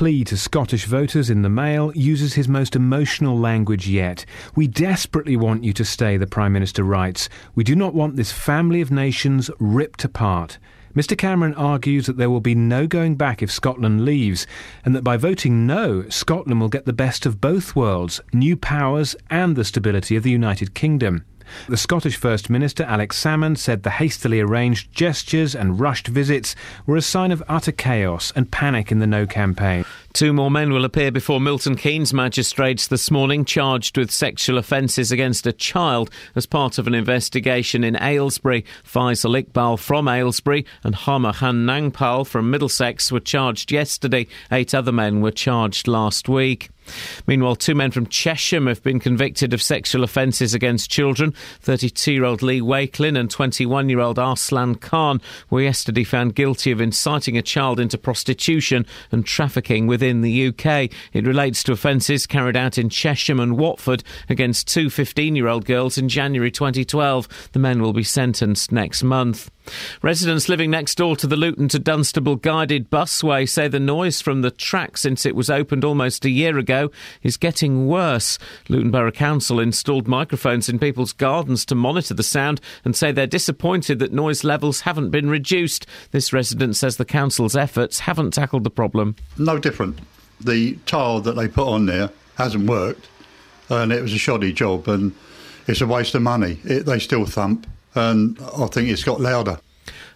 plea to Scottish voters in the Mail uses his most emotional language yet. We desperately want you to stay, the Prime Minister writes. We do not want this family of nations ripped apart. Mr Cameron argues that there will be no going back if Scotland leaves, and that by voting no, Scotland will get the best of both worlds new powers and the stability of the United Kingdom. The Scottish First Minister, Alex Salmond, said the hastily arranged gestures and rushed visits were a sign of utter chaos and panic in the No campaign. Two more men will appear before Milton Keynes magistrates this morning, charged with sexual offences against a child as part of an investigation in Aylesbury. Faisal Iqbal from Aylesbury and Hamahan Nangpal from Middlesex were charged yesterday. Eight other men were charged last week. Meanwhile, two men from Chesham have been convicted of sexual offences against children. 32 year old Lee Wakelin and 21 year old Arslan Khan were yesterday found guilty of inciting a child into prostitution and trafficking within the UK. It relates to offences carried out in Chesham and Watford against two 15 year old girls in January 2012. The men will be sentenced next month. Residents living next door to the Luton to Dunstable guided busway say the noise from the track since it was opened almost a year ago is getting worse. Luton Borough Council installed microphones in people's gardens to monitor the sound and say they're disappointed that noise levels haven't been reduced. This resident says the council's efforts haven't tackled the problem. No different. The tile that they put on there hasn't worked and it was a shoddy job and it's a waste of money. It, they still thump and I think it's got louder.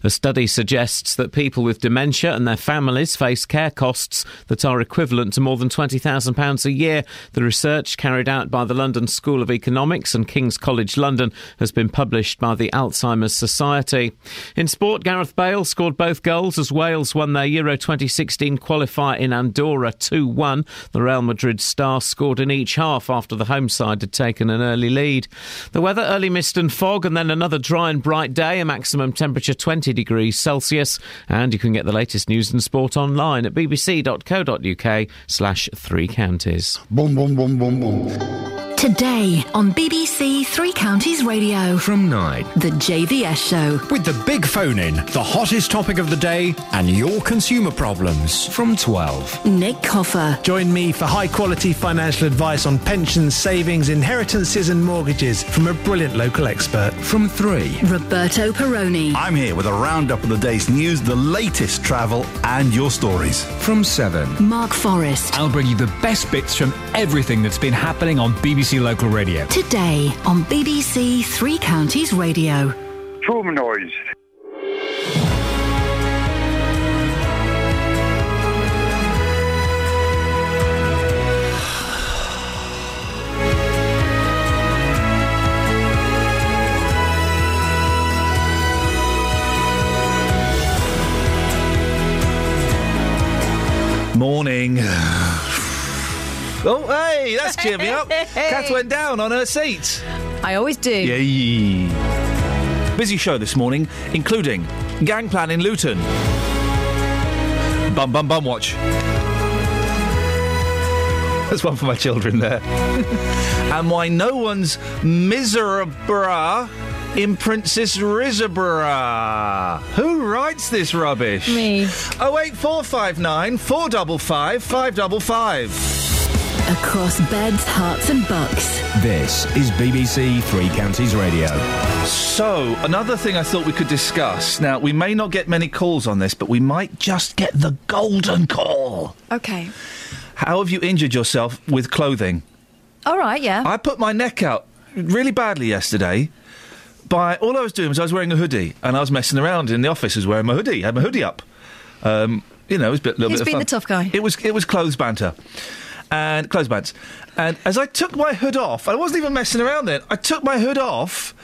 A study suggests that people with dementia and their families face care costs that are equivalent to more than £20,000 a year. The research carried out by the London School of Economics and King's College London has been published by the Alzheimer's Society. In sport, Gareth Bale scored both goals as Wales won their Euro 2016 qualifier in Andorra 2 1. The Real Madrid star scored in each half after the home side had taken an early lead. The weather early mist and fog, and then another dry and bright day, a maximum temperature 20 degrees Celsius. And you can get the latest news and sport online at bbc.co.uk slash three counties. Boom, boom, boom, boom, boom. Today on BBC Three Counties Radio. From 9. The JVS Show. With the big phone in, the hottest topic of the day, and your consumer problems. From 12. Nick Coffer. Join me for high quality financial advice on pensions, savings, inheritances, and mortgages from a brilliant local expert. From 3. Roberto Perrone. I'm here with a roundup of the day's news, the latest travel, and your stories. From 7. Mark Forrest. I'll bring you the best bits from everything that's been happening on BBC Local Radio. Today on BBC Three Counties Radio. Trauma noise. Morning. Oh, hey, that's cheered me up. Kath went down on her seat. I always do. Yay. Busy show this morning, including gang plan in Luton. Bum bum bum watch. There's one for my children there. and why no one's miserable in Princes Risborough. Who writes this rubbish? Me. 08459 455 555. Across beds, Herts, and bucks. This is BBC Three Counties Radio. So, another thing I thought we could discuss. Now, we may not get many calls on this, but we might just get the golden call. Okay. How have you injured yourself with clothing? All right, yeah. I put my neck out really badly yesterday. By all I was doing was I was wearing a hoodie and I was messing around in the office. I was wearing my hoodie. I had my hoodie up. Um, you know, it was a bit, little Who's bit of been the tough guy? It was it was clothes banter and clothes bands. And as I took my hood off, I wasn't even messing around then. I took my hood off,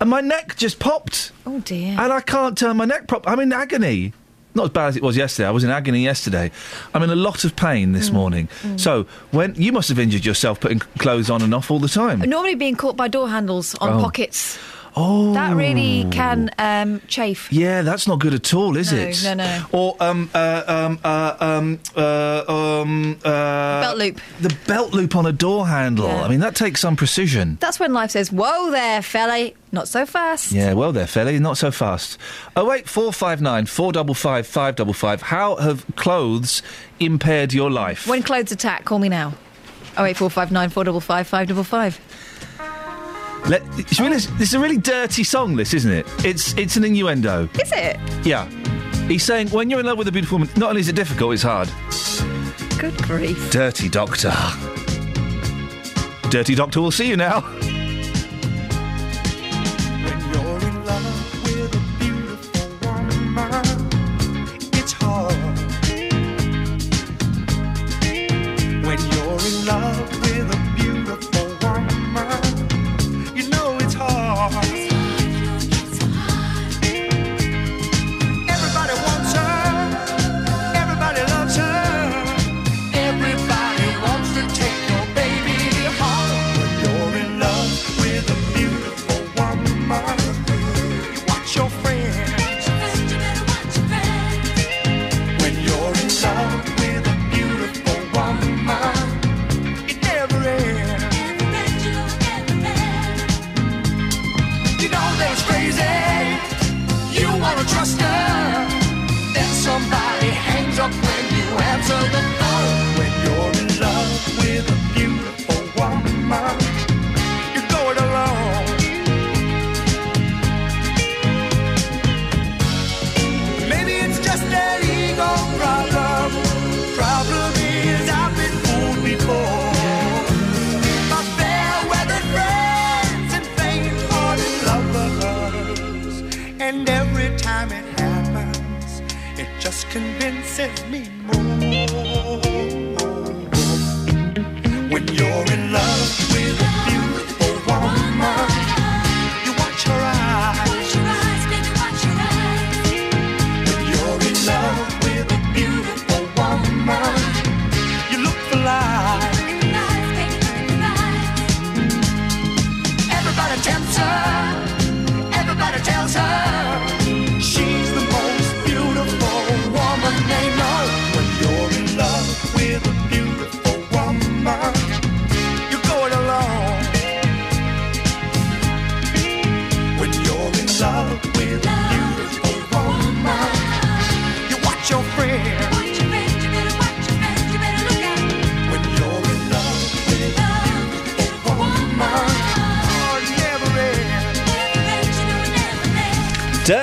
and my neck just popped. Oh dear. And I can't turn my neck prop. I'm in agony. Not as bad as it was yesterday. I was in agony yesterday. I'm in a lot of pain Mm. this morning. So when you must have injured yourself putting clothes on and off all the time. Normally being caught by door handles on Oh. pockets. Oh, That really can um, chafe. Yeah, that's not good at all, is No, it? no, no. Or um uh, um uh, um uh, um uh, Belt loop. The belt loop on a door handle. Yeah. I mean, that takes some precision. That's when life says, "Whoa there, fella, not so fast." Yeah, well there, Felly, not so fast. Oh wait, four five nine four double five five double five. How have clothes impaired your life? When clothes attack, call me now. Oh eight four five nine four double five five double five. Let, should we listen- this is a really dirty song, this isn't it? It's it's an innuendo. Is it? Yeah, he's saying when you're in love with a beautiful woman, not only is it difficult, it's hard. Good grief. Dirty Doctor. Dirty Doctor we'll see you now. When you're in love with a beautiful woman. It's hard when you're in love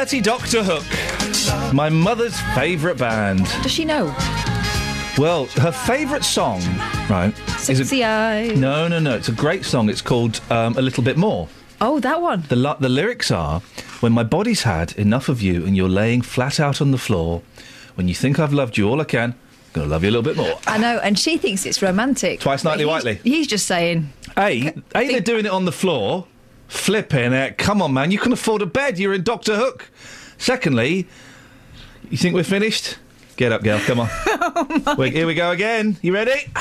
Dirty Doctor Hook. My mother's favourite band. Does she know? Well, her favourite song, right? is Sexy eye. No, no, no. It's a great song. It's called um, A Little Bit More. Oh, that one. The, li- the lyrics are When my body's had enough of you and you're laying flat out on the floor, when you think I've loved you all I can, I'm going to love you a little bit more. I know, and she thinks it's romantic. Twice nightly he's- Whiteley. He's just saying. A, A, they're doing it on the floor. Flipping it. Come on, man. You can afford a bed. You're in Doctor Hook. Secondly, you think we're finished? Get up, girl. Come on. Oh Wait, here we go again. You ready?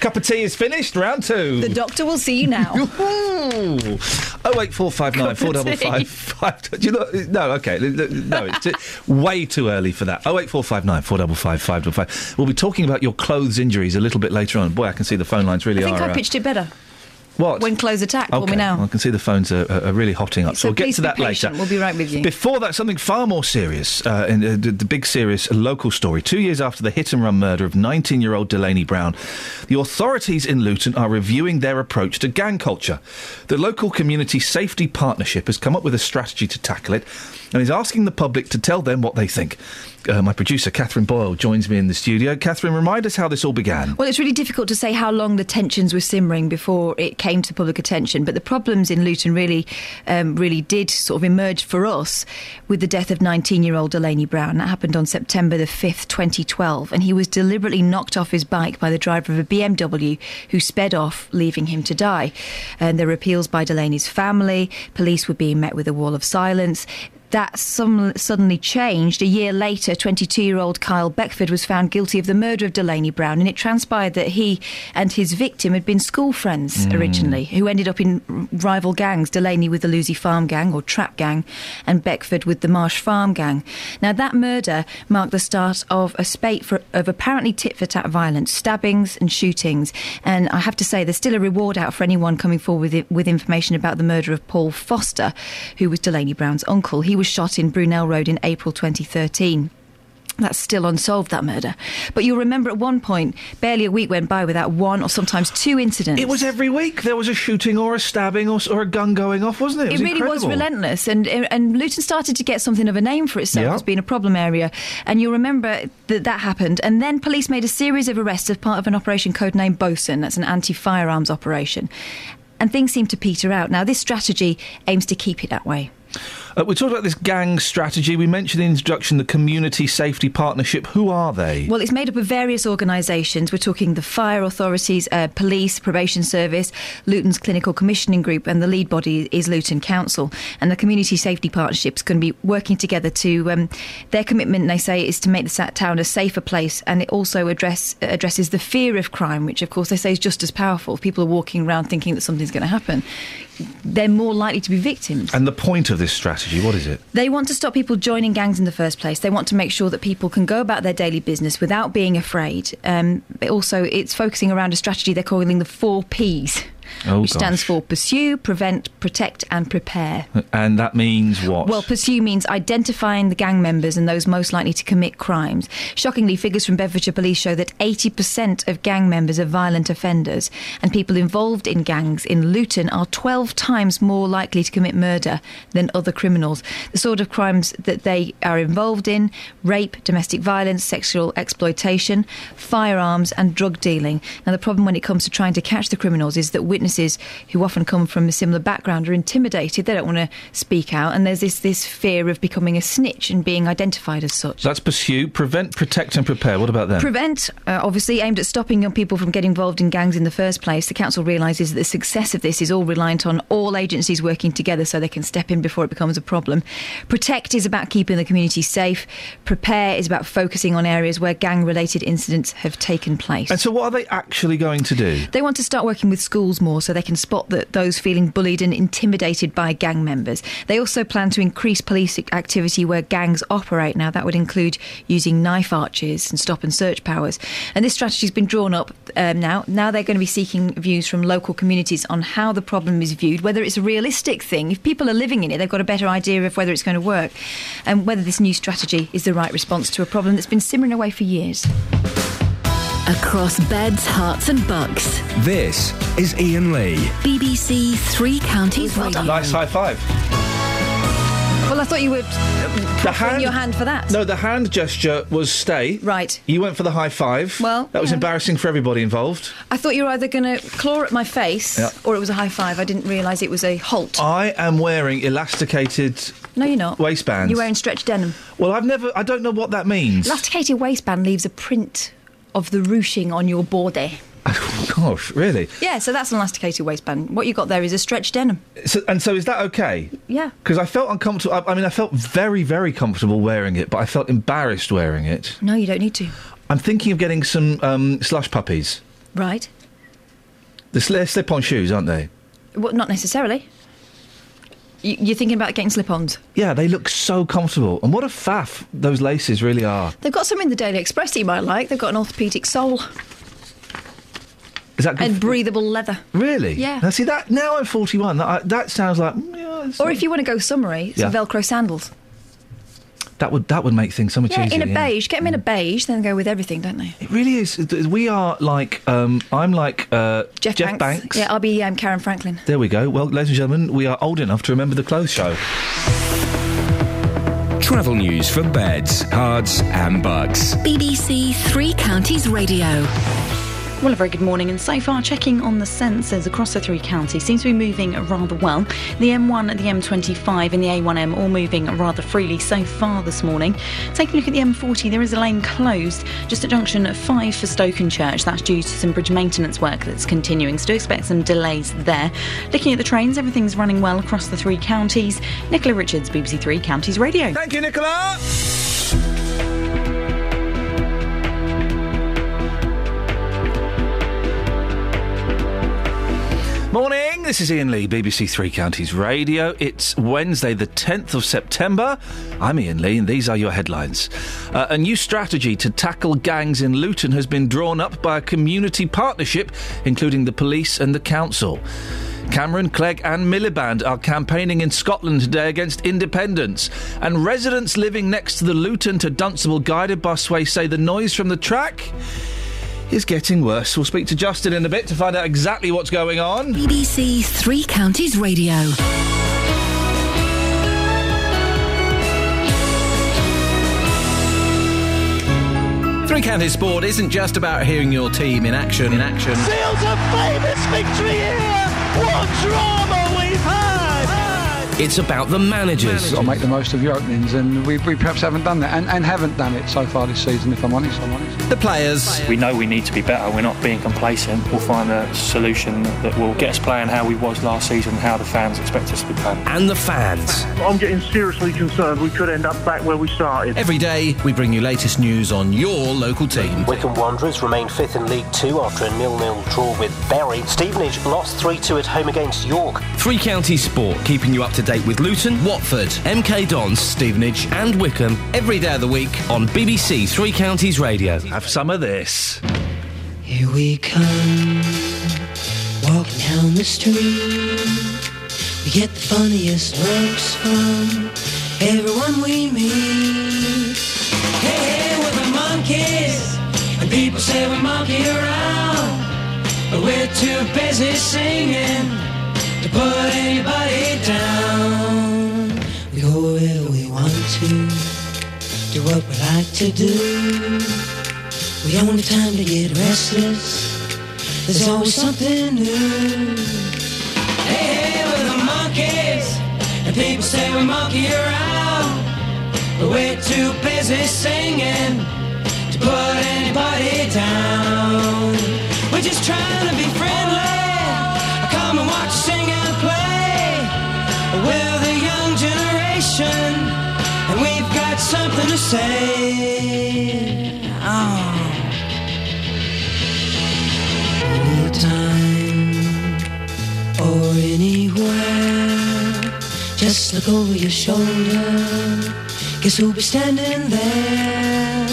Cup of tea is finished. Round two. The doctor will see you now. Oh wait, four five nine four double five five. Do you know? No, okay, no, it's way too early for that. Oh wait, four five nine four double five five double five. We'll be talking about your clothes injuries a little bit later on. Boy, I can see the phone lines really are. I think are. I uh, pitched it better. What? When clothes attack, call Okay, me now. I can see the phones are, are, are really hotting up, so, So we'll get to that patient. later. We'll be right with you. Before that, something far more serious. Uh, in, uh, the, the big serious local story. Two years after the hit and run murder of 19 year old Delaney Brown, the authorities in Luton are reviewing their approach to gang culture. The local community safety partnership has come up with a strategy to tackle it and is asking the public to tell them what they think. Uh, my producer, Catherine Boyle, joins me in the studio. Catherine, remind us how this all began. Well, it's really difficult to say how long the tensions were simmering before it came to public attention. But the problems in Luton really, um, really did sort of emerge for us with the death of 19-year-old Delaney Brown. That happened on September the 5th, 2012, and he was deliberately knocked off his bike by the driver of a BMW who sped off, leaving him to die. And there were appeals by Delaney's family. Police were being met with a wall of silence. That some, suddenly changed. A year later, 22 year old Kyle Beckford was found guilty of the murder of Delaney Brown, and it transpired that he and his victim had been school friends Mm. originally, who ended up in rival gangs Delaney with the Lewsey Farm Gang or Trap Gang, and Beckford with the Marsh Farm Gang. Now, that murder marked the start of a spate for, of apparently tit for tat violence, stabbings and shootings. And I have to say, there's still a reward out for anyone coming forward with, with information about the murder of Paul Foster, who was Delaney Brown's uncle. He was shot in Brunel Road in April 2013. That's still unsolved, that murder. But you'll remember at one point, barely a week went by without one or sometimes two incidents. It was every week there was a shooting or a stabbing or, or a gun going off, wasn't it? It, really was relentless, and and Luton started to get something of a name for itself Yeah. as being a problem area. And you'll remember that that happened, and then police made a series of arrests as part of an operation codenamed Bosun. That's an anti-firearms operation, and things seem to peter out. Now, this strategy aims to keep it that way. Uh, we talked about this gang strategy. We mentioned in the introduction the Community Safety Partnership. Who are they? Well, it's made up of various organisations. We're talking the fire authorities, uh, police, probation service, Luton's clinical commissioning group, and the lead body is Luton Council. And the community safety partnerships going to be working together to. Um, their commitment, they say, is to make the town a safer place, and it also address addresses the fear of crime, which of course they say is just as powerful. If people are walking around thinking that something's going to happen, they're more likely to be victims. and the point of this strategy, what is it? They want to stop people joining gangs in the first place. They want to make sure that people can go about their daily business without being afraid. Um, also, it's focusing around a strategy they're calling the four Ps, Oh, which stands for pursue, prevent, protect, and prepare. And that means what? Well, pursue means identifying the gang members and those most likely to commit crimes. Shockingly, figures from Bedfordshire Police show that 80% of gang members are violent offenders, and people involved in gangs in Luton are 12 times more likely to commit murder than other criminals. The sort of crimes that they are involved in rape, domestic violence, sexual exploitation, firearms, and drug dealing. Now, the problem when it comes to trying to catch the criminals is that witnesses who often come from a similar background are intimidated. They don't want to speak out, and there's this, this fear of becoming a snitch and being identified as such. That's pursue, prevent, protect, and prepare. What about them? Prevent, uh, obviously, aimed at stopping young people from getting involved in gangs in the first place. The council realises that the success of this is all reliant on all agencies working together so they can step in before it becomes a problem. Protect is about keeping the community safe. Prepare is about focusing on areas where gang related incidents have taken place. and so, what are they actually going to do? They want to start working with schools more so they can spot that those feeling bullied and intimidated by gang members. They also plan to increase police activity where gangs operate. Now, that would include using knife arches and stop and search powers. And this strategy has been drawn up um, now. Now they're going to be seeking views from local communities on how the problem is viewed, whether it's a realistic thing. If people are living in it, they've got a better idea of whether it's going to work and whether this new strategy is the right response to a problem that's been simmering away for years. Across beds, Herts, and bucks. This is Iain Lee. BBC Three Counties Radio. Nice high five. Well, I thought you would The hand, your hand for that. No, the hand gesture was stay. Right. You went for the high five. Well, that was yeah. embarrassing for everybody involved. I thought you were either going to claw at my face Yeah. or it was a high five. I didn't realise it was a halt. I am wearing elasticated no, you're not. waistbands. You're wearing stretch denim. Well, I've never. I don't know what that means. Elasticated waistband leaves a print of the ruching on your body. Gosh, really? Yeah, so that's an elasticated waistband. What you got there is a stretch denim. So, and so, is that okay? Yeah. Because I felt uncomfortable. I, I mean, I felt very, very comfortable wearing it, but I felt embarrassed wearing it. No, you don't need to. I'm thinking of getting some um, slush puppies. Right. The sli- slip-on shoes, aren't they? Well, not necessarily. You, you're thinking about getting slip-ons. Yeah, they look so comfortable. And what a faff those laces really are. They've got some in the Daily Express that you might like. They've got an orthopaedic sole Is that good? and for- breathable leather. really? Yeah. Now, see that now I'm 41. That, I, that sounds like mm, yeah, Or not- if you want to go summery, some Yeah. Velcro sandals. That would that would make things so much Yeah, easier. in a beige. Get them in a beige, then go with everything, don't they? It really is. We are like um, I'm like uh, Jeff, Banks. Yeah, I'll be um, Caryn Franklin. There we go. Well, ladies and gentlemen, we are old enough to remember the clothes show. Travel news for beds, cards, and bugs. BBC Three Counties Radio. Well, a very good morning, and so far, checking on the sensors across the three counties seems to be moving rather well. The M1, the M25, and the A1M all moving rather freely so far this morning. Taking a look at the M40, there is a lane closed just at junction 5 for Stokenchurch. That's due to some bridge maintenance work that's continuing, so do expect some delays there. Looking at the trains, everything's running well across the three counties. Nicola Richards, BBC Three Counties Radio. Thank you, Nicola. Morning, this is Iain Lee, BBC Three Counties Radio. It's Wednesday, the 10th of September. I'm Iain Lee, and these are your headlines. Uh, a new strategy to tackle gangs in Luton has been drawn up by a community partnership, including the police and the council. Cameron, Clegg, and Miliband are campaigning in Scotland today against independence. And residents living next to the Luton to Dunstable guided busway say the noise from the track is getting worse. We'll speak to Justin in a bit to find out exactly what's going on. BBC Three Counties Radio. Three Counties Sport isn't just about hearing your team in action. In action. Feels a famous victory here. What drama we've had. It's about the managers. I'll make the most of your openings, and we, we perhaps haven't done that, and, and haven't done it so far this season. If I'm honest, I'm honest. The players. We know we need to be better. We're not being complacent. We'll find a solution that will get us playing how we was last season, how the fans expect us to be playing. And the fans. I'm getting seriously concerned we could end up back where we started. Every day, we bring you latest news on your local team. Wycombe Wanderers remain fifth in League Two after a nil-nil draw with Bury. Stevenage lost 3-2 at home against York. Three Counties Sport, keeping you up to date with Luton, Watford, MK Dons, Stevenage, and Wycombe every day of the week on BBC Three Counties Radio. Have some of this. Here we come, walking down the street. We get the funniest looks from everyone we meet. Hey, hey, we're the Monkees, and people say we monkey around, but we're too busy singing to put anybody down. We go wherever we want to, do what we like to do. We don't have time to get restless. There's always something new. Hey, hey, we're the Monkees, and people say we monkey around, but we're too busy singing to put anybody down. We're just trying to say. Ah. Anytime or anywhere, just look over your shoulder. Guess who'll be standing there?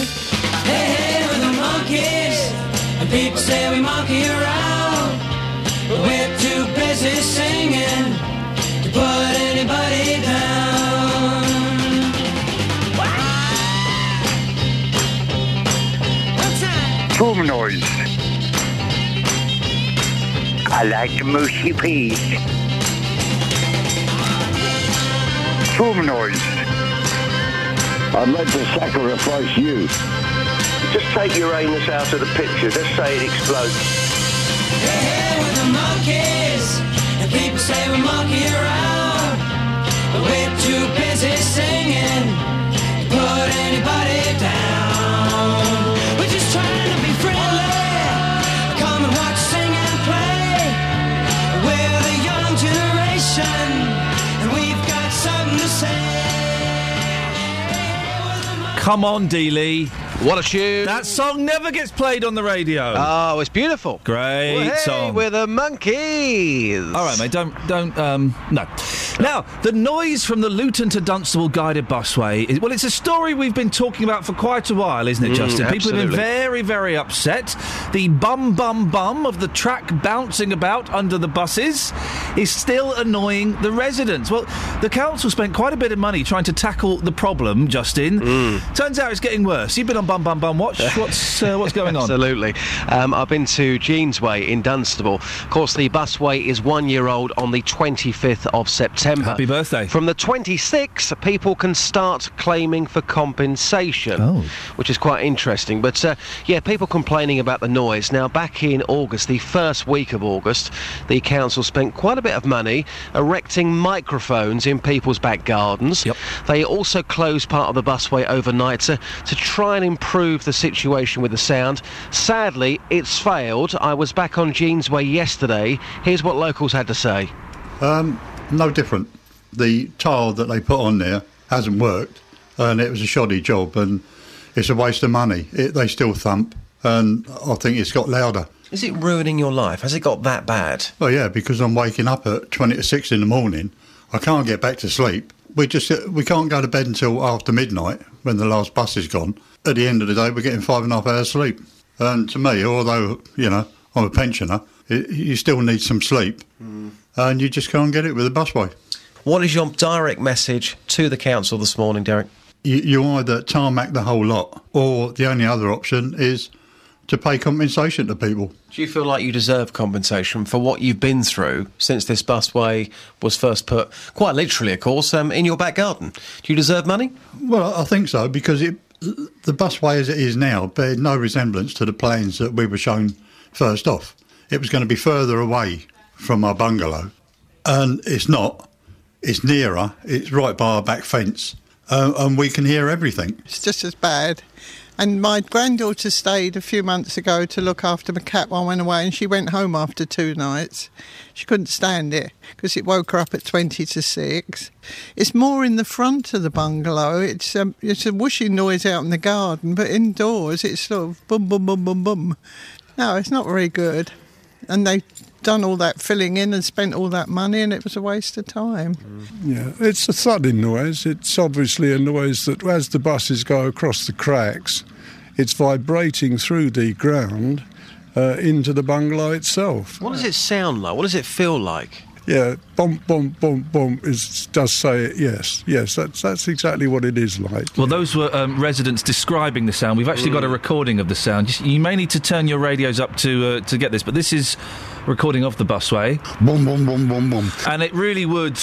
Hey, hey, we're the Monkees, and people say we monkey around, Boom noise. I like the mushy peas. Boom noise. I'd like to sacrifice you. Just take Uranus out of the picture. Just say it explodes. Hey, we're the Monkees, and people say we monkey around, but we're too busy singing to put anybody down. Come on, Dealey. What a tune. That song never gets played on the radio. Oh, it's beautiful. Great Well, hey, song. We're the Monkees. All right, mate. Don't don't um no. Now the noise from the Luton to Dunstable guided busway. Is, well, it's a story we've been talking about for quite a while, isn't it, Mm, Justin? People have been very very upset. The bum bum bum of the track bouncing about under the buses is still annoying the residents. Well, the council spent quite a bit of money trying to tackle the problem, Justin. Mm. Turns out it's getting worse. You've been on Bum Bum Bum Watch. What's uh, what's going on? Absolutely. Um, I've been to Jeans Way in Dunstable. Of course, the busway is one year old on the 25th of September. Happy birthday. From the 26th, people can start claiming for compensation, Oh. which is quite interesting. But uh, yeah, people complaining about the noise. Now, back in August, the first week of August, the council spent quite a bit of money erecting microphones in people's back gardens. They also closed part of the busway overnight to, to try and improve the situation with the sound. Sadly, it's failed. I was back on Jeans Way yesterday. Here's what locals had to say. Um, no different. The tile that they put on there hasn't worked, and it was a shoddy job, and it's a waste of money. It, they still thump, and I think it's got louder. Is it ruining your life? Has it got that bad? Well, yeah, because I'm waking up at twenty to six in the morning. I can't get back to sleep. We just we can't go to bed until after midnight when the last bus is gone. At the end of the day, we're getting five and a half hours sleep. And to me, although you know I'm a pensioner, it, you still need some sleep, mm. And you just can't get it with a busway. What is your direct message to the council this morning, Derek? You, you either tarmac the whole lot, or the only other option is to pay compensation to people. Do you feel like you deserve compensation for what you've been through since this busway was first put, quite literally, of course, um, in your back garden? Do you deserve money? Well, I think so because it, the busway as it is now bears no resemblance to the plans that we were shown first off. It was going to be further away from our bungalow, and it's not. It's nearer. It's right by our back fence, uh, and we can hear everything. It's just as bad. And my granddaughter stayed a few months ago to look after my cat while I went away, and she went home after two nights. She couldn't stand it because it woke her up at 20 to 6. It's more in the front of the bungalow. It's, um, it's a whooshing noise out in the garden, but indoors it's sort of boom, boom, boom, boom, boom. No, it's not very good. And they've done all that filling in and spent all that money, and it was a waste of time. Yeah, it's a thudding noise. It's obviously a noise that, as the buses go across the cracks, it's vibrating through the ground uh, into the bungalow itself. What does it sound like? What does it feel like? Yeah, bump, bump, bump, bump is, does say it, yes. Yes, that's, that's exactly what it is like. Well, those were um, residents describing the sound. We've actually got a recording of the sound. You, you may need to turn your radios up to uh, to get this, but this is recording of the busway. Boom, boom, boom, boom, boom. And it really would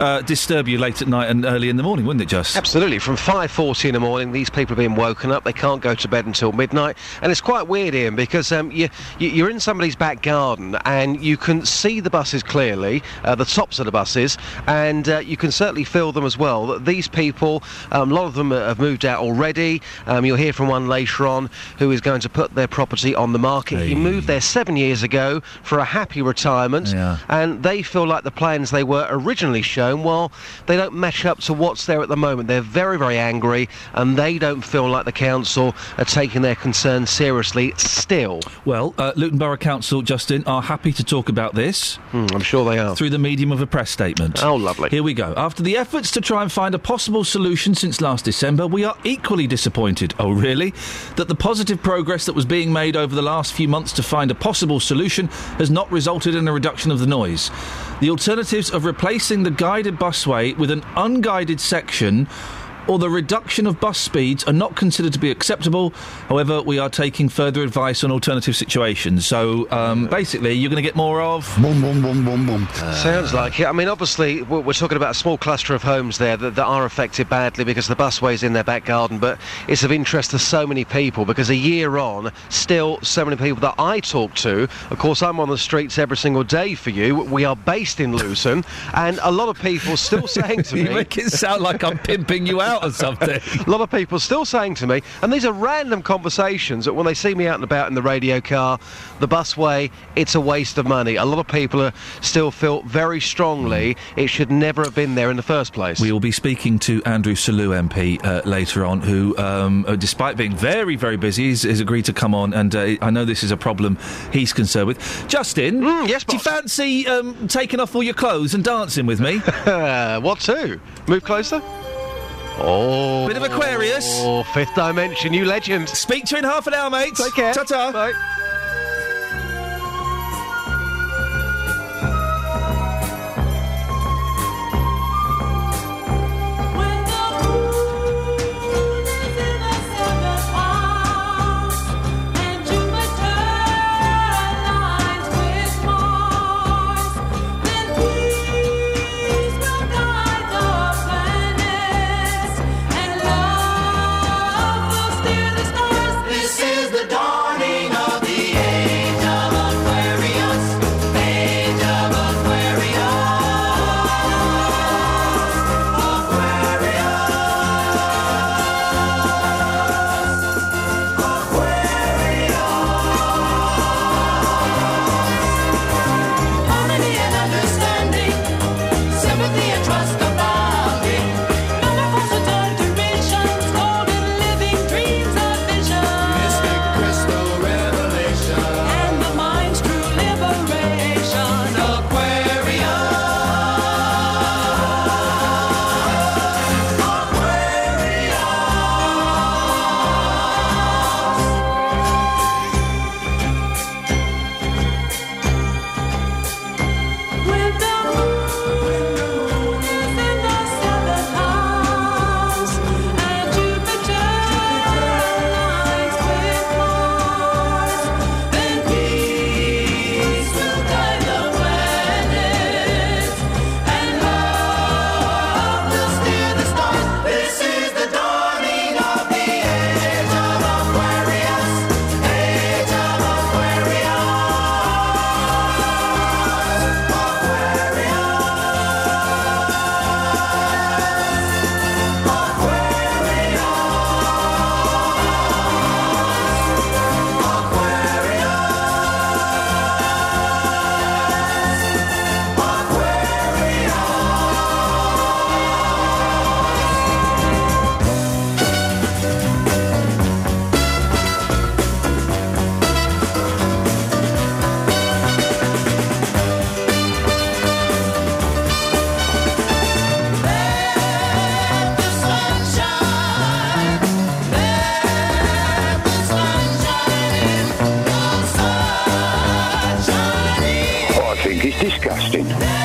uh, disturb you late at night and early in the morning, wouldn't it, Just? Absolutely. From 5.40 in the morning, these people are being woken up. They can't go to bed until midnight. And it's quite weird, Iain, because um, you, you're in somebody's back garden and you can see the buses clearly, uh, the tops of the buses, and uh, you can certainly feel them as well. That These people, um, a lot of them have moved out already. Um, you'll hear from one later on who is going to put their property on the market. He moved there seven years ago for a happy retirement, Yeah. and they feel like the plans they were originally shown, well, they don't match up to what's there at the moment. They're very, very angry, and they don't feel like the council are taking their concerns seriously still. Well, uh, Luton Borough Council, Justin, are happy to talk about this. I'm sure they are. Through the medium of a press statement. Oh, lovely. Here we go. After the efforts to try and find a possible solution since last December, we are equally disappointed. Oh, really? That the positive progress that was being made over the last few months to find a possible solution has not resulted in a reduction of the noise. The alternatives of replacing the guided busway with an unguided section or the reduction of bus speeds are not considered to be acceptable. However, we are taking further advice on alternative situations. So um, basically, you're going to get more of. Boom, boom, boom, boom, boom. Sounds like it. I mean, obviously, we're we're talking about a small cluster of homes there that, that are affected badly because the busway's in their back garden, but it's of interest to so many people because a year on, still so many people that I talk to. Of course, I'm on the streets every single day for you. We are based in Luton, and a lot of people still saying to me. You make it sound like I'm pimping you out or something. a lot of people still saying to me, and these are random conversations that when they see me out and about in the radio car, the busway, it's a waste of money. A lot of people are, still feel very strongly it should never have been there in the first place. We will be speaking to Andrew Selous MP uh, later on, who, um, uh, despite being very, very busy, has, agreed to come on. And uh, I know this is a problem he's concerned with. Justin, yes, do you fancy um, taking off all your clothes and dancing with me? what to? Move closer. Oh, Bit of Aquarius. Oh, fifth dimension, you legend. Speak to you in half an hour, mate. Take care. Ta-ta. Bye. It's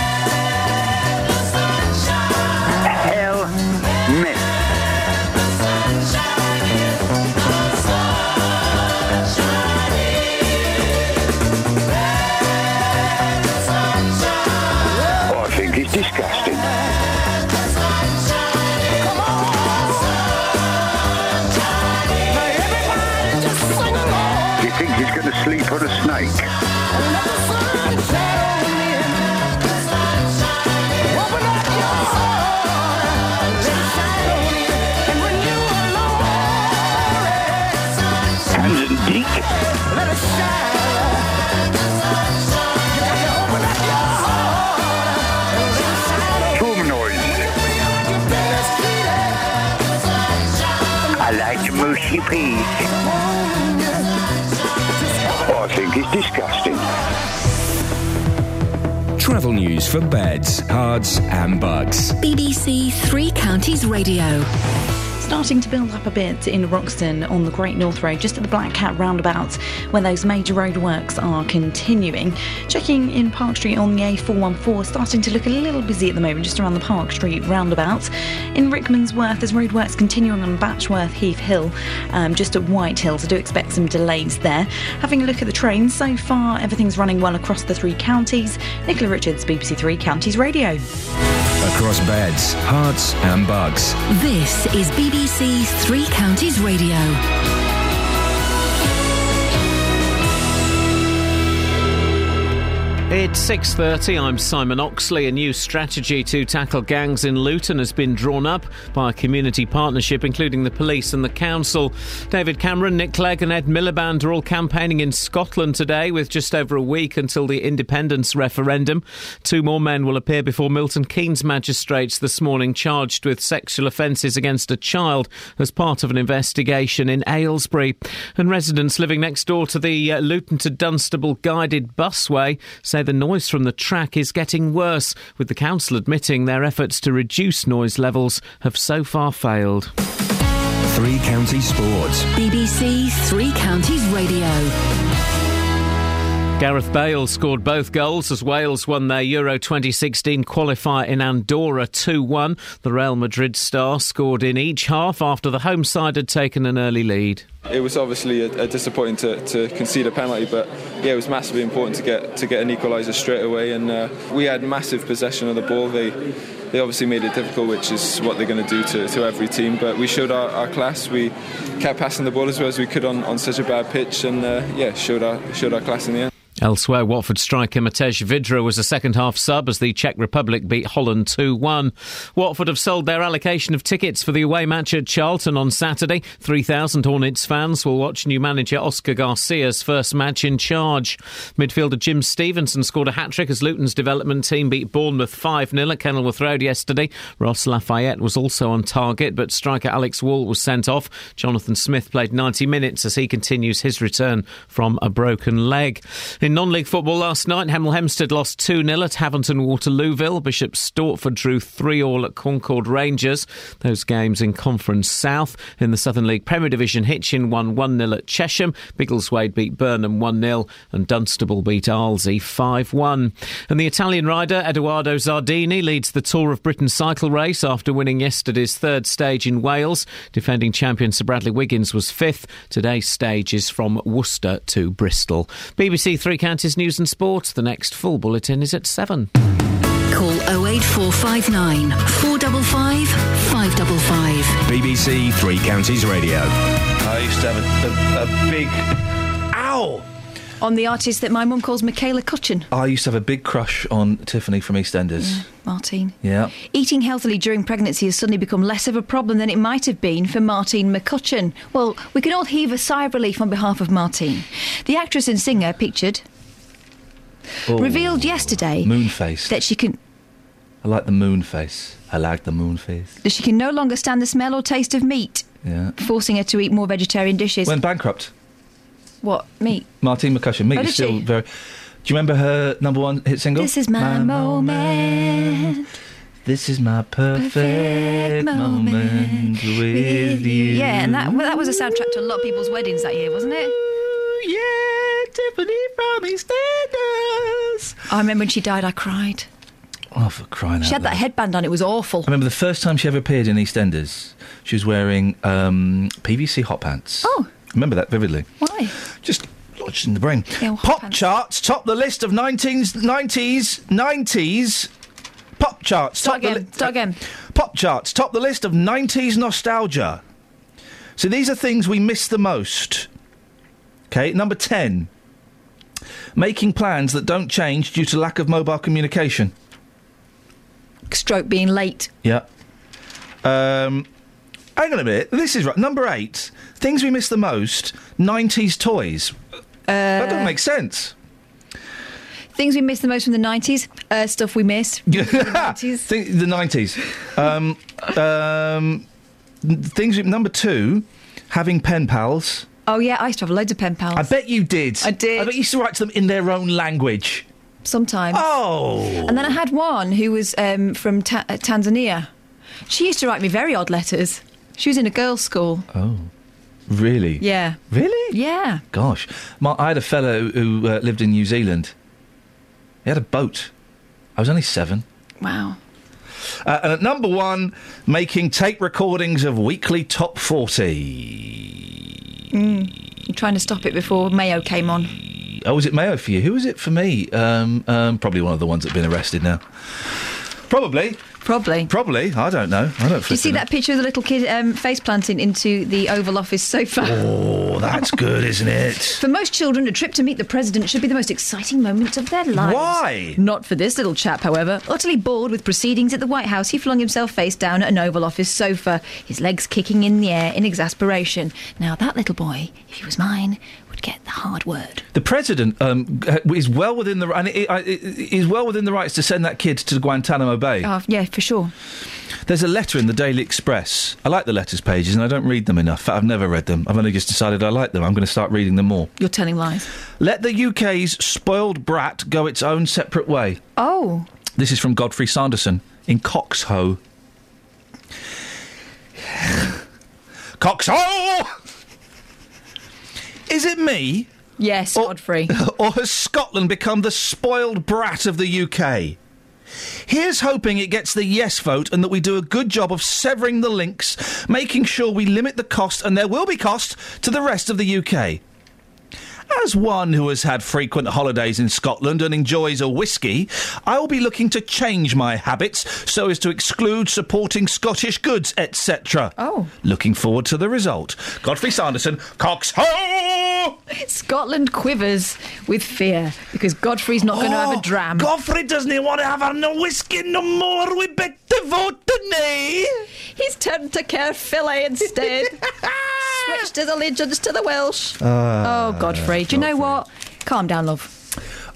the mushy peas. I think it's disgusting. Travel news for beds, cards, and bugs. BBC Three Counties Radio. Starting to build up a bit in Roxton on the Great North Road, just at the Black Cat roundabout, where those major roadworks are continuing. Checking in Park Street on the A414, starting to look a little busy at the moment, just around the Park Street roundabout. In Rickmansworth, there's roadworks continuing on Batchworth Heath Hill, um, just at White Hill, so do expect some delays there. Having a look at the trains, so far everything's running well across the three counties. Nicola Richards, BBC Three Counties Radio. Across beds, Herts, and bugs. This is BBC Three Counties Radio. It's 6:30. I'm Simon Oxley. A new strategy to tackle gangs in Luton has been drawn up by a community partnership including the police and the council. David Cameron, Nick Clegg and Ed Miliband are all campaigning in Scotland today with just over a week until the independence referendum. Two more men will appear before Milton Keynes magistrates this morning charged with sexual offences against a child as part of an investigation in Aylesbury. And residents living next door to the uh, Luton to Dunstable guided busway say the noise from the track is getting worse, with the council admitting their efforts to reduce noise levels have so far failed. Three Counties Sports. BBC Three Counties Radio. Gareth Bale scored both goals as Wales won their Euro 2016 qualifier in Andorra 2 1. The Real Madrid star scored in each half after the home side had taken an early lead. It was obviously a, a disappointing to, to concede a penalty, but yeah, it was massively important to get to get an equaliser straight away. And uh, we had massive possession of the ball. They they obviously made it difficult, which is what they're going to do to, to every team. But we showed our, our class. We kept passing the ball as well as we could on, on such a bad pitch, and uh, yeah, showed our showed our class in the end. Elsewhere, Watford striker Matej Vydra was a second half sub as the Czech Republic beat Holland 2 1. Watford have sold their allocation of tickets for the away match at Charlton on Saturday. 3,000 Hornets fans will watch new manager Oscar Garcia's first match in charge. Midfielder Jim Stevenson scored a hat trick as Luton's development team beat Bournemouth 5 0 at Kenilworth Road yesterday. Ross Lafayette was also on target, but striker Alex Wall was sent off. Jonathan Smith played 90 minutes as he continues his return from a broken leg. Non league football last night, Hemel Hempstead lost 2 0 at Havant and Waterlooville. Bishop Stortford drew 3 all at Concord Rangers. Those games in Conference South. In the Southern League Premier Division, Hitchin won 1 0 at Chesham. Biggleswade beat Burnham 1 0. And Dunstable beat Arlesey 5 1. And the Italian rider Edoardo Zardini leads the Tour of Britain cycle race after winning yesterday's third stage in Wales. Defending champion Sir Bradley Wiggins was fifth. Today's stage is from Worcester to Bristol. BBC Three Counties News and Sport. The next full bulletin is at 7. Call 08459 455 555. BBC Three Counties Radio. I used to have a, a, a big. Ow! On the artist that my mum calls Michaela Cutchin. I used to have a big crush on Tiffany from EastEnders. Martine. Yeah. Eating healthily during pregnancy has suddenly become less of a problem than it might have been for Martine McCutcheon. Well, we can all heave a sigh of relief on behalf of Martine. The actress and singer pictured Oh. revealed yesterday Moon face. that she can I like the moon face. I like the moon face. that she can no longer stand the smell or taste of meat, Yeah. forcing her to eat more vegetarian dishes. Went bankrupt. What meat? Martine McCussion. Meat Oh, is still she? very. Do you remember her number one hit single? This is my moment. This is my perfect, Perfect moment, moment with you. Yeah, and that well, that was a soundtrack to a lot of people's weddings that year, wasn't it? Yeah, Tiffany from EastEnders. I remember when she died, I cried. Oh, for crying She had that headband on, it was awful. I remember the first time she ever appeared in EastEnders, she was wearing um, PVC hot pants. Oh. Remember that vividly. Why? Just lodged in the brain. Yeah, well, Pop charts top the list of 19s, 90s, 90s. Pop charts Start top again, the start again. Pop charts top the list of 90s nostalgia. So these are things we miss the most. Okay, number 10. Making plans that don't change due to lack of mobile communication. Stroke being late. Yeah. Um, hang on a minute. This is right. Number eight. Things we miss the most. 90s toys. that doesn't make sense. Things we miss the most from the 90s, uh, stuff we miss. the 90s. Think, the 90s. Um, um, things. we- Number two. Having pen pals. Oh, yeah, I used to have loads of pen pals. I bet you did. I did. I bet you used to write to them in their own language. Sometimes. Oh. And then I had one who was um, from ta- uh, Tanzania. She used to write me very odd letters. She was in a girls' school. Oh. Really? Yeah. Really? Yeah. Gosh. My, I had a fellow who uh, lived in New Zealand. He had a boat. I was only seven. Wow. Uh, and at number one, making tape recordings of weekly top 40. Mm. I'm trying to stop it before Mayo came on. Oh, was it Mayo for you? Who was it for me? Um, um, probably one of the ones that have been arrested now. Probably. Probably. Probably. I don't know. I don't Do you see that picture of the little kid um, face planting into the Oval Office sofa? Oh, that's good, isn't it? For most children, a trip to meet the president should be the most exciting moment of their lives. Why? Not for this little chap, however. Utterly bored with proceedings at the White House, he flung himself face down at an Oval Office sofa, his legs kicking in the air in exasperation. Now, that little boy, if he was mine, would get the hard word. The president um, is well within the and i- i- is well within the rights to send that kid to Guantanamo Bay. Oh, yeah, for sure. There's a letter in the Daily Express. I like the letters pages, and I don't read them enough. I've never read them. I've only just decided I like them. I'm going to start reading them more. You're telling lies. Let the UK's spoiled brat go its own separate way. Oh. This is from Godfrey Sanderson in Coxhoe. Coxhoe! Is it me? Yes, Godfrey. Or has Scotland become the spoiled brat of the UK? Here's hoping it gets the yes vote and that we do a good job of severing the links, making sure we limit the cost, and there will be cost, to the rest of the UK. As one who has had frequent holidays in Scotland and enjoys a whisky, I will be looking to change my habits so as to exclude supporting Scottish goods, etc. Oh. Looking forward to the result. Godfrey Sanderson, Coxhoe! Scotland quivers with fear because Godfrey's not going to have a oh, dram. Godfrey doesn't want to have no whisky no more. We better vote today. He's turned to care fillet instead. Switched the legends, to the Welsh. Ah, oh, Godfrey. Do you know what? Calm down, love.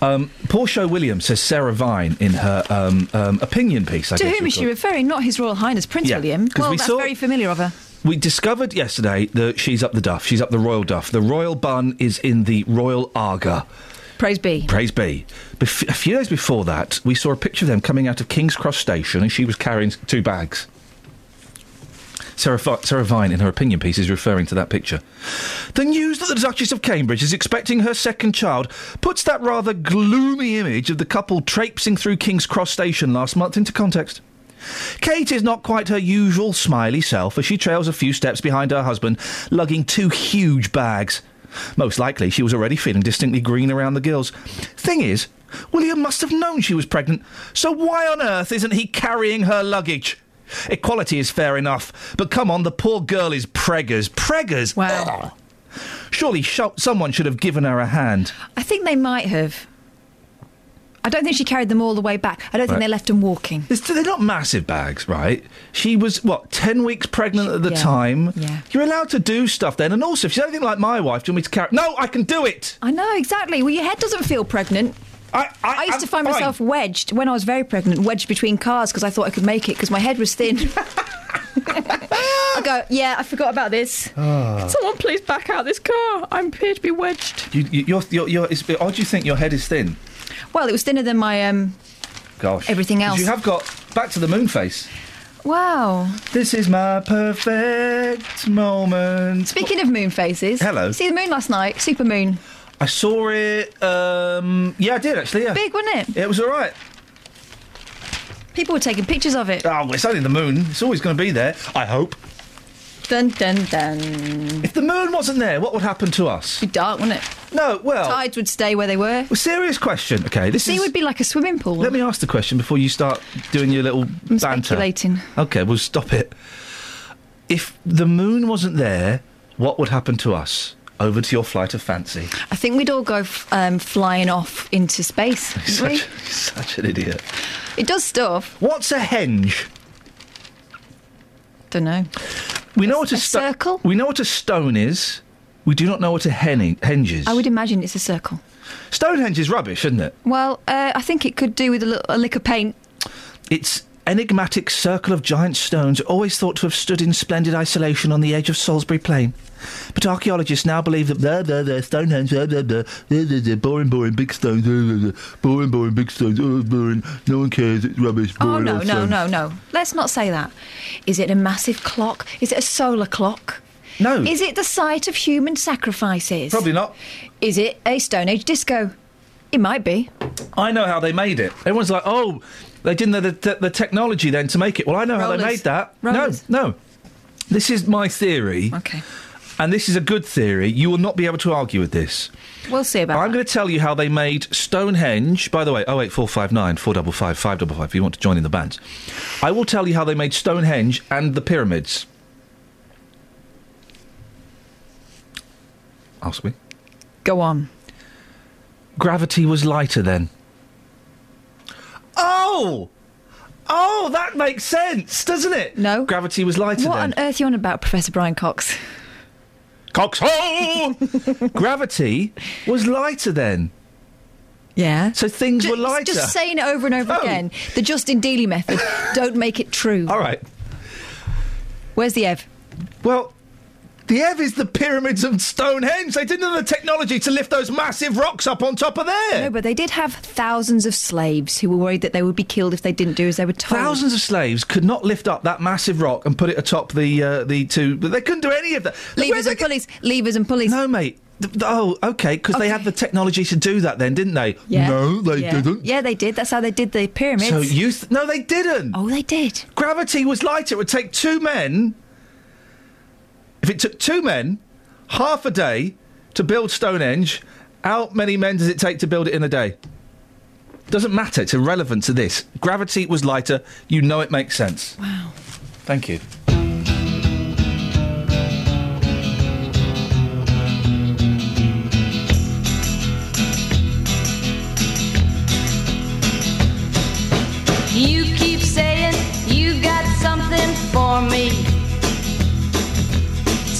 Um, Portia Williams says Sarah Vine in her um, um, opinion piece. I to whom is she referring? Not His Royal Highness Prince Yeah, William. Well, we that's saw- very familiar of her. We discovered yesterday that she's up the duff. She's up the royal duff. The royal bun is in the royal Aga. Praise be. Praise be. Bef- a few days before that, we saw a picture of them coming out of King's Cross Station, and she was carrying two bags. Sarah, Sarah Vine, in her opinion piece, is referring to that picture. The news that the Duchess of Cambridge is expecting her second child puts that rather gloomy image of the couple traipsing through King's Cross Station last month into context. Kate is not quite her usual smiley self as she trails a few steps behind her husband, lugging two huge bags. Most likely, she was already feeling distinctly green around the gills. Thing is, William must have known she was pregnant, so why on earth isn't he carrying her luggage? Equality is fair enough, but come on, the poor girl is preggers. Preggers? Wow. Surely sh- someone should have given her a hand. I think they might have. I don't think she carried them all the way back. I don't think Right. they left them walking. It's- They're not massive bags, right? She was, what, 10 weeks pregnant at the Yeah, time? yeah. You're allowed to do stuff then. And also, if she's anything like my wife, do you want me to carry. No, I can do it! I know, exactly. Well, your head doesn't feel pregnant. I, I, used I'm to find fine. myself wedged, when I was very pregnant, wedged between cars because I thought I could make it because my head was thin. I go, yeah, I forgot about this. Ah. Someone please back out this car. I'm appear to be wedged. You, you, you're, you're, you're, it's, odd you think your head is thin. Well, it was thinner than my um. Gosh. Everything 'Cause else. You have got back to the moon face. Wow. This is my perfect moment. Speaking of moon faces, Hello. See the moon last night, super moon. I saw it. Um, yeah, I did actually. Yeah, Big, wasn't it? it was all right. People were taking pictures of it. Oh, it's only the moon. It's always going to be there. I hope. Dun dun dun. If the moon wasn't there, what would happen to us? Be dark, wouldn't it? No, well, Tides would stay where they were. well, serious question. Okay, this Sea is. would be like a swimming pool. Let me ask the question before you start doing your little I'm banter. speculating. Okay, well, stop it. If the moon wasn't there, what would happen to us? Over to your flight of fancy. I think we'd all go f- um, flying off into space. we? Such, such an idiot. It does stuff. What's a henge? Don't know. We know what a, a sto- circle? We know what a stone is. We do not know what a hen- henge is. I would imagine it's a circle. Stonehenge is rubbish, isn't it? Well, uh, I think it could do with a, little, a lick of paint. Its enigmatic circle of giant stones always thought to have stood in splendid isolation on the edge of Salisbury Plain. But archaeologists now believe that blah, blah, blah, Stonehenge, blah, blah, blah, blah, blah, blah, boring, boring, big stones, blah, blah, blah, boring, boring, big stones, oh, boring, no one cares, it's rubbish, Oh, no, no, no, no. Let's not say that. Is it a massive clock? Is it a solar clock? No. Is it the site of human sacrifices? Probably not. Is it a Stone Age disco? It might be. I know how they made it. Everyone's like, oh, they didn't have the, the, the technology then to make it. Well, I know how they made that. Rollers. No, no. This is my theory. Okay. And this is a good theory. You will not be able to argue with this. We'll see about I'm going to tell you how they made Stonehenge. By the way, 08459 455 555 if you want to join in the band. I will tell you how they made Stonehenge and the pyramids. Ask me. Go on. Gravity was lighter then. Oh! Oh, that makes sense, doesn't it? No. Gravity was lighter What then. on earth are you on about, Professor Brian Cox? Coxhole! Gravity was lighter then. Yeah. So things were lighter. Just saying it over and over Oh. again. The Justin Dealey method. Don't make it true. All right. Where's the Ev? Well, the Ev is the pyramids of Stonehenge. They didn't have the technology to lift those massive rocks up on top of there. No, but they did have thousands of slaves who were worried that they would be killed if they didn't do as they were told. Thousands of slaves could not lift up that massive rock and put it atop the uh, the two. But they couldn't do any of that. Levers and pulleys. Levers and pulleys. No, mate. Oh, okay, because they had the technology to do that then, didn't they? Yeah. No, they yeah. didn't. Yeah, they did. That's how they did the pyramids. So you th- no, they didn't. Oh, they did. Gravity was lighter. It would take two men. If it took two men, half a day to build Stonehenge, how many men does it take to build it in a day? Doesn't matter. It's irrelevant to this. Gravity was lighter. You know it makes sense. Wow. Thank you.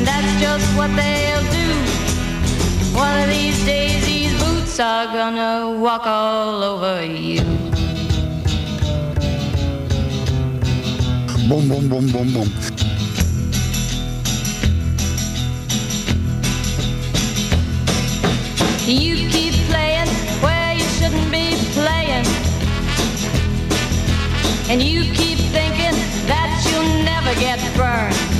and that's just what they'll do. One of these days, these boots are gonna walk all over you. Boom, boom, boom, boom, boom. You keep playing where you shouldn't be playing. And you keep thinking that you'll never get burned.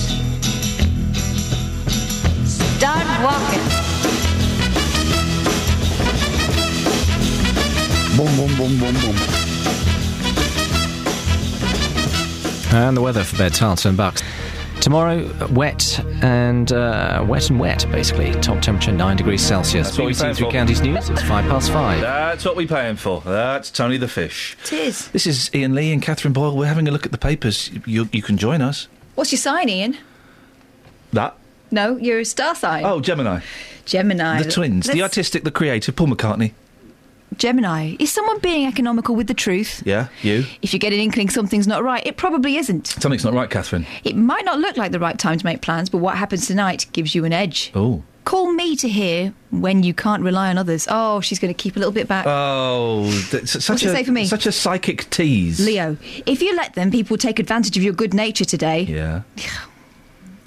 Start walking. Boom, boom, boom, boom, boom. And the weather for beds, Herts and Bucks. Tomorrow, wet and uh, wet and wet, basically. Top temperature 9 degrees Celsius. That's what we BBC paying Three. Counties News, it's 5 past 5. That's what we're paying for. That's Tony the Fish. It is. This is Iain Lee and Catherine Boyle. We're having a look at the papers. You, you can join us. What's your sign, Iain? That? No, you're a star sign. Oh, Gemini. Gemini. the twins. The Let's- artistic, the creative, Paul McCartney. Gemini. Is someone being economical with the truth? Yeah, you. If you get an inkling something's not right, it probably isn't. Something's not right, Catherine. It might not look like the right time to make plans, but what happens tonight gives you an edge. Oh. Call me to hear when you can't rely on others. Oh, she's going to keep a little bit back. Oh, such What's a say for me? such a psychic tease. Leo, if you let them, people will take advantage of your good nature today. Yeah.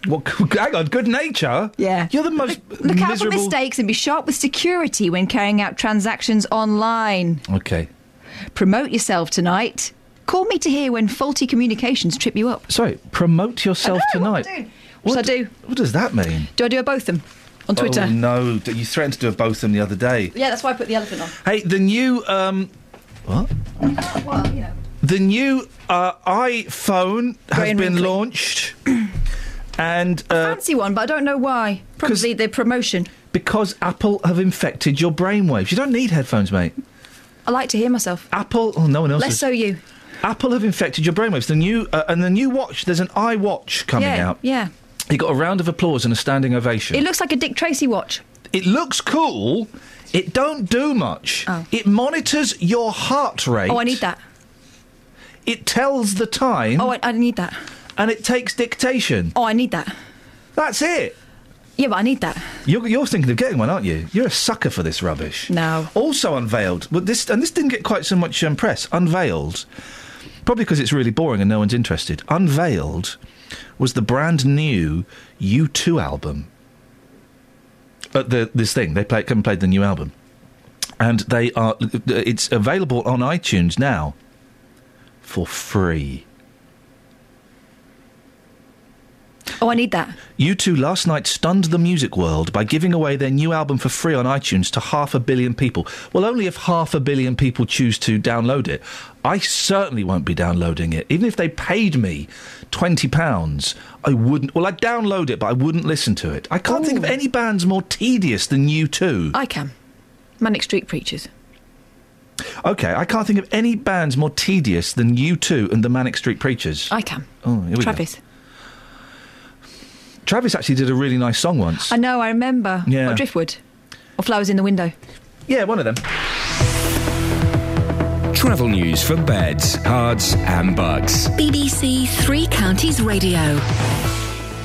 What? Hang on, good nature. Yeah. You're the most Look out for miserable. mistakes and be sharp with security when carrying out transactions online. Okay. Promote yourself tonight. Call me to hear when faulty communications trip you up. Sorry, promote yourself I know, tonight. What, am I doing? What, should I do? What does that mean? Do I do a both them on Twitter? Oh no, d- you threatened to do a both them the other day. Yeah, that's why I put the elephant on. Hey, the new um, what? Well, you know. The new uh, iPhone has been launched, and uh, Fancy one, but I don't know why. Probably the promotion. because Apple have infected your brainwaves, you don't need headphones, mate. I like to hear myself. Apple, oh, no one else. Less is. so you. Apple have infected your brainwaves. The new uh, and the new watch. There's an iWatch coming yeah, out. yeah. He got a round of applause and a standing ovation. It looks like a Dick Tracy watch. It looks cool. It don't do much. Oh. It monitors your heart rate. Oh, I need that. It tells the time. Oh, I, I need that. And it takes dictation. Oh, I need that. That's it. Yeah, but I need that. You're, you're thinking of getting one, aren't you? You're a sucker for this rubbish. No. Also unveiled, well, this and this didn't get quite so much um, press. Unveiled, probably because it's really boring and no one's interested. Unveiled was the brand new U2 album. At the this thing, they play, come and played the new album, and they are. It's available on iTunes now for free. Oh, I need that. U2 last night stunned the music world by giving away their new album for free on iTunes to half a billion people. Well, only if half a billion people choose to download it. I certainly won't be downloading it. Even if they paid me £20, I wouldn't. Well, I'd download it, but I wouldn't listen to it. I can't think of any bands more tedious than U2 I can. Manic Street Preachers. Okay, I can't think of any bands more tedious than U2 and the Manic Street Preachers. I can. Oh, here we go. Travis. Travis actually did a really nice song once. I know, I remember. Yeah. What, Driftwood? Or Flowers in the Window? Yeah, one of them. Travel news for beds, cards, and bugs. BBC Three Counties Radio.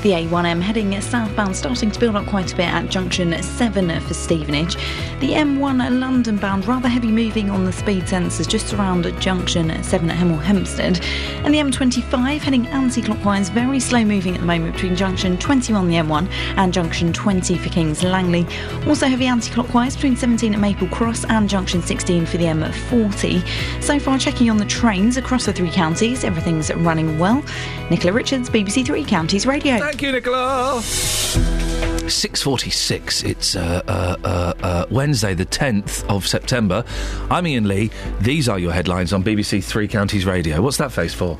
The A1M heading southbound starting to build up quite a bit at junction 7 for Stevenage. The M1 London bound rather heavy moving on the speed sensors just around junction 7 at Hemel Hempstead. And the M25 heading anti clockwise, very slow moving at the moment between junction 21 the M1 and junction 20 for Kings Langley. Also heavy anti clockwise between 17 at Maple Cross and junction 16 for the M40. So far, checking on the trains across the three counties, everything's running well. Nicola Richards, BBC Three Counties Radio. Thank you, Nicola. 6.46. It's uh, uh, uh, uh, Wednesday, the 10th of September. I'm Iain Lee. These are your headlines on BBC Three Counties Radio. What's that face for?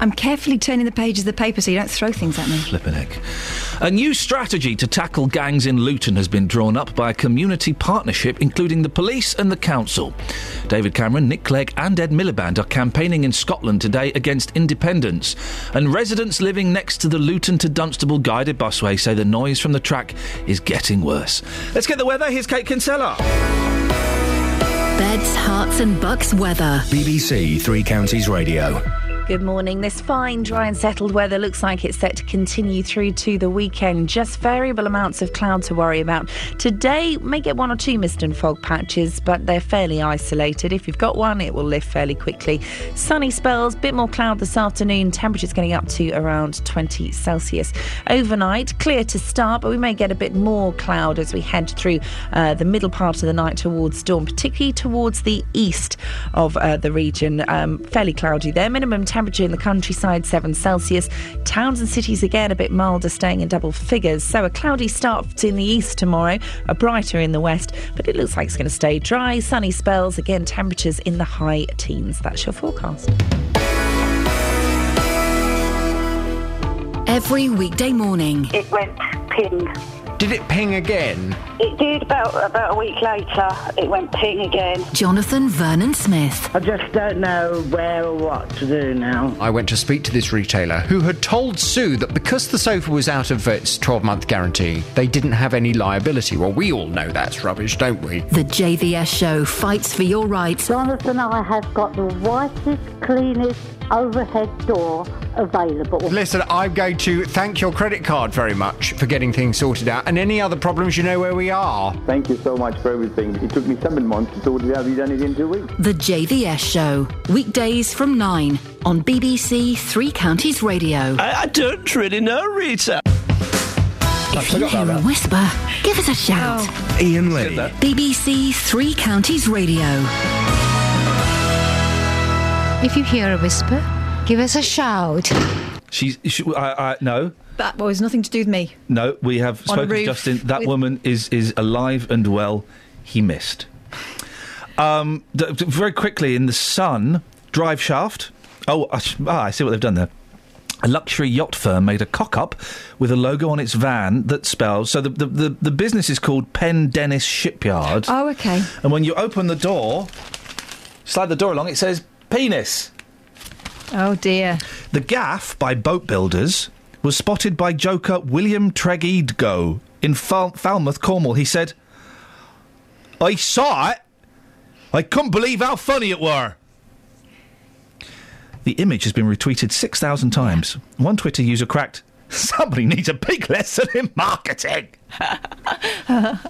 I'm carefully turning the pages of the paper so you don't throw things at me. Flippin' heck. A new strategy to tackle gangs in Luton has been drawn up by a community partnership including the police and the council. David Cameron, Nick Clegg, and Ed Miliband are campaigning in Scotland today against independence. And residents living next to the Luton to Dunstable guided busway say the noise from the track is getting worse. Let's get the weather. Here's Kate Kinsella. Beds, Herts, and Bucks weather. BBC Three Counties Radio. Good morning. This fine, dry, and settled weather looks like it's set to continue through to the weekend. Just variable amounts of cloud to worry about. Today, may get one or two mist and fog patches, but they're fairly isolated. If you've got one, it will lift fairly quickly. Sunny spells, bit more cloud this afternoon. Temperatures getting up to around 20 Celsius. Overnight, clear to start, but we may get a bit more cloud as we head through uh, the middle part of the night towards dawn, particularly towards the east of uh, the region. Um, fairly cloudy there. Minimum temperature in the countryside 7 Celsius. Towns and cities again a bit milder, staying in double figures. So a cloudy start in the east tomorrow, a brighter in the west, but it looks like it's going to stay dry. Sunny spells, again temperatures in the high teens. That's your forecast. Every weekday morning. It went ping. Did it ping again? It did about about a week later. It went ping again. Jonathan Vernon Smith. I just don't know where or what to do now. I went to speak to this retailer who had told Sue that because the sofa was out of its 12 month guarantee, they didn't have any liability. Well, we all know that's rubbish, don't we? The JVS show fights for your rights. Jonathan, I have got the whitest, cleanest overhead door available. Listen, I'm going to thank your credit card very much for getting things sorted out. And any other problems, you know where we are. Thank you so much for everything. It took me seven months to sort it out. You've done it in two weeks. The JVS show. Weekdays from 9 on BBC Three Counties Radio. I, I don't really know, Rita. If you hear a whisper, give us a shout. Iain Lee. BBC Three Counties Radio. If you hear a whisper, give us a shout. She's. She, I, I, no. That was nothing to do with me. No, we have On spoken to Justin. That with- woman is is alive and well. He missed. Um, d- d- very quickly in the Sun, drive shaft. Oh, I, sh- ah, I see what they've done there. A luxury yacht firm made a cock up with a logo on its van that spells. So the, the, the, the business is called Pendennis Shipyard. Oh, okay. And when you open the door, slide the door along, it says penis. Oh dear. The gaff by boat builders was spotted by joker William Tregidgo in Fal- Falmouth, Cornwall. He said, I saw it. I couldn't believe how funny it were. The image has been retweeted 6,000 times. One Twitter user cracked, Somebody needs a big lesson in marketing.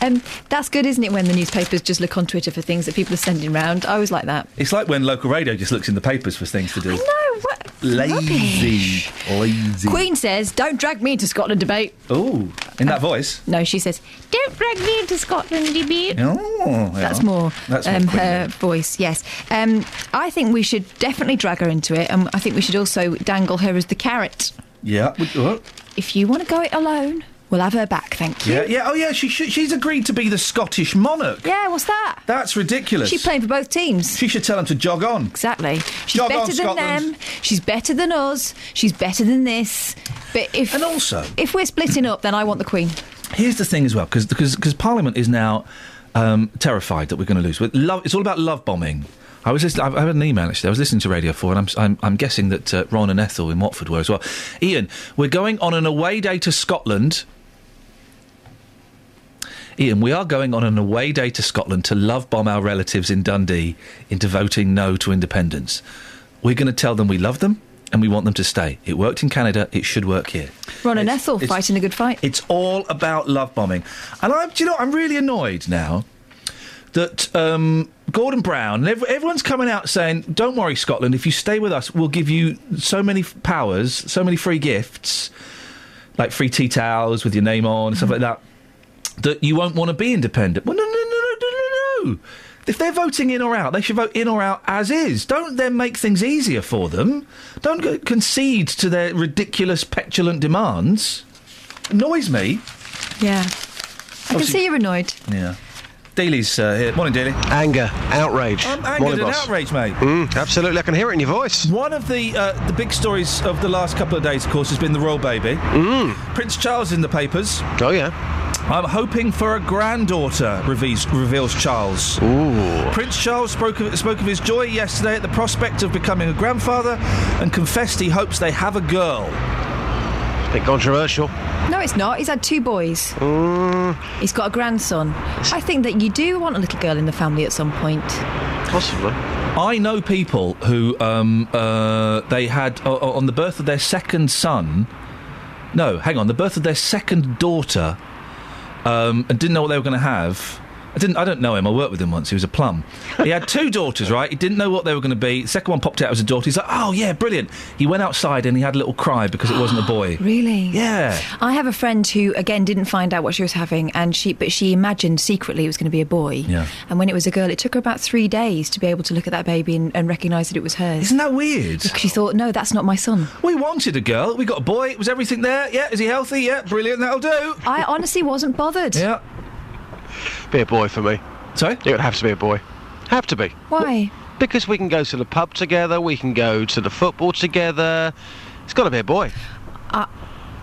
Um, that's good, isn't it, when the newspapers just look on Twitter for things that people are sending round? I always like that. It's like when local radio just looks in the papers for things to do. No, what? Lazy. Lazy. Queen says, don't drag me into Scotland debate. Oh, in that voice? No, she says, don't drag me into Scotland debate. Oh, That's more, That's more um, her voice, yes. Um, I think we should definitely drag her into it, and I think we should also dangle her as the carrot. Yeah. If you want to go it alone, we'll have her back, thank you. Yeah, yeah. Oh, yeah. She should, she's agreed to be the Scottish monarch. Yeah, what's that? That's ridiculous. She's playing for both teams. She should tell them to jog on. Exactly. She's Jog better on, than Scotland. them. She's better than us. She's better than this. But if and also, if we're splitting up, then I want the Queen. Here's the thing as well, because because Parliament is now um, terrified that we're going to lose. Love, it's all about love bombing. I was listening, I had an email actually. I was listening to Radio Four, and I'm I'm, I'm guessing that uh, Ron and Ethel in Watford were as well. Iain, we're going on an away day to Scotland. Iain, we are going on an away day to Scotland to love bomb our relatives in Dundee into voting no to independence. We're going to tell them we love them and we want them to stay. It worked in Canada, it should work here. Ron and Ethel it's- fighting a good fight. It's all about love bombing. And I'm, do you know, I'm really annoyed now that um, Gordon Brown, ev- everyone's coming out saying, don't worry, Scotland, if you stay with us, we'll give you so many f- powers, so many free gifts, like free tea towels with your name on, and stuff like that, that you won't want to be independent. Well, no, no, no, no, no, no, no. If they're voting in or out, they should vote in or out as is. Don't then make things easier for them. Don't go- concede to their ridiculous, petulant demands. Annoys me. Yeah. I can see you're annoyed. Yeah. Dealey's uh, here. Morning, Dealey. Anger, outrage. I'm angered Morning, and boss. outraged, mate. Mm, absolutely, I can hear it in your voice. One of the uh, the big stories of the last couple of days, of course, has been the royal baby. Mm. Prince Charles in the papers. Oh yeah. I'm hoping for a granddaughter, reveals, reveals Charles. Ooh. Prince Charles spoke of, spoke of his joy yesterday at the prospect of becoming a grandfather and confessed he hopes they have a girl. Bit controversial. No, it's not. He's had two boys. Mm, He's got a grandson. I think that you do want a little girl in the family at some point. possibly. I know people who um, uh, they had uh, on the birth of their second son. No, hang on, the birth of their second daughter, um, and didn't know what they were going to have. I didn't. I don't know him. I worked with him once. He was a plum. He had two daughters, right? He didn't know what they were going to be. The second one popped out as a daughter. He's like, "Oh yeah, brilliant." He went outside and he had a little cry because it wasn't a boy. Really? Yeah. I have a friend who again didn't find out what she was having, and she but she imagined secretly it was going to be a boy. Yeah. And when it was a girl, it took her about three days to be able to look at that baby and, and recognise that it was hers. Isn't that weird? Because she thought, no, that's not my son. We wanted a girl. We got a boy. Was everything there? Yeah. Is he healthy? Yeah. Brilliant. That'll do. I honestly wasn't bothered. Yeah. Be a boy for me. Sorry? It would have to be a boy. Have to be. Why? Because we can go to the pub together, we can go to the football together. It's got to be a boy. I,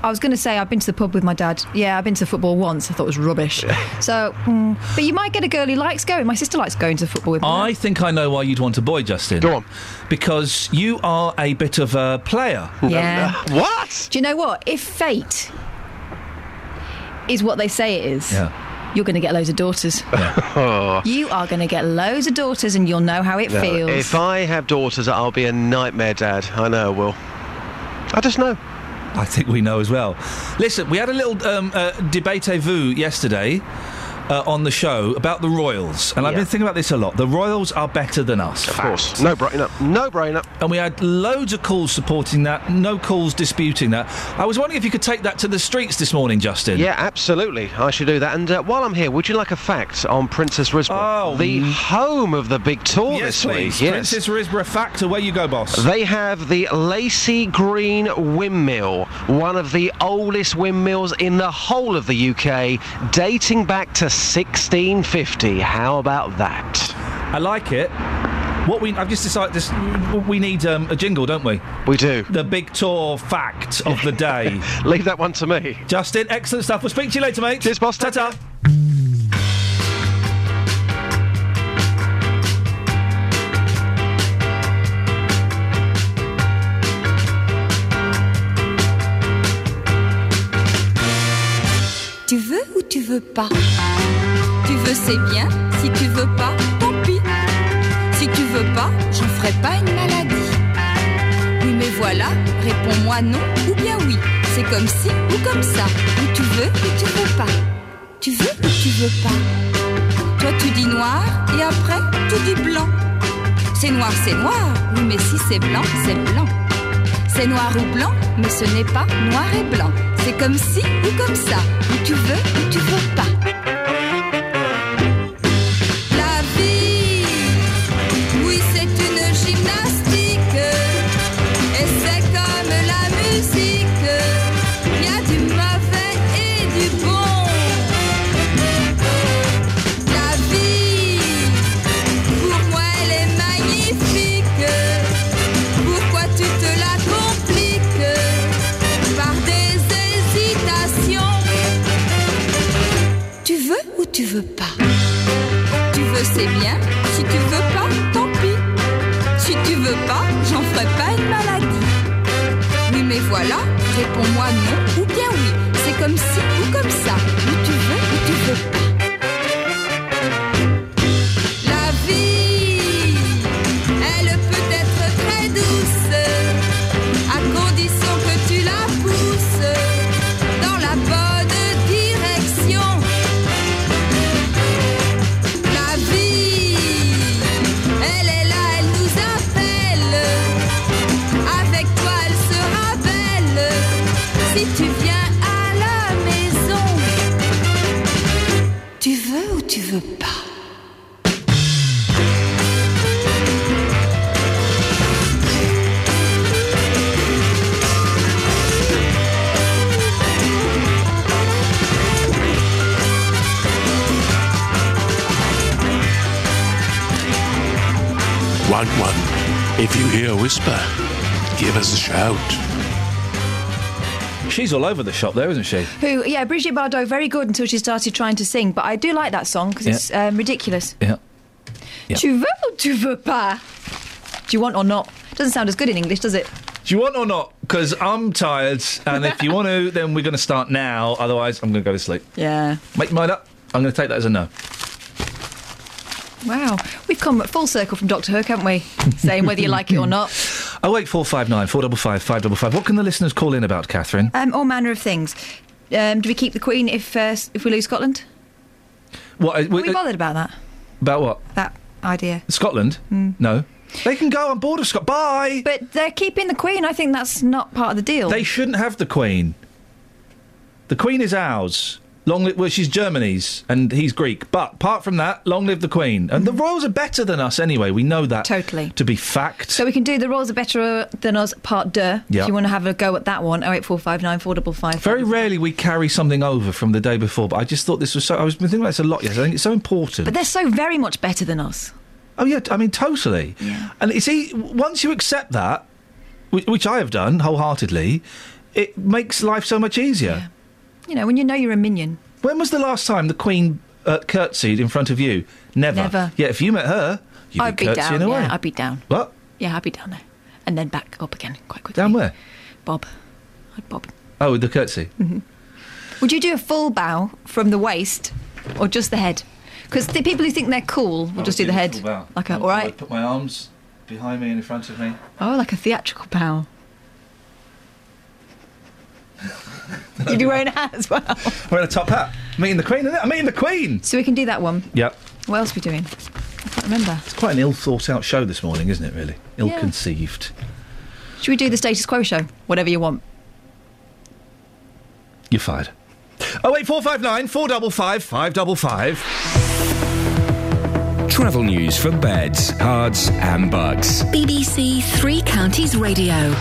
I was going to say I've been to the pub with my dad. Yeah, I've been to football once. I thought it was rubbish. so, mm, but you might get a girl who likes going. My sister likes going to football with me. I think I know why you'd want a boy, Justin. Go on. Because you are a bit of a player. Yeah. what? Do you know what? If fate is what they say it is, Yeah. You're going to get loads of daughters. Oh. You are going to get loads of daughters, and you'll know how it No, feels. If I have daughters, I'll be a nightmare dad. I know I will. I just know. I think we know as well. Listen, we had a little um, uh, debate vu yesterday uh, on the show about the Royals, and I've been thinking about this a lot. The Royals are better than us. Of course. No brainer. No brainer. And we had loads of calls supporting that, no calls disputing that. I was wondering if you could take that to the streets this morning, Justin. Yeah, absolutely. I should do that. And uh, while I'm here, would you like a fact on Princes Risborough? Oh, the mm. home of the big tour Yes, this please. week. Yes. Princes Risborough fact, away you go, boss. They have the Lacey Green Windmill, one of the oldest windmills in the whole of the UK, dating back to 1650. How about that? I like it. What we I've just decided this we need um, a jingle, don't we? We do. The big tour fact of the day. Leave that one to me. Justin, excellent stuff. We'll speak to you later, mate. Cheers, boss. Ta-ta. Tu veux ou tu veux pas Tu veux, c'est bien. Si tu veux pas, tant pis. Si tu veux pas, j'en ferai pas une maladie. Oui, mais voilà, réponds-moi non ou bien oui. C'est comme si ou comme ça. Ou tu veux ou tu veux pas. Tu veux ou tu veux pas Toi, tu dis noir et après, tu dis blanc. C'est noir, c'est noir. Oui, mais si c'est blanc, c'est blanc. C'est noir ou blanc, mais ce n'est pas noir et blanc. C'est comme si ou comme ça. Ou tu veux ou tu veux pas. If you hear a whisper, give us a shout. She's all over the shop there, isn't she? Who, yeah, Brigitte Bardot, very good until she started trying to sing, but I do like that song because it's um, ridiculous. Yeah. Yeah. Tu veux ou tu veux pas? Do you want or not? Doesn't sound as good in English, does it? Do you want or not? Because I'm tired, and if you want to, then we're going to start now. Otherwise, I'm going to go to sleep. Yeah. Make your mind up. I'm going to take that as a no. Wow, we've come full circle from Doctor Hook, haven't we? Saying whether you like it or not. Oh eight four five nine four double five five double five. What can the listeners call in about, Catherine? Um, all manner of things. Um, do we keep the Queen if uh, if we lose Scotland? What uh, Are we bothered about that? about what? That idea. Scotland? No. They can go on board of Scot. Bye. But they're keeping the Queen. I think that's not part of the deal. They shouldn't have the Queen. The Queen is ours. Long live, well, she's Germany's, and he's Greek. But apart from that, long live the Queen. And the mm. royals are better than us anyway. We know that. Totally. To be fact. So we can do the Royals are better uh, than us part deux. Yeah. If you want to have a go at that one? one, oh eight four five nine four double five. Very rarely we carry something over from the day before, but I just thought this was so. I was thinking about this a lot yesterday. I think it's so important. But they're so very much better than us. Oh yeah, I mean totally. Yeah. And you see, once you accept that, which, which I have done wholeheartedly, it makes life so much easier. You know, when you know you're a minion. When was the last time the Queen uh, curtsied in front of you? Never. Never. Yeah, if you met her, you'd I'd be be curtsying down. away. Yeah, I'd be down. What? Yeah, I'd be down there, and then back up again quite quickly. Down where? Bob. I'd bob. Oh, with the curtsy. hmm Would you do a full bow from the waist or just the head? Because the people who think they're cool will just do the head. Like a, all right. I'd put my arms behind me and in front of me. Oh, like a theatrical bow. You'd be wearing a hat as well. Wearing a top hat. Meeting the Queen, isn't it? I'm meeting the Queen. So we can do that one. Yep. What else are we doing? I can't remember. It's quite an ill thought out show this morning, isn't it, really? Ill conceived. Should we do the status quo show? Whatever you want. You're fired. Oh eight four five nine four double five five double five. Travel news for beds, cards, and bugs. BBC Three Counties Radio.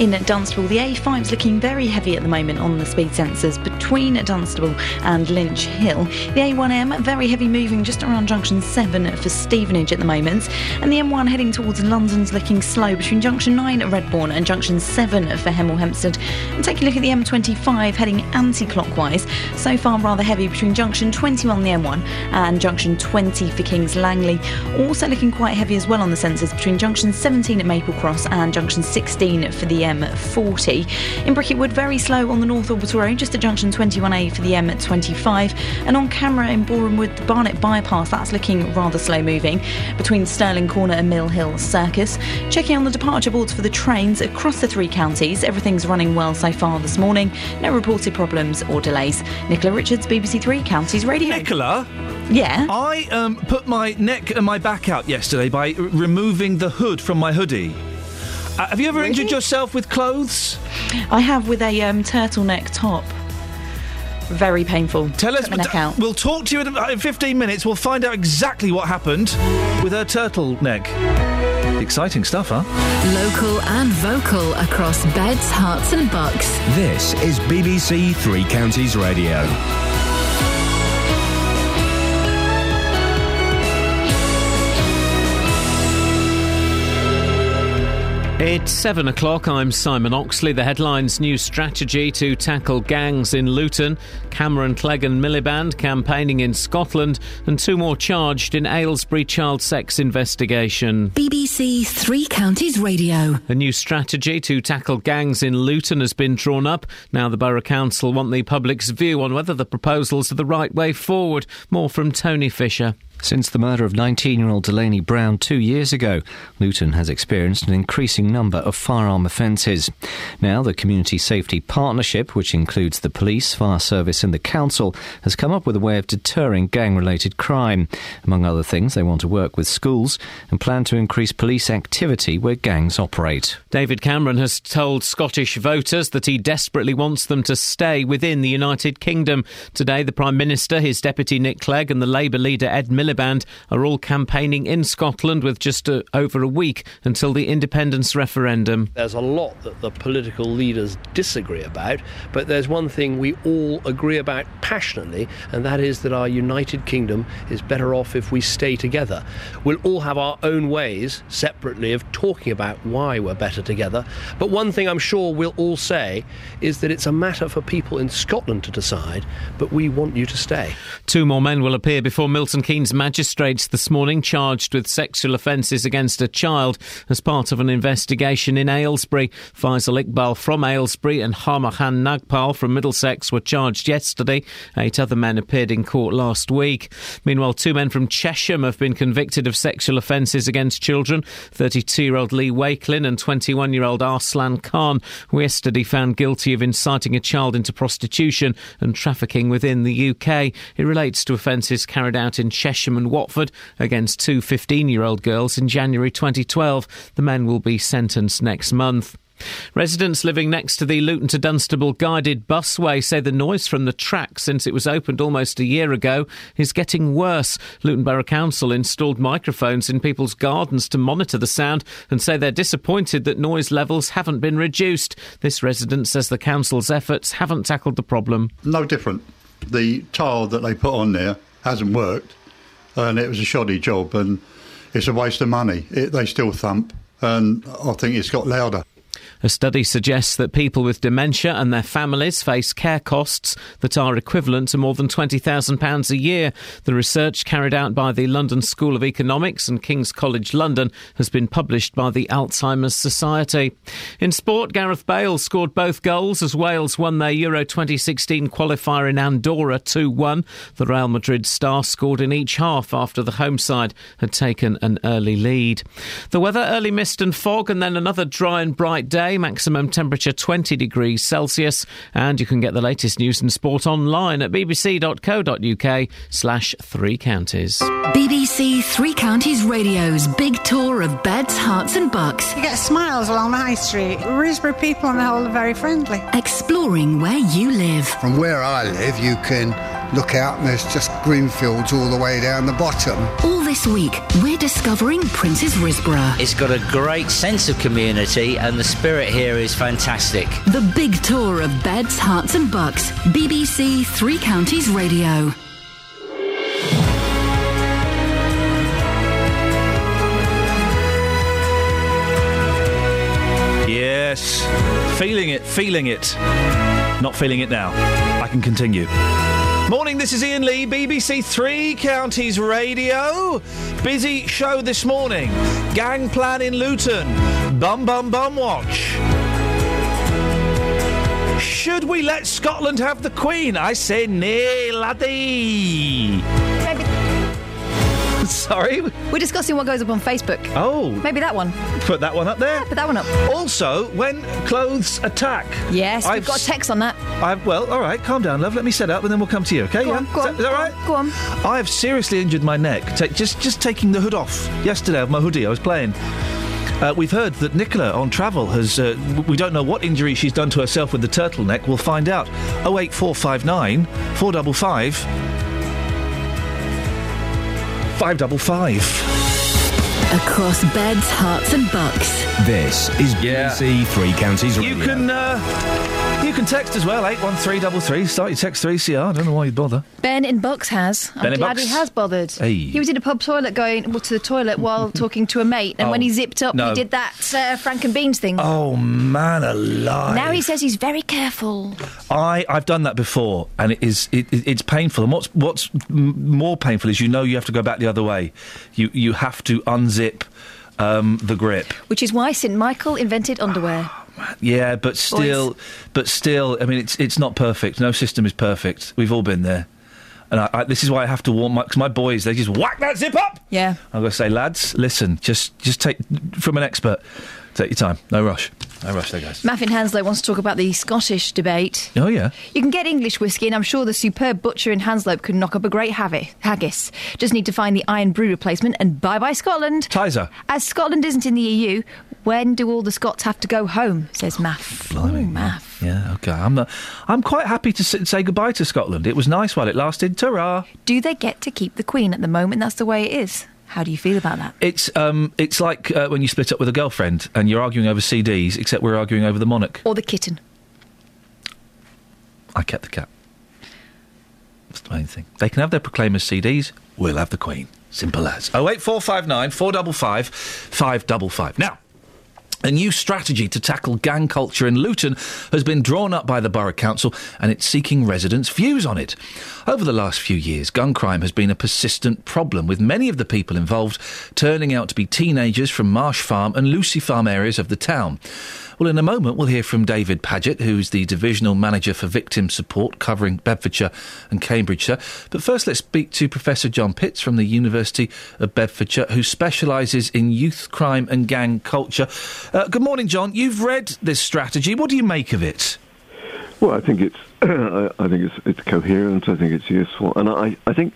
In Dunstable, the A5 is looking very heavy at the moment on the speed sensors between Dunstable and Lynch Hill. The A1M, very heavy moving just around junction 7 for Stevenage at the moment. And the M1 heading towards London's looking slow between junction 9 at Redbourn and junction 7 for Hemel Hempstead. And take a look at the M25 heading anti clockwise. So far, rather heavy between junction 21 the M1 and junction 20 for Kings Langley. Also looking quite heavy as well on the sensors between junction 17 at Maple Cross and junction 16 for the M40. In Bricket Wood, very slow on the North Orbital Road, just at junction 21A for the M25. And on camera in Borehamwood, the Barnet bypass, that's looking rather slow moving between Stirling Corner and Mill Hill Circus. Checking on the departure boards for the trains across the three counties, everything's running well so far this morning. No reported problems or delays. Nicola Richards, BBC Three Counties Radio. Nicola? Yeah? I um, put my neck and my back out yesterday by r- removing the hood from my hoodie. Uh, have you ever injured yourself with clothes? I have with a um, turtleneck top. Very painful. Tell us. My neck out. We'll talk to you in, in 15 minutes. We'll find out exactly what happened with her turtleneck. Exciting stuff, huh? Local and vocal across beds, Herts, and bucks. This is BBC Three Counties Radio. It's seven o'clock. I'm Simon Oxley. The headlines new strategy to tackle gangs in Luton, Cameron Clegg and Miliband campaigning in Scotland, and two more charged in Aylesbury child sex investigation. BBC Three Counties Radio. A new strategy to tackle gangs in Luton has been drawn up. Now the Borough Council want the public's view on whether the proposals are the right way forward. More from Tony Fisher. Since the murder of 19 year old Delaney Brown two years ago, Luton has experienced an increasing number of firearm offences. Now, the Community Safety Partnership, which includes the police, fire service, and the council, has come up with a way of deterring gang related crime. Among other things, they want to work with schools and plan to increase police activity where gangs operate. David Cameron has told Scottish voters that he desperately wants them to stay within the United Kingdom. Today, the Prime Minister, his deputy Nick Clegg, and the Labour leader Ed Miliband are all campaigning in Scotland with just uh, over a week until the independence referendum. There's a lot that the political leaders disagree about, but there's one thing we all agree about passionately, and that is that our United Kingdom is better off if we stay together. We'll all have our own ways, separately, of talking about why we're better together, but one thing I'm sure we'll all say is that it's a matter for people in Scotland to decide, but we want you to stay. Two more men will appear before Milton Keynes magistrates this morning, charged with sexual offences against a child as part of an investigation in Aylesbury. Faisal Iqbal from Aylesbury and Harmahan Nagpal from Middlesex were charged yesterday. Eight other men appeared in court last week. Meanwhile, two men from Chesham have been convicted of sexual offences against children. 32 year old Lee Wakelin and 21 year old Arslan Khan were yesterday found guilty of inciting a child into prostitution and trafficking within the UK. It relates to offences carried out in Chesham and Watford against two 15 year old girls in January 2012. The men will be sentenced next month. Residents living next to the Luton to Dunstable guided busway say the noise from the track since it was opened almost a year ago is getting worse. Luton Borough Council installed microphones in people's gardens to monitor the sound and say they're disappointed that noise levels haven't been reduced. This resident says the council's efforts haven't tackled the problem. No different. The tile that they put on there hasn't worked, and it was a shoddy job, and it's a waste of money. It, they still thump, and I think it's got louder. A study suggests that people with dementia and their families face care costs that are equivalent to more than £20,000 a year. The research carried out by the London School of Economics and King's College London has been published by the Alzheimer's Society. In sport, Gareth Bale scored both goals as Wales won their Euro 2016 qualifier in Andorra 2 1. The Real Madrid star scored in each half after the home side had taken an early lead. The weather early mist and fog, and then another dry and bright day maximum temperature 20 degrees Celsius. And you can get the latest news and sport online at bbc.co.uk slash three counties. BBC Three Counties Radio's big tour of beds, Herts, and bucks. You get smiles along the high street. Risborough people on the whole are very friendly. Exploring where you live. From where I live, you can look out and there's just green fields all the way down the bottom. All this week, we're discovering Princes Risborough. It's got a great sense of community and the spirit here is fantastic. The big tour of beds, Herts, and bucks. BBC Three Counties Radio. Yes. Feeling it, feeling it. Not feeling it now. I can continue. Morning, this is Iain Lee, BBC Three Counties Radio. Busy show this morning. Gang plan in Luton. Bum bum bum watch. Should we let Scotland have the Queen? I say nay, laddie. Sorry? We're discussing what goes up on Facebook. Oh. Maybe that one. Put that one up there. Yeah, put that one up. Also, when clothes attack. Yes, I've we've got a text on that. I've, well, all right, calm down, love. Let me set up and then we'll come to you, okay? Go yeah? on, go is that, on, is that right? Go on. I have seriously injured my neck. Take, just, just taking the hood off yesterday of my hoodie, I was playing. Uh, we've heard that Nicola on travel has. Uh, we don't know what injury she's done to herself with the turtleneck. We'll find out. 08459 455 555. Across beds, Herts, and bucks. This is yeah. BBC Three Counties Radio. You can. Uh you can text as well. Eight one three double three. Start your text three CR. I don't know why you bother. Ben in Bucks has. I'm Ben in glad Bucks? he has bothered. Hey. He was in a pub toilet going well, to the toilet while talking to a mate, and when Oh, he zipped up, no. he did that uh, Frank and Beans thing. Oh man alive! Now he says he's very careful. I I've done that before, and it is it, it- it's painful. And what's what's m- more painful is you know you have to go back the other way. You you have to unzip um, the grip. Which is why St Michael invented underwear. Yeah, but still, but still, I mean, it's it's not perfect. No system is perfect. We've all been there, and I, I, this is why I have to warn my cause my boys. They just whack that zip up. Yeah. I'm going to say, lads, listen, just just take from an expert. Take your time. No rush. No rush, there, guys. Maffin Hanslope wants to talk about the Scottish debate. Oh yeah. You can get English whiskey, and I'm sure the superb butcher in Hanslope could knock up a great haggis. Just need to find the Irn-Bru replacement, and bye bye Scotland. Tizer. As Scotland isn't in the EU, when do all the Scots have to go home? Says Maff. Oh, Maff. Yeah. Okay. I'm not. I'm quite happy to s- say goodbye to Scotland. It was nice while it lasted. Ta-ra. Do they get to keep the Queen at the moment? That's the way it is. How do you feel about that? It's um, it's like uh, when you split up with a girlfriend and you're arguing over CDs, except we're arguing over the monarch. Or the kitten? I kept the cat. That's the main thing. They can have their Proclaimers CDs. We'll have the Queen. Simple as. Oh eight four five nine four double five five double five. Now, A new strategy to tackle gang culture in Luton has been drawn up by the Borough Council and it's seeking residents' views on it. Over the last few years, gun crime has been a persistent problem, with many of the people involved turning out to be teenagers from Marsh Farm and Lewsey Farm areas of the town. Well, in a moment, we'll hear from David Paget, who's the Divisional Manager for Victim Support covering Bedfordshire and Cambridgeshire. But first, let's speak to Professor John Pitts from the University of Bedfordshire, who specialises in youth crime and gang culture. Uh, good morning, John. You've read this strategy. What do you make of it? Well, I think it's I think it's it's coherent. I think it's useful, and I I think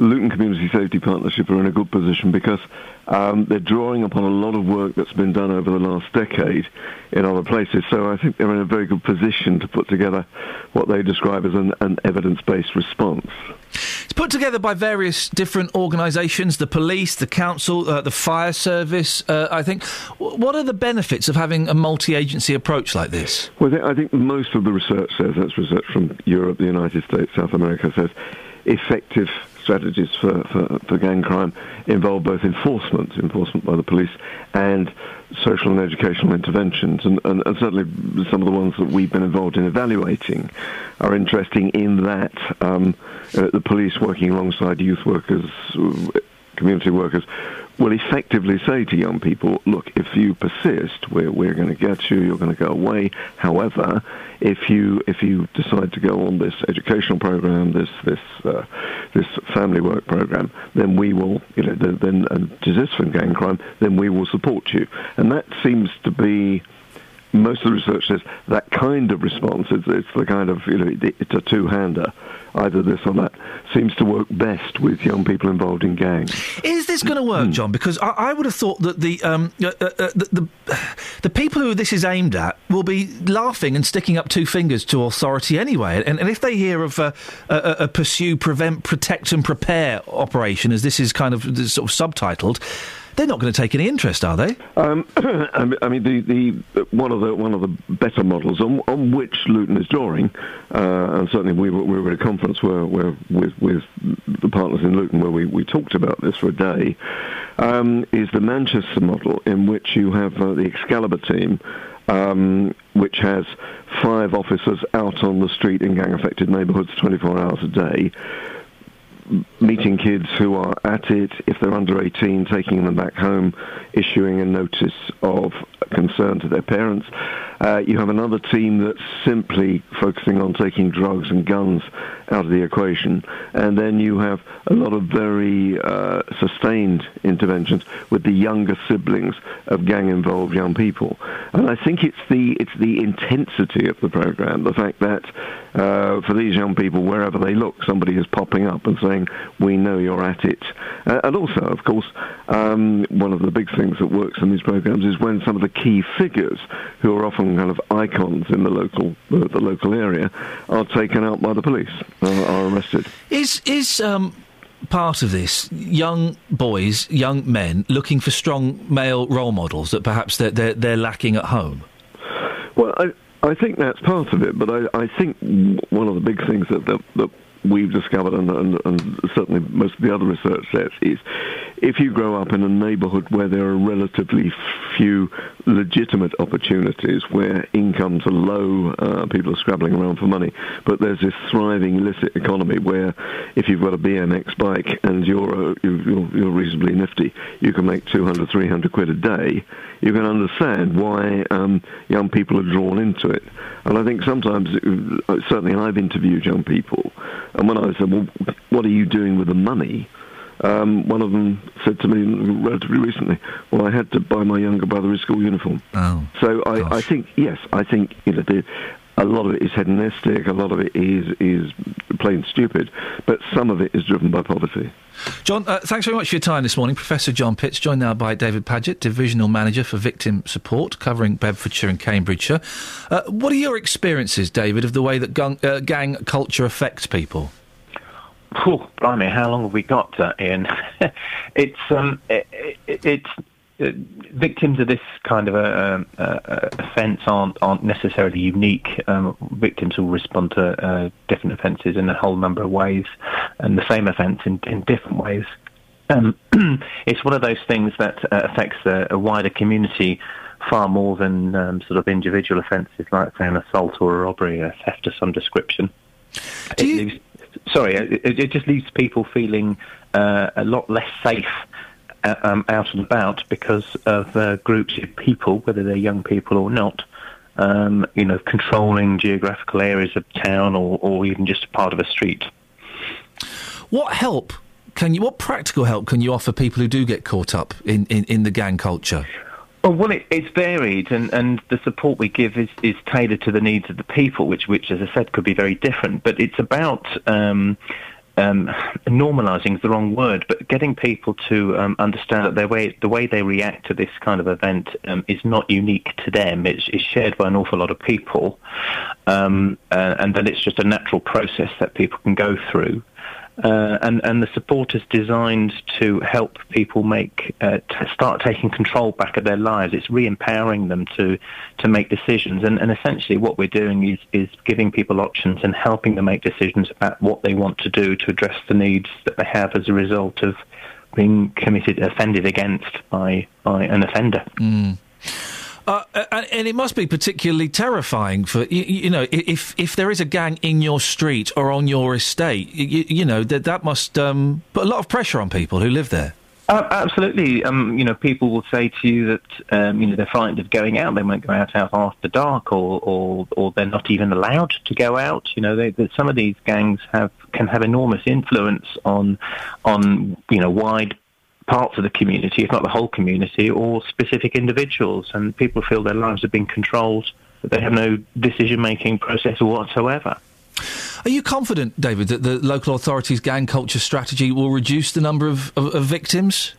Luton Community Safety Partnership are in a good position because um, they're drawing upon a lot of work that's been done over the last decade in other places. So I think they're in a very good position to put together what they describe as an, an evidence-based response. It's put together by various different organisations, the police, the council, uh, the fire service. Uh, I think. What are the benefits of having a multi-agency approach like this? Well, I think most of the research says that's research from Europe, the United States, South America says effective strategies for, for, for gang crime involve both enforcement, enforcement by the police, and social and educational interventions. And, and, and, certainly some of the ones that we've been involved in evaluating are interesting in that um, uh, the police working alongside youth workers, community workers, will effectively say to young people, look, if you persist, we're, we're going to get you, you're going to go away. However, if you if you decide to go on this educational program, this this uh, this family work program, then we will, you know, then, and desist from gang crime, then we will support you. And that seems to be most of the research says that kind of response, it's, it's the kind of, you know, it's a two-hander, either this or that, seems to work best with young people involved in gangs. Is this going to work, Hmm. John? Because I, I would have thought that the, um, uh, uh, uh, the, the the people who this is aimed at will be laughing and sticking up two fingers to authority anyway. And, and if they hear of a, a, a pursue, prevent, protect, and prepare operation, as this is kind of sort of subtitled, they're not going to take any interest, are they? Um, I mean- the, the one of the one of the better models on, on which Luton is drawing, uh, and certainly we were, we were at a conference where, where with, with the partners in Luton where we, we talked about this for a day, um, is the Manchester model in which you have uh, the Excalibur team. Um, which has five officers out on the street in gang-affected neighbourhoods 24 hours a day, meeting kids who are at it, if they're under 18, taking them back home, issuing a notice of concern to their parents. Uh, you have another team that's simply focusing on taking drugs and guns out of the equation. And then you have a lot of very uh, sustained interventions with the younger siblings of gang-involved young people. And I think it's the, it's the intensity of the program, the fact that uh, for these young people, wherever they look, somebody is popping up and saying, we know you're at it. Uh, and also, of course, um, one of the big things that works in these programs is when some of the key figures, who are often kind of icons in the local, uh, the local area, are taken out by the police, uh, are arrested. Is is um, part of this young boys, young men looking for strong male role models that perhaps they're they're, they're lacking at home? Well, I, I think that's part of it, but I, I think one of the big things that, that, that we've discovered, and, and, and certainly most of the other research says, is if you grow up in a neighbourhood where there are relatively few legitimate opportunities, where incomes are low, uh, people are scrabbling around for money, but there's this thriving illicit economy where if you've got a BMX bike and you're, uh, you're, you're reasonably nifty, you can make 200, 300 quid a day, you can understand why um, young people are drawn into it. And I think sometimes, uh, certainly I've interviewed young people, and when I said, well, what are you doing with the money? Um, one of them said to me relatively recently, "Well, I had to buy my younger brother his school uniform." Oh, so I, I think yes, I think you know the, a lot of it is hedonistic, a lot of it is is plain stupid, but some of it is driven by poverty. John, uh, thanks very much for your time this morning, Professor John Pitts, joined now by David Paget, Divisional Manager for Victim Support, covering Bedfordshire and Cambridgeshire. Uh, what are your experiences, David, of the way that gun, uh, gang culture affects people? Oh, blimey, how long have we got, uh, Iain? it's um, it, it, it's victims of this kind of a, a, a offence aren't aren't necessarily unique. Um, victims will respond to uh, different offences in a whole number of ways, and the same offence in, in different ways. Um, it's one of those things that uh, affects a, a wider community far more than um, sort of individual offences like, say, an assault or a robbery, a theft of some description. It leaves, sorry, it, it just leaves people feeling uh, a lot less safe um, out and about because of uh, groups of people, whether they're young people or not, um, you know, controlling geographical areas of town or, or even just a part of a street. What help can you? What practical help can you offer people who do get caught up in, in, in the gang culture? Oh, well, it, it's varied, and, and the support we give is, is tailored to the needs of the people, which, which, as I said, could be very different. But it's about um, um, normalising is the wrong word, but getting people to um, understand that their way, the way they react to this kind of event um, is not unique to them. It's, it's, shared by an awful lot of people, um, uh, and that it's just a natural process that people can go through. Uh, and, and the support is designed to help people make uh, to start taking control back of their lives. It's re-empowering them to to make decisions, and, and essentially what we're doing is is giving people options and helping them make decisions about what they want to do to address the needs that they have as a result of being committed offended against by by an offender. Mm. Uh, and, it must be particularly terrifying for you, you, know if if there is a gang in your street or on your estate, you, you know that that must um, put a lot of pressure on people who live there. Uh, absolutely. Um, you know, people will say to you that um, you know they're frightened of going out. They won't go out, out after dark, or, or or they're not even allowed to go out. You know, they, some of these gangs have can have enormous influence on on you know wide parts of the community, if not the whole community, or specific individuals. And people feel their lives have been controlled, that they have no decision making process whatsoever. Are you confident, David, that the local authorities' gang culture strategy will reduce the number of, of, of victims?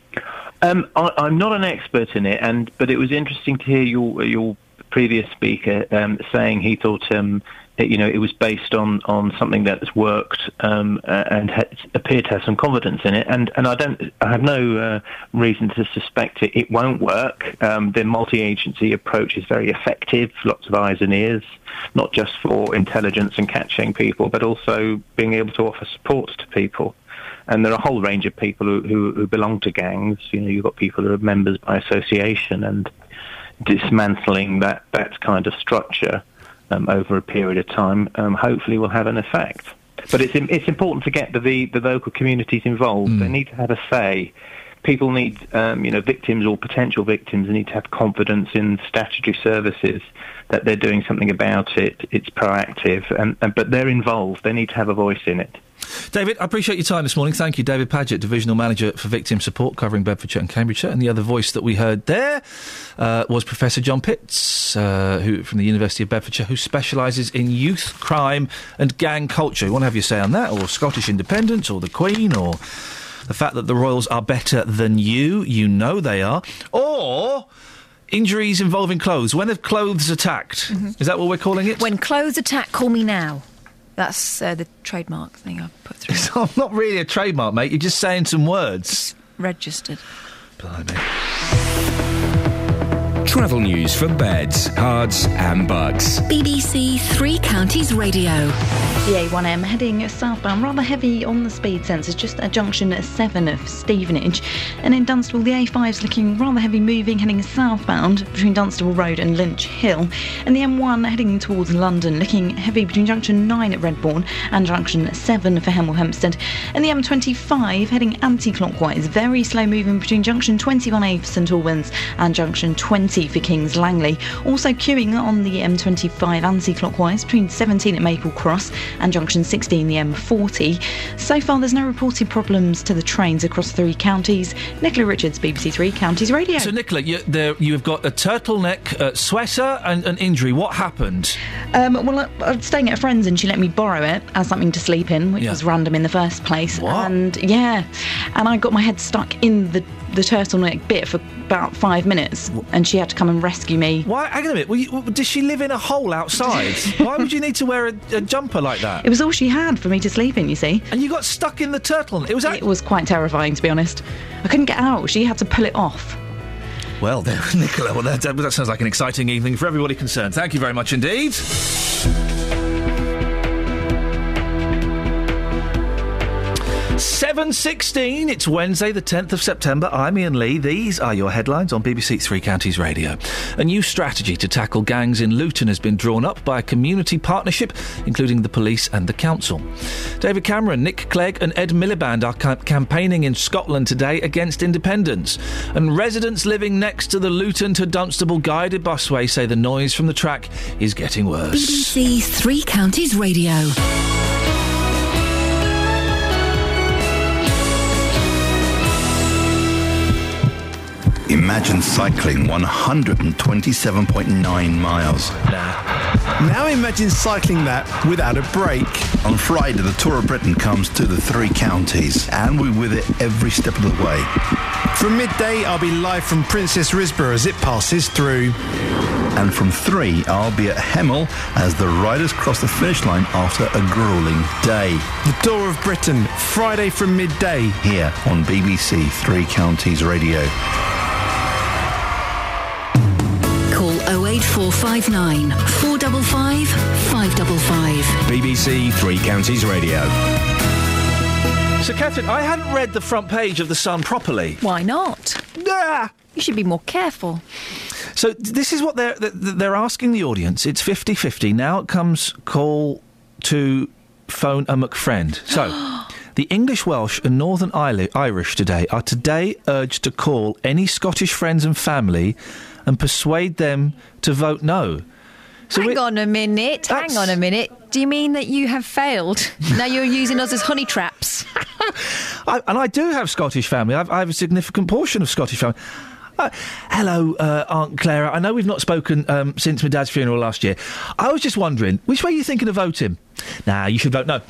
Um, I, am not an expert in it, and but it was interesting to hear your your previous speaker um, saying he thought um, you know, it was based on, on something that has worked um, and appeared to have some confidence in it. And, and I don't, I have no uh, reason to suspect it, it won't work. Um, the multi-agency approach is very effective. Lots of eyes and ears, not just for intelligence and catching people, but also being able to offer support to people. And there are a whole range of people who, who, who belong to gangs. You know, you've got people who are members by association and dismantling that, that kind of structure um, over a period of time, um, hopefully will have an effect. But it's it's important to get the the, the local communities involved. Mm. They need to have a say. People need, um, you know, victims or potential victims need to have confidence in statutory services that they're doing something about it. It's proactive, and, and but they're involved. They need to have a voice in it. David, I appreciate your time this morning. Thank you, David Paget, Divisional Manager for Victim Support, covering Bedfordshire and Cambridgeshire. And the other voice that we heard there uh, was Professor John Pitts, uh, who from the University of Bedfordshire, who specialises in youth crime and gang culture. You want to have your say on that, or Scottish independence, or the Queen, or the fact that the Royals are better than you? You know they are, or injuries involving clothes. When have clothes attacked? Mm-hmm. Is that what we're calling it? When clothes attack, call me now. That's uh, the trademark thing I've put through. It's not really a trademark, mate. You're just saying some words. It's registered. Blimey. Travel news for beds, Herts, and Bucks. BBC Three Counties Radio. The A1M heading southbound, rather heavy on the speed sensors, just at junction 7 of Stevenage. And in Dunstable, the A5 is looking rather heavy moving, heading southbound between Dunstable Road and Lynch Hill. And the M1 heading towards London, looking heavy between junction 9 at Redbourn and junction 7 for Hemel Hempstead. And the M25 heading anti clockwise, very slow moving between junction 21A for St Albans and junction 20 for Kings Langley. Also queuing on the M25 anti-clockwise between 17 at Maple Cross and junction 16 the M40. So far there's no reported problems to the trains across three counties. Nicola Richards, BBC Three Counties Radio. So Nicola, you, there, you have got a turtleneck uh, sweater and an injury. What happened? Um, well, I, I was staying at a friend's and she let me borrow it as something to sleep in, which yeah. was random in the first place. What? And yeah, and I got my head stuck in the the turtleneck bit for about five minutes, and she had to come and rescue me. Why? Hang on a minute. You, does she live in a hole outside? Why would you need to wear a, a, jumper like that? It was all she had for me to sleep in. You see. And you got stuck in the turtle. It was. It was quite terrifying, to be honest. I couldn't get out. She had to pull it off. Well, there, Nicola. Well, that, that sounds like an exciting evening for everybody concerned. Thank you very much indeed. 7.16, it's Wednesday the 10th of September. I'm Iain Lee. These are your headlines on BBC Three Counties Radio. A new strategy to tackle gangs in Luton has been drawn up by a community partnership, including the police and the council. David Cameron, Nick Clegg and Ed Miliband are ca- campaigning in Scotland today against independence. And residents living next to the Luton to Dunstable guided busway say the noise from the track is getting worse. BBC Three Counties Radio. Imagine cycling 127.9 miles. Now imagine cycling that without a break. On Friday, the Tour of Britain comes to the three counties, and we're with it every step of the way. From midday, I'll be live from Princes Risborough as it passes through. And from three, I'll be at Hemel as the riders cross the finish line after a grueling day. The Tour of Britain, Friday from midday. Here on BBC Three Counties Radio. 08459 455 555. BBC Three Counties Radio. So, Catherine, I hadn't read the front page of The Sun properly. Why not? Ah! You should be more careful. So this is what they're th- th- they're asking the audience. It's 50-50. Now it comes call to phone a McFriend. So the English, Welsh, and Northern Irish today are today urged to call any Scottish friends and family and persuade them to vote no. Hang on a minute. Hang on a minute. Do you mean that you have failed? now you're using us as honey traps. I, and I do have Scottish family. I've, I have a significant portion of Scottish family. Uh, hello, uh, Aunt Clara. I know we've not spoken um, since my dad's funeral last year. I was just wondering, which way are you thinking of voting? Nah, you should vote no.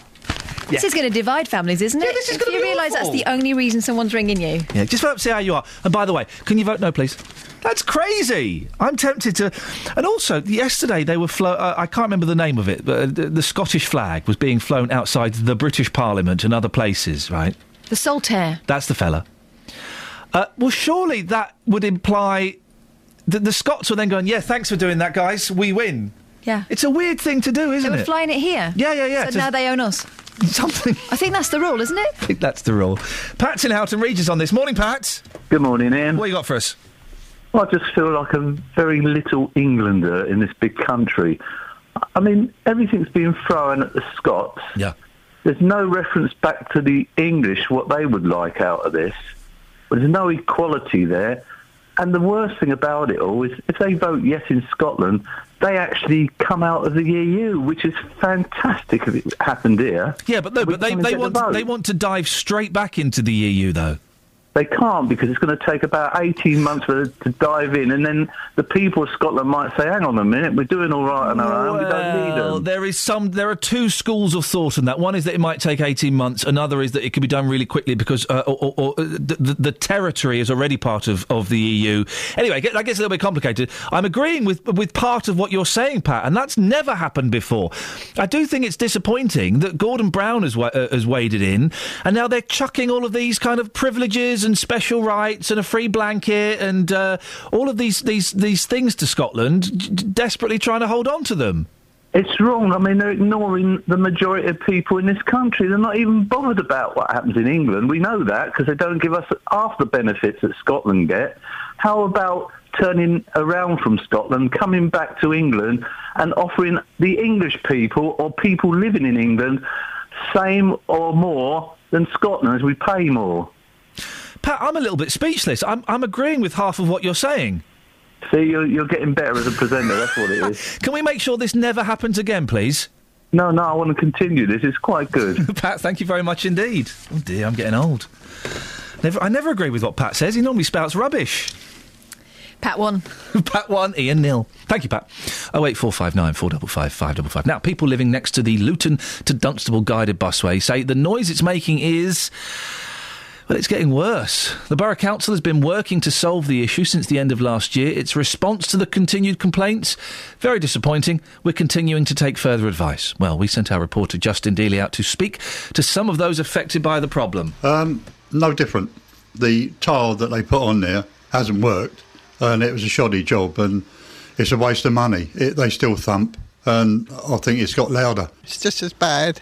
This is going to divide families, isn't it? this is if gonna you be realise that's awful. the only reason someone's ringing you. Yeah, just vote, see how you are. And by the way, can you vote no, please? That's crazy. I'm tempted to. And also, yesterday they were flo- uh, I can't remember the name of it, but uh, the, the Scottish flag was being flown outside the British Parliament and other places. Right? The Saltire. That's the fella. Uh, well, surely that would imply that the Scots were then going, "Yeah, thanks for doing that, guys. We win." Yeah. It's a weird thing to do, isn't They were it? flying it here. Yeah, yeah, yeah. So to- now they own us. Something. I think that's the rule, isn't it? I think that's the rule. Pat's in Houghton Regis on this. Morning, Pat. Good morning, Iain. What you got for us? I just feel like a very little Englander in this big country. I mean, everything's being thrown at the Scots. Yeah. There's no reference back to the English, what they would like out of this. There's no equality there. And the worst thing about it all is if they vote yes in Scotland, they actually come out of the EU, which is fantastic if it happened here. Yeah, but no, but they, they get the want they want to dive straight back into the EU, though. They can't because it's going to take about 18 months for them to dive in, and then the people of Scotland might say, hang on a minute, we're doing all right on our own, we don't need them. there is some. There are two schools of thought on that. One is that it might take eighteen months. Another is that it could be done really quickly because uh, or, or, or, the, the, the territory is already part of, of the EU. Anyway, that gets a little bit complicated. I'm agreeing with with part of what you're saying, Pat, and that's never happened before. I do think it's disappointing that Gordon Brown has, uh, has waded in, and now they're chucking all of these kind of privileges and special rights and a free blanket and uh, all of these these these things to Scotland, d- desperately trying to hold on to them. It's wrong. I mean, they're ignoring the majority of people in this country. They're not even bothered about what happens in England. We know that because they don't give us half the benefits that Scotland get. How about turning around from Scotland, coming back to England and offering the English people or people living in England same or more than Scotland as we pay more? Pat, I'm a little bit speechless. I'm, I'm agreeing with half of what you're saying. See, you're, you're getting better as a presenter. That's what it is. Can we make sure this never happens again, please? No, no, I want to continue this. It's quite good. Pat, thank you very much indeed. Oh dear, I'm getting old. Never, I never agree with what Pat says. He normally spouts rubbish. Pat one. Pat one, Iain nil. Thank you, Pat. Oh eight four five nine four double five five double five. Now, people living next to the Luton to Dunstable guided busway say the noise it's making is. Well, it's getting worse. The Borough Council has been working to solve the issue since the end of last year. Its response to the continued complaints, very disappointing. We're continuing to take further advice. Well, we sent our reporter Justin Dealey out to speak to some of those affected by the problem. Um, no different. The tile that they put on there hasn't worked, and it was a shoddy job, and it's a waste of money. It, they still thump. and I think it's got louder. It's just as bad.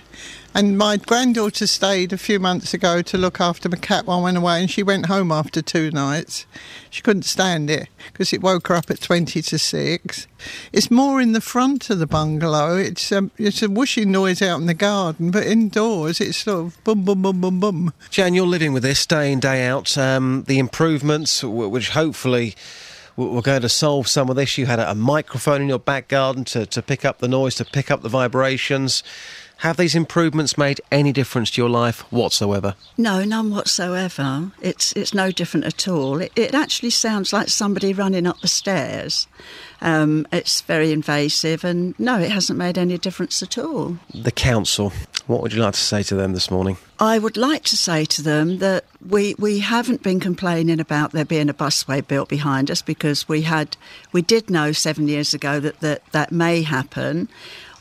And my granddaughter stayed a few months ago to look after my cat while I went away, and she went home after two nights. She couldn't stand it because it woke her up at 20 to 6. It's more in the front of the bungalow. It's, um, it's a whooshing noise out in the garden, but indoors it's sort of bum, bum, bum, bum, bum. Jan, you're living with this day in, day out. Um, the improvements, which hopefully were going to solve some of this. You had a, a microphone in your back garden to, to pick up the noise, to pick up the vibrations. Have these improvements made any difference to your life whatsoever? No, none whatsoever. It's it's no different at all. It, it actually sounds like somebody running up the stairs. Um, it's very invasive, and no, it hasn't made any difference at all. The council, what would you like to say to them this morning? I would like to say to them that we we haven't been complaining about there being a busway built behind us because we had we did know seven years ago that that, that may happen,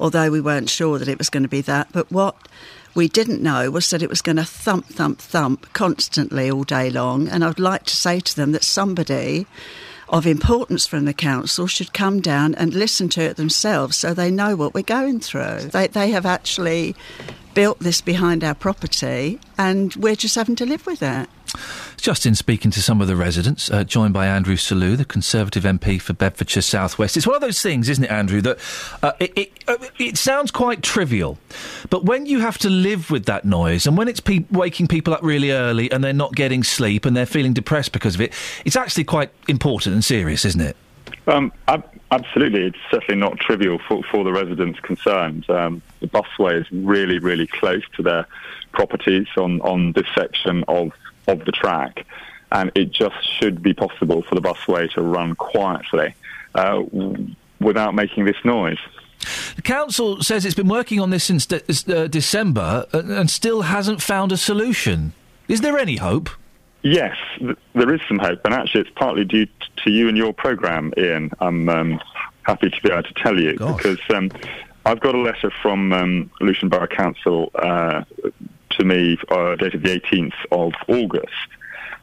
although we weren't sure that it was going to be that. But what we didn't know was that it was going to thump, thump, thump constantly all day long. And I would like to say to them that somebody of importance from the council should come down and listen to it themselves so they know what we're going through. They, they have actually built this behind our property and we're just having to live with it. Justin speaking to some of the residents, uh, joined by Andrew Selous, the Conservative MP for Bedfordshire South West. It's one of those things, isn't it, Andrew, that uh, it, it, uh, it sounds quite trivial, but when you have to live with that noise and when it's pe- waking people up really early and they're not getting sleep and they're feeling depressed because of it, it's actually quite important and serious, isn't it? Um, ab- absolutely, it's certainly not trivial for, for the residents concerned. Um, the busway is really, really close to their properties on, on this section of, of the track, and it just should be possible for the busway to run quietly uh, w- without making this noise. The council says it's been working on this since de- uh, December uh, and still hasn't found a solution. Is there any hope? Yes, th- there is some hope, and actually, it's partly due t- to you and your programme, Iain. I'm um, happy to be able to tell you because um, I've got a letter from um, Luton Borough Council uh, to me uh, dated the 18th of August,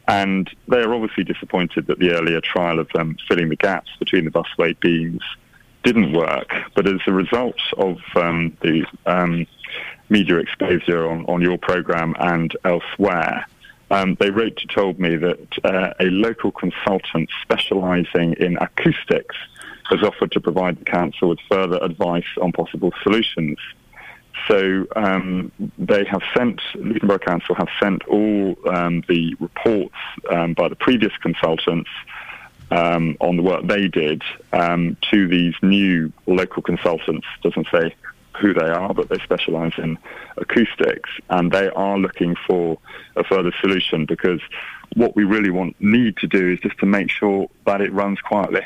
and they are obviously disappointed that the earlier trial of um, filling the gaps between the busway beams didn't work. But as a result of um, the um, media exposure on, on your programme and elsewhere, um, they wrote to told me that uh, a local consultant specialising in acoustics has offered to provide the council with further advice on possible solutions. So um, they have sent, Borough Council have sent all um, the reports um, by the previous consultants um, on the work they did um, to these new local consultants. Doesn't say who they are, but they specialise in acoustics, and they are looking for a further solution because what we really want need to do is just to make sure that it runs quietly.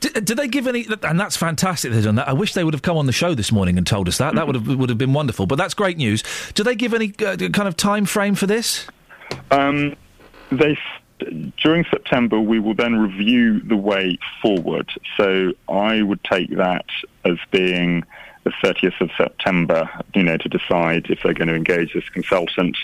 Do, do they give any? And that's fantastic. They've done that. I wish they would have come on the show this morning and told us that. That would have would have been wonderful. But that's great news. Do they give any uh, kind of time frame for this? Um, they during September we will then review the way forward. So I would take that as being the 30th of September, you know, to decide if they're going to engage this consultant.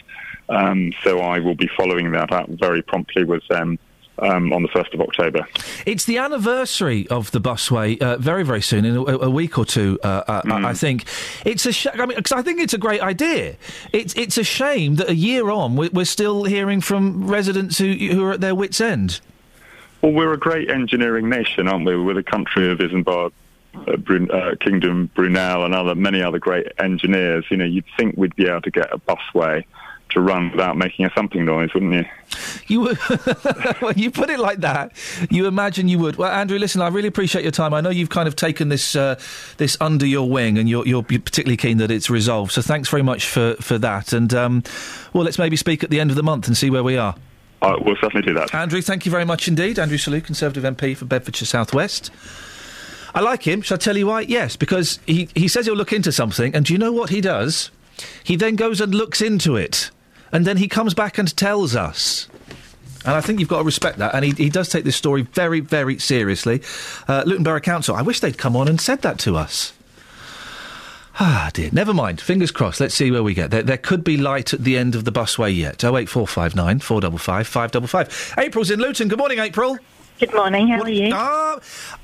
Um, so I will be following that up very promptly with them. Um, on the 1st of October. It's the anniversary of the busway uh, very, very soon, in a, a week or two, uh, uh, I, I think. It's a sh- I mean, 'cause I think it's a great idea. It's it's a shame that a year on we're, we're still hearing from residents who who are at their wits' end. Well, we're a great engineering nation, aren't we? We're the country of Isambard, uh, Brun- uh, Kingdom, Brunel, and other many other great engineers. You know, you'd think we'd be able to get a busway to run without making a thumping noise, wouldn't you? You would. when you put it like that, you imagine you would. Well, Andrew, listen, I really appreciate your time. I know you've kind of taken this uh, this under your wing, and you're, you're particularly keen that it's resolved. So thanks very much for for that. And um, well, let's maybe speak at the end of the month and see where we are. Uh, we'll certainly do that. Andrew, thank you very much indeed. Andrew Selous, Conservative MP for Bedfordshire South West. I like him. Shall I tell you why? Yes, because he, he says he'll look into something, and do you know what he does? He then goes and looks into it, and then he comes back and tells us. And I think you've got to respect that. And he, he does take this story very, very seriously. Uh, Luton Borough Council, I wish they'd come on and said that to us. Ah, dear. Never mind. Fingers crossed. Let's see where we get. There, there could be light at the end of the busway yet. 08459 455 555. April's in Luton. Good morning, April. Good morning. How are you? Ah,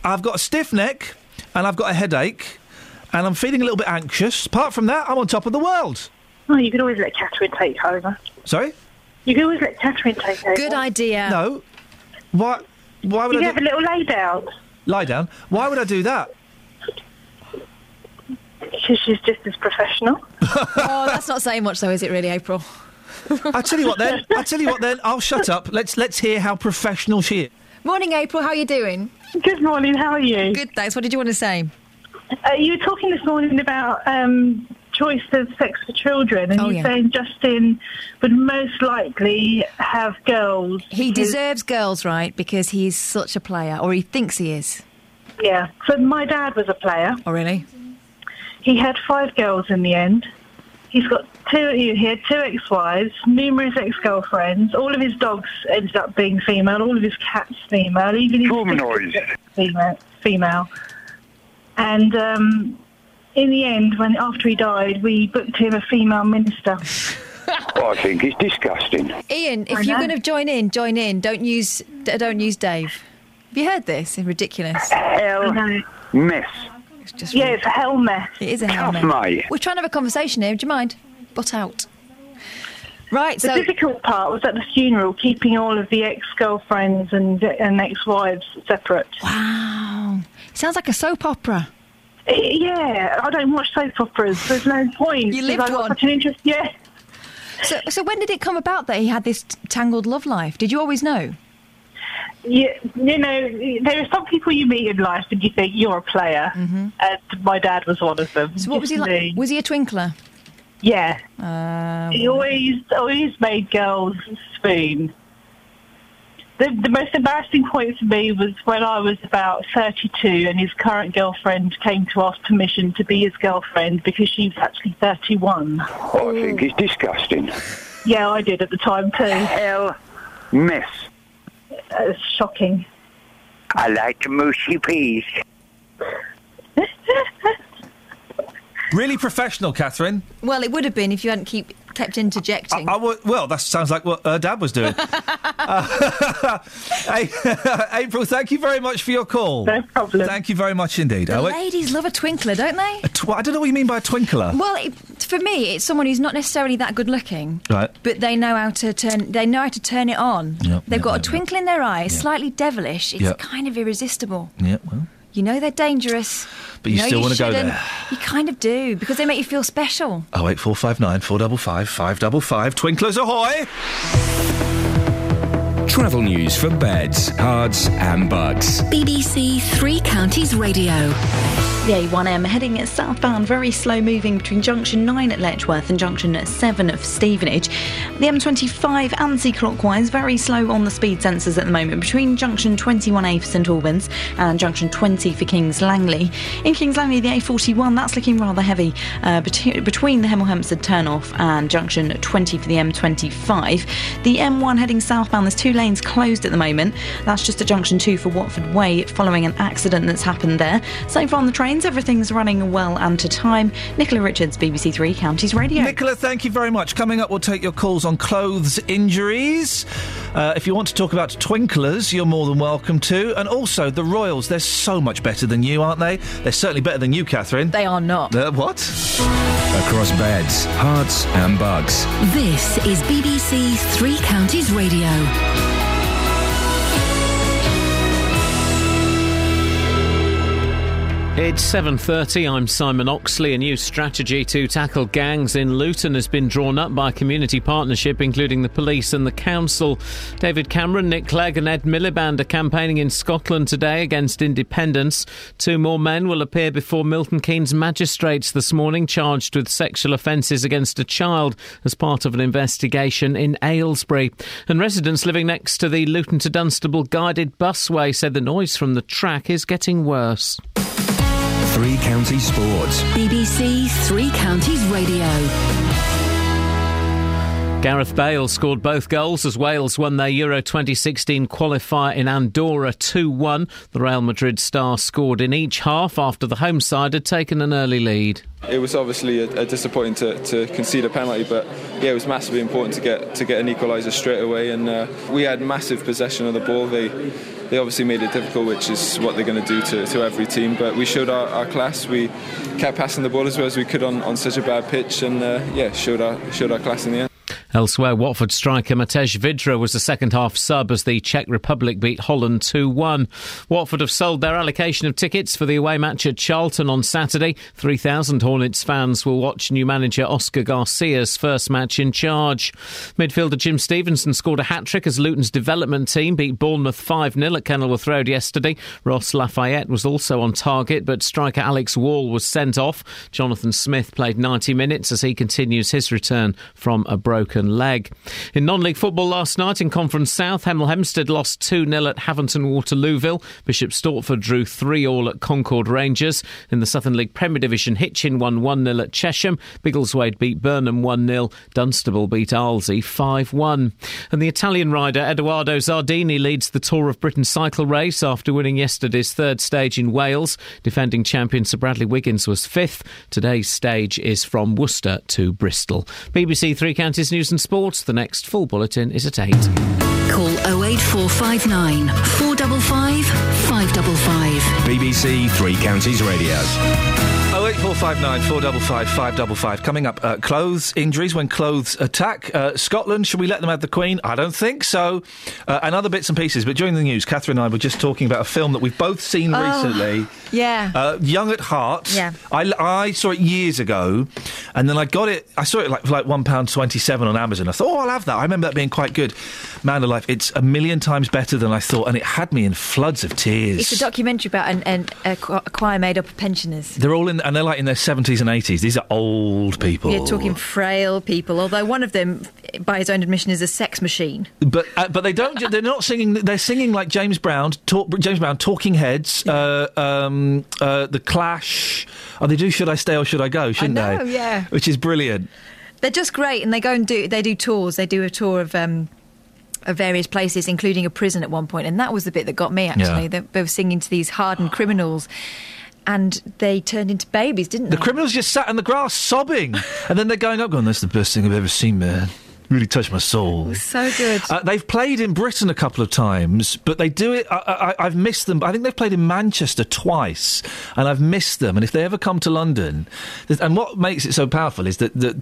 I've got a stiff neck and I've got a headache. and I'm feeling a little bit anxious. Apart from that, I'm on top of the world. Oh, you could always let Catherine take over. Sorry? You could always let Catherine take over. Good idea. No. Why? Why would You I can have a little lay down lie down? Why would I do that? because she's just as professional. oh, that's not saying much, though, is it? Really, April? I tell you what, then. I tell you what, then. I'll shut up. Let's let's hear how professional she is. Morning, April. How are you doing? Good morning. How are you? Good, thanks. What did you want to say? Uh, you were talking this morning about um, choice of sex for children, and Oh, you're yeah. saying Justin would most likely have girls. He because- deserves girls, right? Because he's such a player, or he thinks he is. Yeah. So my dad was a player. Oh, really? He had five girls in the end. He's got two. He had two ex-wives, numerous ex-girlfriends. All of his dogs ended up being female. All of his cats female. Even his Humanoid. female. Female. And um, in the end, when after he died, we booked him a female minister. Oh, I think it's disgusting. Iain, if you're going to join in, join in. Don't use, don't use Dave. Have you heard this? It's ridiculous. Hell mess. It's just yeah, it's a hell mess. It is a hell mess. mate. We're trying to have a conversation here. Do you mind? Butt out. Right. The So difficult part was at the funeral, keeping all of the ex-girlfriends and, and ex-wives separate. Wow. Sounds like a soap opera. Yeah, I don't watch soap operas. There's no point. You lived one. Such an interest. Yeah. So, so when did it come about that he had this tangled love life? Did you always know? Yeah, you know, there are some people you meet in life and you think you're a player, and my dad was one of them. Mm-hmm. So what was he like? me. Was he a twinkler? Yeah. Uh, He always always made girls swoon. The, the most embarrassing point for me was when I was about 32 and his current girlfriend came to ask permission to be his girlfriend because she was actually 31. I think it's disgusting. Yeah, I did at the time too. Hell mess. It's uh, shocking. I like the mushy peas. Really professional, Catherine. Well, it would have been if you hadn't keep kept interjecting. I would, well, that sounds like what her dad was doing. Uh, April, thank you very much for your call. No problem. Thank you very much indeed. the Oh, ladies love a twinkler, don't they? a tw- I don't know what you mean by a twinkler. Well, it, for me, it's someone who's not necessarily that good looking, Right. but they know how to turn. They know how to turn it on. Yep, They've yep, got yep, a twinkle in their eye, slightly devilish. It's Yep. kind of irresistible. Yeah, well. You know they're dangerous. But you know still wanna go shouldn't. there. You kind of do because they make you feel special. Oh eight four five nine four double five five double five. Twinklers ahoy! Travel news for beds, Herts, and Bucks. BBC Three Counties Radio. The A1M heading southbound, very slow moving between junction 9 at Letchworth and junction 7 of Stevenage. The M25 anti clockwise, very slow on the speed sensors at the moment between junction 21A for St Albans and junction 20 for Kings Langley. In Kings Langley, the A41, that's looking rather heavy uh, bet- between the Hemel Hempstead turnoff and junction 20 for the M25. The M1 heading southbound, there's two lanes closed at the moment. That's just at junction 2 for Watford Way following an accident that's happened there. So far on the trains, everything's running well and to time. Nicola Richards, BBC Three Counties Radio. Nicola, thank you very much. Coming up, we'll take your calls on clothes injuries. Uh, if you want to talk about twinklers, you're more than welcome to. And also, the Royals, they're so much better than you, aren't they? They're certainly better than you, Catherine. They are not. Uh, what? Across beds, Herts, and Bucks. This is BBC Three Counties Radio. It's 7:30. I'm Simon Oxley. A new strategy to tackle gangs in Luton has been drawn up by a community partnership including the police and the council. David Cameron, Nick Clegg and Ed Miliband are campaigning in Scotland today against independence. Two more men will appear before Milton Keynes magistrates this morning charged with sexual offences against a child as part of an investigation in Aylesbury. And residents living next to the Luton to Dunstable guided busway said the noise from the track is getting worse. Three County Sports. BBC Three Counties Radio. Gareth Bale scored both goals as Wales won their Euro 2016 qualifier in Andorra 2 1. The Real Madrid star scored in each half after the home side had taken an early lead. It was obviously a, a disappointing to, to concede a penalty, but yeah, it was massively important to get to get an equaliser straight away. And uh, we had massive possession of the ball. They they obviously made it difficult, which is what they're going to do to, every team. But we showed our, our class. We kept passing the ball as well as we could on, on such a bad pitch, and uh, yeah, showed our showed our class in the end. Elsewhere, Watford striker Matej Vydra was the second half sub as the Czech Republic beat Holland 2 1. Watford have sold their allocation of tickets for the away match at Charlton on Saturday. 3,000 Hornets fans will watch new manager Oscar Garcia's first match in charge. Midfielder Jim Stevenson scored a hat trick as Luton's development team beat Bournemouth 5 0 at Kenilworth Road yesterday. Ross Lafayette was also on target, but striker Alex Wall was sent off. Jonathan Smith played 90 minutes as he continues his return from a broken leg. In non league football last night in Conference South, Hemel Hempstead lost 2 0 at Havant and Waterlooville. Bishop Stortford drew 3 all at Concord Rangers. In the Southern League Premier Division, Hitchin won 1 0 at Chesham. Biggleswade beat Burnham 1 0. Dunstable beat Arlesey 5 1. And the Italian rider Edoardo Zardini leads the Tour of Britain cycle race after winning yesterday's third stage in Wales. Defending champion Sir Bradley Wiggins was fifth. Today's stage is from Worcester to Bristol. BBC Three Counties News and Sports. The next full bulletin is at 8. Call 08459 455 555. BBC Three Counties Radio. 08459 455 555. Coming up, uh, clothes injuries when clothes attack. Uh, Scotland, should we let them have the Queen? I don't think so. Uh, and other bits and pieces. But during the news, Catherine and I were just talking about a film that we've both seen Oh. recently. Yeah. Uh, Young at Heart. Yeah. I, I saw it years ago, and then I got it. I saw it like for like one pound twenty seven on Amazon. I thought, oh, I'll have that. I remember that being quite good. Man alive, it's a million times better than I thought, and it had me in floods of tears. It's a documentary about an, an, a, a choir made up of pensioners. they're all in, and they're like in their seventies and eighties. These are old people. You're talking frail people, although one of them, by his own admission, is a sex machine. But uh, but they don't. They're not singing. They're singing like James Brown. Talk, James Brown, Talking Heads, uh, um, uh, the Clash. Oh, they do. Should I stay or should I go? Shouldn't know, they? yeah. Which is brilliant. They're just great, and they go and do they do tours. They do a tour of. Um, of various places, including a prison at one point, and that was the bit that got me. Actually, Yeah. they, they were singing to these hardened criminals, and they turned into babies, didn't The they? The criminals just sat in the grass sobbing, and then they're going up, going, "That's the best thing I've ever seen, man." Really touched my soul. so good. Uh, they've played in Britain a couple of times, but they do it. I, I, I've missed them. I think they've played in Manchester twice, and I've missed them. And if they ever come to London, and what makes it so powerful is that, that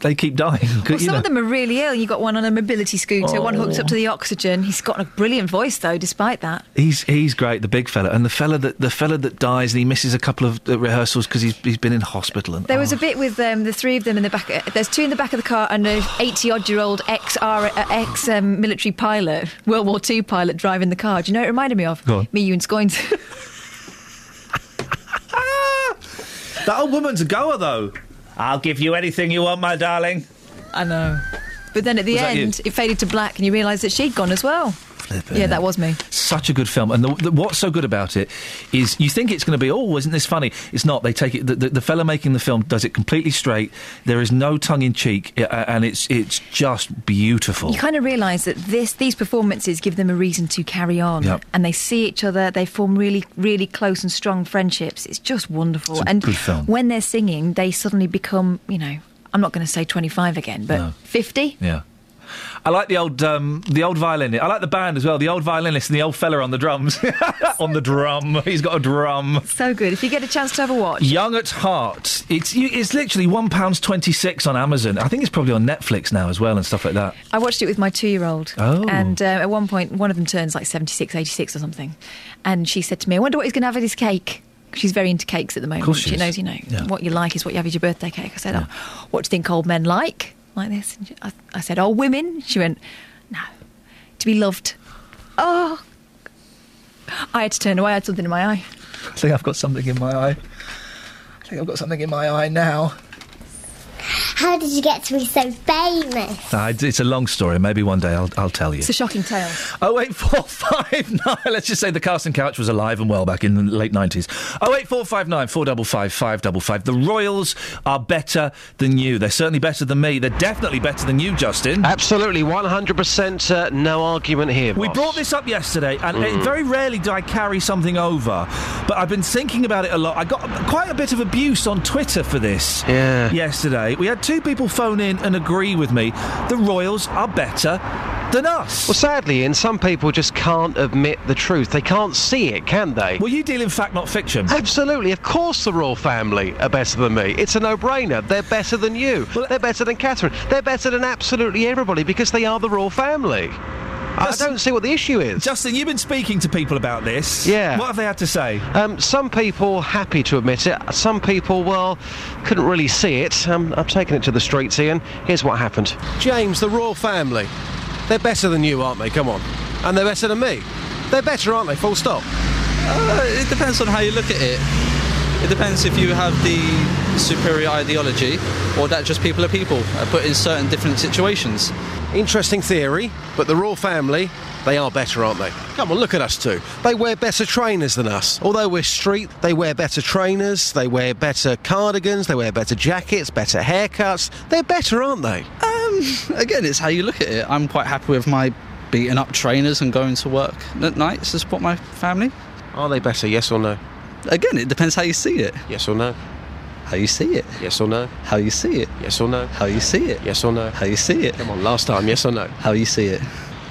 they keep dying. Well, you some know. of them are really ill. You got one on a mobility scooter, one hooked up to the oxygen. He's got a brilliant voice, though, despite that. He's he's great, the big fella, and the fella that the fella that dies and he misses a couple of uh, rehearsals because he's he's been in hospital and There was a bit with um, the three of them in the back. Uh, there's two in the back of the car and an 80 odd year old ex uh, ex um, military pilot, World War II pilot, driving the car. Do you know what it reminded me of? Go on. Me, you, and Scoins. that old woman's a goer though. I'll give you anything you want, my darling. I know. But then at the Was end, it faded to black, and you realised that she'd gone as well. Yeah, that was me. Such a good film, and the, the, what's so good about it is you think it's going to be, oh, isn't this funny? It's not. They take it. The, the, the fella making the film does it completely straight. There is no tongue in cheek, and it's it's just beautiful. You kind of realise that this these performances give them a reason to carry on, Yep. and they see each other. They form really, really close and strong friendships. It's just wonderful. It's a and good film. when they're singing, they suddenly become, you know, I'm not going to say 25 again, but No. 50. Yeah. I like the old um, the old violinist. I like the band as well. The old violinist and the old fella on the drums. on the drum, he's got a drum. So good. If you get a chance to have a watch, Young at Heart. It's you, it's literally one pound twenty six on Amazon. I think it's probably on Netflix now as well and stuff like that. I watched it with my two year old. Oh. And uh, at one point, one of them turns like 76, 86 or something. And she said to me, I wonder what he's going to have with his cake. She's very into cakes at the moment. course she is. knows, you know, Yeah. what you like is what you have as your birthday cake. I said, oh, what do you think old men like? Like this. And she- I, I said, Oh, women? She went, no, to be loved. Oh. I had to turn away. I had something in my eye. I think I've got something in my eye. I think I've got something in my eye now. How did you get to be so famous? Uh, it's a long story. Maybe one day I'll, I'll tell you. It's a shocking tale. Oh eight four five nine. Let's just say the casting couch was alive and well back in the late nineties. Oh eight four five nine four double five five double five. The Royals are better than you. They're certainly better than me. They're definitely better than you, Justin. Absolutely, 100% uh, no argument here. We brought this up yesterday, and Mm. very rarely do I carry something over, but I've been thinking about it a lot. I got quite a bit of abuse on Twitter for this Yeah. yesterday. We had two people phone in and agree with me. The Royals are better than us. Well, sadly, Iain, some people just can't admit the truth. They can't see it, can they? Well, you deal in fact, not fiction. Absolutely. Of course, the royal family are better than me. It's a no-brainer. They're better than you. Well, They're better than Catherine. They're better than absolutely everybody because they are the royal family. I don't see what the issue is. Justin, you've been speaking to people about this. Yeah. What have they had to say? Um, some people happy to admit it. Some people, well, couldn't really see it. Um, I've taken it to the streets, Iain. Here's what happened. James, the royal family. They're better than you, aren't they? Come on. And they're better than me. They're better, aren't they? Full stop. Uh, it depends on how you look at it. It depends if you have the superior ideology or that just people are people, uh, put in certain different situations. Interesting theory, but the royal family, they are better, aren't they? Come on, look at us two. They wear better trainers than us. Although we're street, they wear better trainers, they wear better cardigans, they wear better jackets, better haircuts. They're better, aren't they? Um, again, it's how you look at it. I'm quite happy with my beating up trainers and going to work at night to support my family. Are they better, yes or no? Again, it depends how you see it. Yes or no? How you see it. Yes or no? How you see it. Yes or no? How you see it. Yes or no? How you see it. Come on, last time, yes or no? How you see it.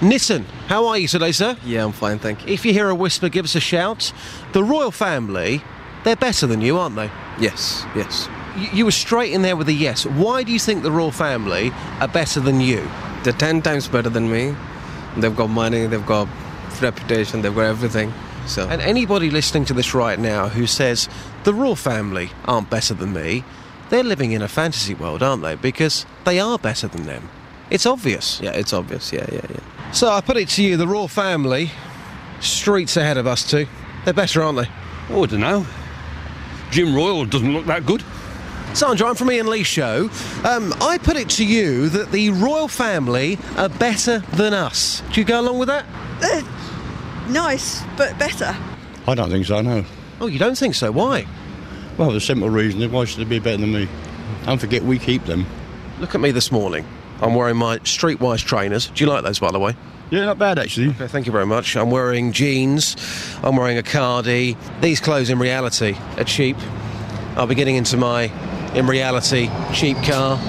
Nissen, how are you today, sir? Yeah, I'm fine, thank you. If you hear a whisper, give us a shout. The royal family, they're better than you, aren't they? Yes, yes. You, you were straight in there with a yes. Why do you think the royal family are better than you? They're ten times better than me. They've got money, they've got reputation, they've got everything. So And anybody listening to this right now who says the royal family aren't better than me, they're living in a fantasy world, aren't they? Because they are better than them. It's obvious. Yeah, it's obvious. Yeah, yeah, yeah. So I put it to you, the royal family, streets ahead of us two. They're better, aren't they? Oh, I don't know. Jim Royal doesn't look that good. Sandra, I'm from Iain Lee Show. Um, I put it to you that the royal family are better than us. Do you go along with that? Uh, nice, but better. I don't think so, no. Oh, you don't think so? Why? Well, the simple reason is why should they be better than me? Don't forget we keep them. Look at me this morning. I'm wearing my streetwise trainers. Do you like those, by the way? Yeah, not bad actually. Okay, thank you very much. I'm wearing jeans. I'm wearing a cardi. These clothes, in reality, are cheap. I'll be getting into my, in reality, cheap car,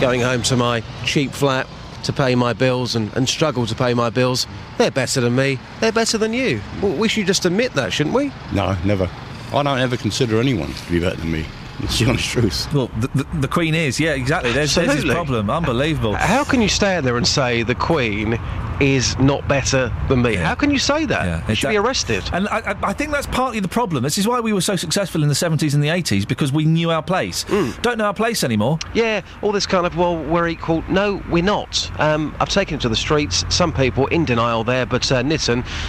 going home to my cheap flat to pay my bills and, and struggle to pay my bills. They're better than me. They're better than you. Well, we should just admit that, shouldn't we? No, never. I don't ever consider anyone to be better than me. It's the honest truth. Well, the, the, the Queen is, yeah, exactly. There's, there's his problem. Unbelievable. How can you stand there and say the Queen is not better than me? How can you say that? Yeah, you should be arrested. And I, I- think that's partly the problem. This is why we were so successful in the 70s and the 80s because we knew our place. Don't know our place anymore. Yeah, all this kind of, well, we're equal. No, we're not. Um, I've taken it to the streets. Some people in denial there, but uh,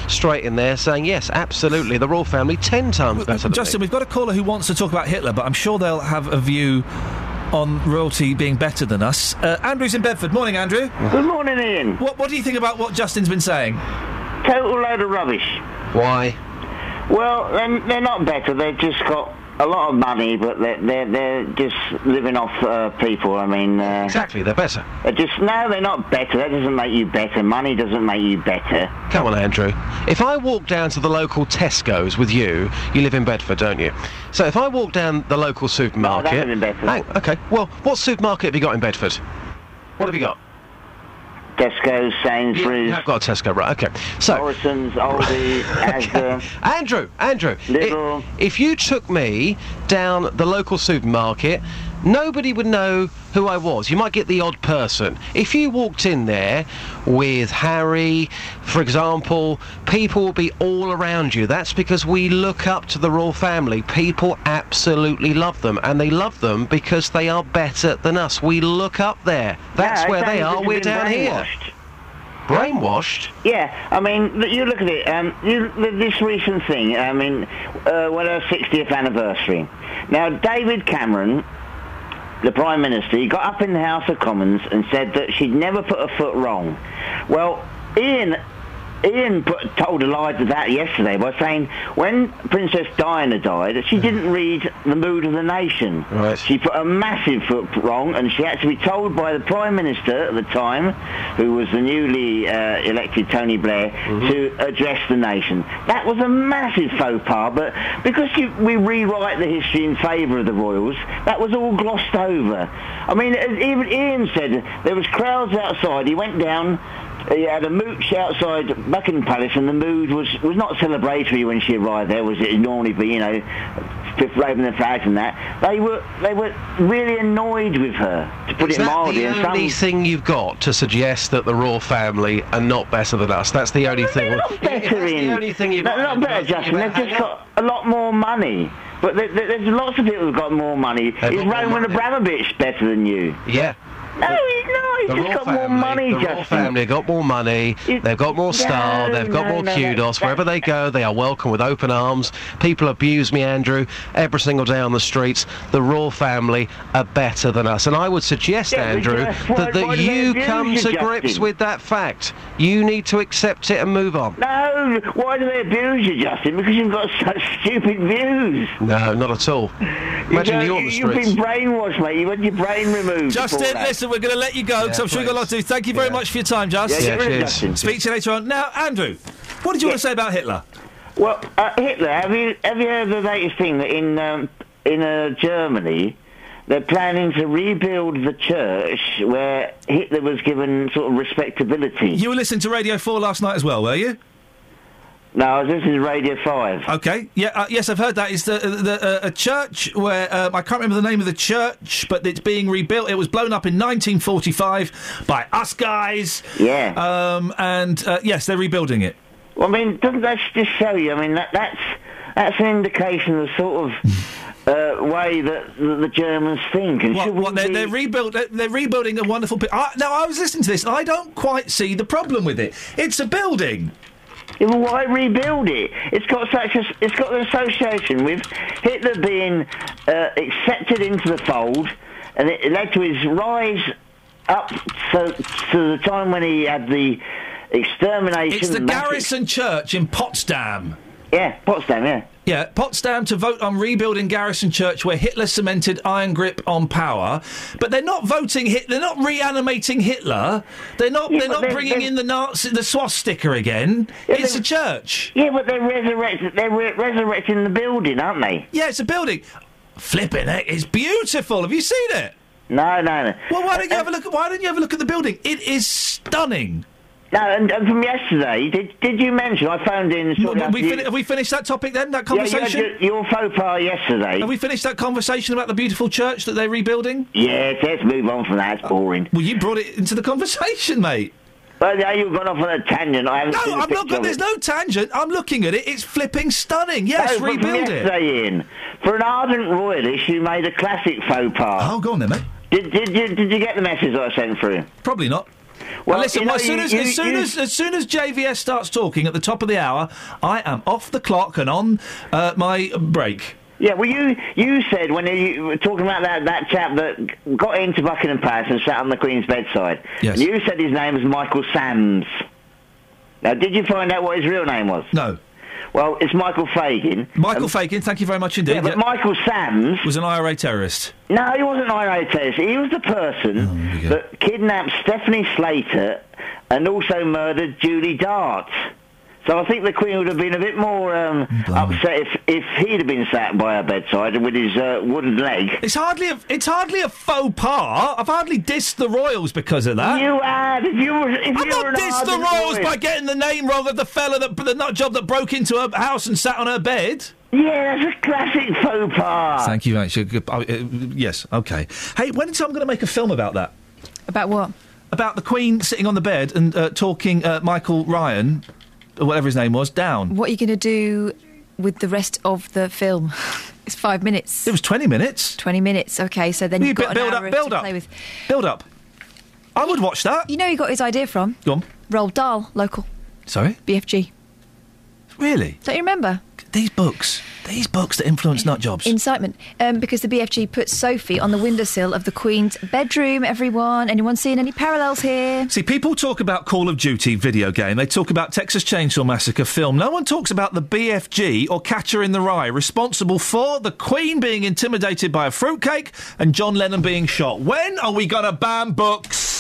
straight in there saying, yes, absolutely, the royal family, ten times better than Justin, me. we've got a caller who wants to talk about Hitler, but I'm sure they'll have a view on royalty being better than us. Uh, Andrew's in Bedford. Morning, Andrew. Good morning, Iain. What, what do you think about what Justin's been saying? Total load of rubbish. Why? Well, they're, they're not better. They've just got a lot of money, but they're they're, they're just living off uh, people. I mean, uh, exactly, they're better. They're just no, they're not better. That doesn't make you better. Money doesn't make you better. Come on, Andrew. If I walk down to the local Tesco's with you, you live in Bedford, don't you? So if I walk down the local supermarket. live in Bedford. Hang- okay, well, what supermarket have you got in Bedford? What have you got? Tesco's, Sainsbury's, I've got a Tesco, right, okay. So. Morrison's, Aldi, Asda. Andrew, Andrew, i- if you took me down the local supermarket, nobody would know who I was. You might get the odd person. If you walked in there with Harry, for example, people will be all around you. That's because we look up to the royal family. People absolutely love them, and they love them because they are better than us. We look up there. That's Yeah, where they are. We're down here. brainwashed. Brainwashed? Yeah, I mean, you look at it. Um, you, th- this recent thing. I mean, uh, when her 60th anniversary. Now, David Cameron, the Prime Minister, he got up in the House of Commons and said that she'd never put a foot wrong. Well, Iain Iain put, told a lie to that yesterday by saying when Princess Diana died, she didn't read the mood of the nation. Right. She put a massive foot wrong, and she had to be told by the Prime Minister at the time, who was the newly uh, elected Tony Blair, to address the nation. That was a massive faux pas, but because you, we rewrite the history in favour of the royals, that was all glossed over. I mean, even Iain said there was crowds outside. He went down. He had a mooch outside Buckingham Palace, and the mood was was not celebratory when she arrived there. Was it normally be, you know, fifth waving the flags and that? They were they were really annoyed with her, to put Is it mildly. the and some- only thing you've got to suggest that the royal family are not better than us? That's the only thing. not better in. only thing you've got, not better, Justin. They've just got a lot more money. But there, there- there's lots of people who've got more money. They've Is Roman. Abramovich better than you? Yeah. No, he's not. He's The just royal got more family, money, the royal Justin. family have got more money. they've got more style. no, they've got no, more no, kudos. Wherever they go, they are welcome with open arms. People abuse me, Andrew, every single day on the streets. The royal family are better than us, and I would suggest, Yeah, Andrew, just that, that why do they you come you, to grips with that fact. You need to accept it and move on. No, why do they abuse you, Justin? Because you've got such stupid views. No, not at all. Imagine you on the streets. You've been brainwashed, mate. You had your brain removed. Justin, before we're going to let you go because Yeah, I'm sure you've got a lot to do. Thank you very much for your time, Just. Yeah, Yeah, get rid cheers. Speak to you later on. Now, Andrew, what did you want to say about Hitler? Well, uh, Hitler, have you have you heard the latest thing that in um, in uh, Germany they're planning to rebuild the church where Hitler was given sort of respectability? You were listening to Radio 4 last night as well, were you? No, this is Radio 5. Okay, yeah, uh, yes, I've heard that. It's the, the, uh, a church where, um, I can't remember the name of the church, but it's being rebuilt. It was blown up in 1945 by us guys. Yeah. Um, and, uh, yes, they're rebuilding it. Well, I mean, doesn't that just show you? I mean, that, that's that's an indication of the sort of uh, way that the, the Germans think. And What, what, they're, be- they're, rebuild, they're rebuilding a wonderful... Pi- I, now, I was listening to this, and I don't quite see the problem with it. It's a building. Well, why rebuild it? It's got such a, it's got an association with Hitler being uh, accepted into the fold, and it led to his rise up to, to the time when he had the extermination. It's the massive- Garrison Church in Potsdam. Yeah, Potsdam. Yeah. Yeah, Potsdam to vote on rebuilding Garrison Church where Hitler cemented iron grip on power. But they're not voting Hit. They're not reanimating Hitler. They're not. Yeah, they're not they're- bringing they're- in the Nazi, the swastika again. it's a church. Yeah, but they're resurrecting. They're re- resurrecting the building, aren't they? Yeah, it's a building. Flipping it, it's beautiful. Have you seen it? No, no, no. Well, why uh, don't you uh, have a look? At, why don't you have a look at the building? It is stunning. No, and, and from yesterday, did did you mention I phoned in? Well, Sort of we fin- you- have we finished that topic then? That Yeah, conversation. your, your faux pas yesterday. Have we finished that conversation about the beautiful church that they're rebuilding? Yes, let's move on from that. It's uh, boring. Well, you brought it into the conversation, mate. Well, now you've gone off on a tangent. I haven't No, seen the I'm not. picture Go- of there's no tangent. I'm looking at it. It's flipping stunning. Yes, No, rebuild it. Iain, for an ardent royalist, you made a classic faux pas. Oh, go on then, mate. Did, did, you, did you get the message that I sent through? Probably not. Well, listen. you know, as soon as you- as soon you- as as soon as JVS starts talking at the top of the hour, I am off the clock and on uh, my break. Yeah, well, you you said when you were talking about that, that chap that got into Buckingham Palace and sat on the Queen's bedside. Yes. You said his name was Michael Sams. Now, did you find out what his real name was? No. Well, it's Michael Fagan. Michael um, Fagan, thank you very much indeed. Yeah, but Michael Sams was an IRA terrorist. No, he wasn't an IRA terrorist. He was the person oh, that kidnapped Stephanie Slater and also murdered Julie Dart. So I think the Queen would have been a bit more um, upset if, if he'd have been sat by her bedside with his uh, wooden leg. It's hardly a it's hardly a faux pas. I've hardly dissed the royals because of that. You had. If you were, if I've you not were dissed the royals royalist. by getting the name wrong of the fella that the nut job that broke into her house and sat on her bed. Yeah, that's a classic faux pas. Thank you, mate. You're oh, uh, yes, okay. Hey, when is I'm going to make a film about that? About what? About the Queen sitting on the bed and uh, talking uh, Michael Ryan, or whatever his name was, down. What are you going to do with the rest of the film? it's five minutes. It was 20 minutes. 20 minutes, okay, so then you've got an build hour up, build to up. play with. Build up. I would watch that. You know, he got his idea from Go on. Roald Dahl, local, Sorry? BFG. Really? Don't you remember? These books, These books that influence nut jobs. Incitement, um, because the BFG put Sophie on the windowsill of the Queen's bedroom. Everyone, anyone seeing any parallels here? See, people talk about Call of Duty video game. They talk about Texas Chainsaw Massacre film. No one talks about the BFG or Catcher in the Rye, responsible for the Queen being intimidated by a fruitcake and John Lennon being shot. When are we going to ban books?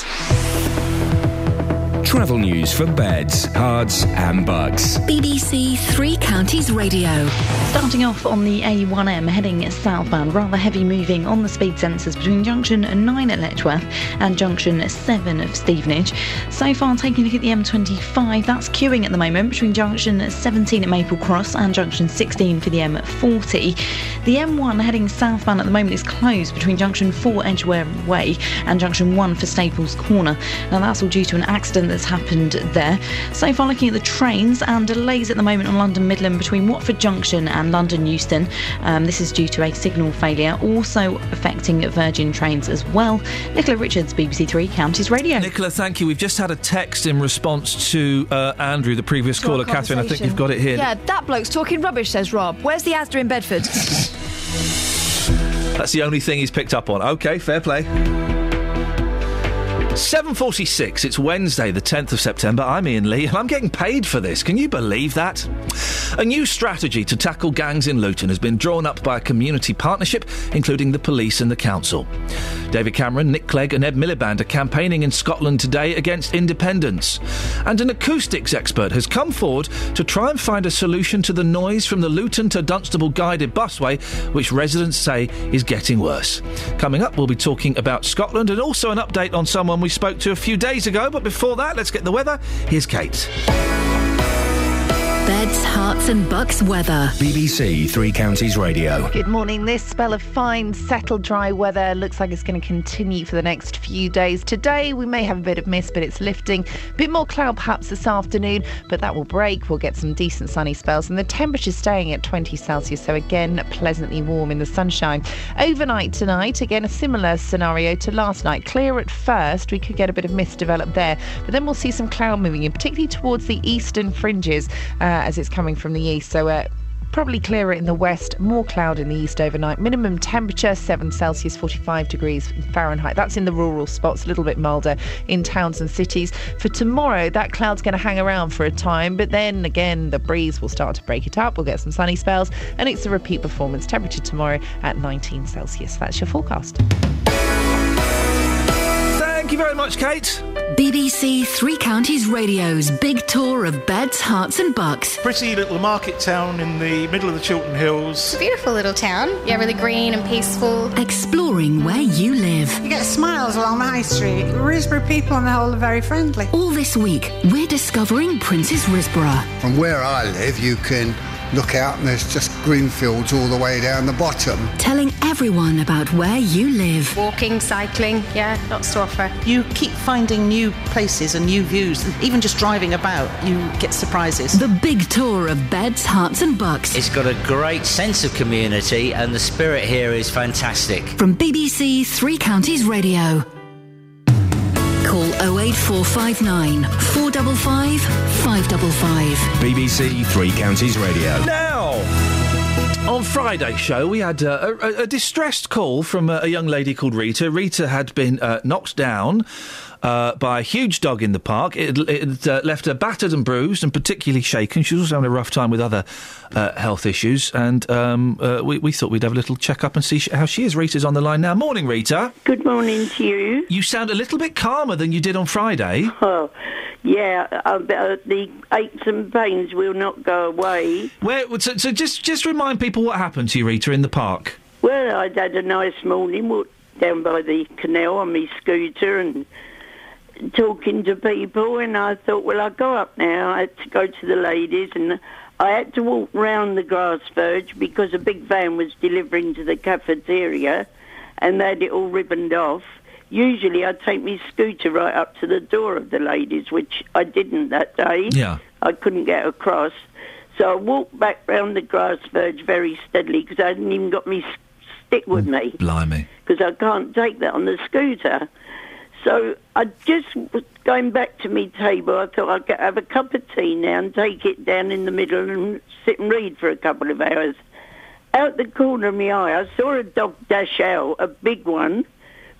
Travel news for beds, cards, and bugs. BBC Three Counties Radio. Starting off on the A1M heading southbound, rather heavy moving on the speed sensors between junction 9 at Letchworth and junction 7 of Stevenage. So far, taking a look at the M25, that's queuing at the moment between junction 17 at Maple Cross and junction 16 for the M40. The M1 heading southbound at the moment is closed between junction 4 Edgware Way and junction 1 for Staples Corner. Now, that's all due to an accident that's happened there. So far, looking at the trains and delays at the moment on London Midland between Watford Junction and London Euston. Um, this is due to a signal failure, also affecting Virgin trains as well. Nicola Richards, BBC Three Counties Radio. Nicola, thank you. We've just had a text in response to uh, Andrew, the previous caller. Catherine, I think you've got it here. Yeah, that bloke's talking rubbish, says Rob. Where's the Asda in Bedford? That's the only thing he's picked up on. Okay, fair play. 7.46, it's Wednesday, the 10th of September. I'm Iain Lee, and I'm getting paid for this. Can you believe that? A new strategy to tackle gangs in Luton has been drawn up by a community partnership, including the police and the council. David Cameron, Nick Clegg, and Ed Miliband are campaigning in Scotland today against independence. And an acoustics expert has come forward to try and find a solution to the noise from the Luton to Dunstable guided busway, which residents say is getting worse. Coming up, we'll be talking about Scotland and also an update on someone we spoke to a few days ago. But before that, let's get the weather. Here's Kate. Beds, Herts and Bucks weather. BBC Three Counties Radio. Good morning. This spell of fine, settled, dry weather looks like it's going to continue for the next few days. Today, we may have a bit of mist, but it's lifting. A bit more cloud perhaps this afternoon, but that will break. We'll get some decent sunny spells, and the temperature's staying at 20 Celsius, so again, pleasantly warm in the sunshine. Overnight tonight, again, a similar scenario to last night. Clear at first, we could get a bit of mist developed there, but then we'll see some cloud moving in, particularly towards the eastern fringes uh, as it's coming from the east. So, uh, Probably clearer in the west, more cloud in the east overnight. Minimum temperature 7 Celsius, 45 degrees Fahrenheit. That's in the rural spots, a little bit milder in towns and cities. For tomorrow, that cloud's going to hang around for a time, but then again, the breeze will start to break it up. We'll get some sunny spells, and it's a repeat performance. Temperature tomorrow at 19 Celsius. That's your forecast. Thank you very much, Kate. BBC Three Counties Radio's big tour of Beds, Herts and Bucks. Pretty little market town in the middle of the Chiltern Hills. It's a beautiful little town. Yeah, really green and peaceful. Exploring where you live. You get smiles along the high street. Risborough people on the whole are very friendly. All this week, we're discovering Princes Risborough. From where I live, you can look out and there's just green fields all the way down the bottom. Telling everyone about where you live. Walking, cycling, yeah, lots to offer. You keep finding new places and new views. Even just driving about, you get surprises. The big tour of Beds, Herts and Bucks. It's got a great sense of community and the spirit here is fantastic. From BBC Three Counties Radio. Call 08459 455 555. BBC Three Counties Radio. Now, on Friday's show, we had uh, a, a, distressed call from a, a, young lady called Rita. Rita had been uh, knocked down. Uh, by a huge dog in the park. It, it uh, left her battered and bruised and particularly shaken. She was also having a rough time with other uh, health issues. And um, uh, we, we, thought we'd have a little check up and see sh- how she is. Rita's on the line now. Morning, Rita. Good morning to you. You sound a little bit calmer than you did on Friday. Oh, yeah. Uh, the aches and pains will not go away. Where, so, so just, just remind people what happened to you, Rita, in the park. Well, I'd had a nice morning, walked down by the canal on my scooter and talking to people, and I thought, well, I'll go up now. I had to go to the ladies, and I had to walk round the grass verge because a big van was delivering to the cafeteria, and they had it all ribboned off. Usually, I'd take my scooter right up to the door of the ladies, which I didn't that day. Yeah. I couldn't get across. So I walked back round the grass verge very steadily because I hadn't even got my stick with mm, me. Blimey. Because I can't take that on the scooter. So I just was going back to my table. I thought I'd have a cup of tea now and take it down in the middle and sit and read for a couple of hours. out the corner of my eye, I saw a dog dash out, a big one,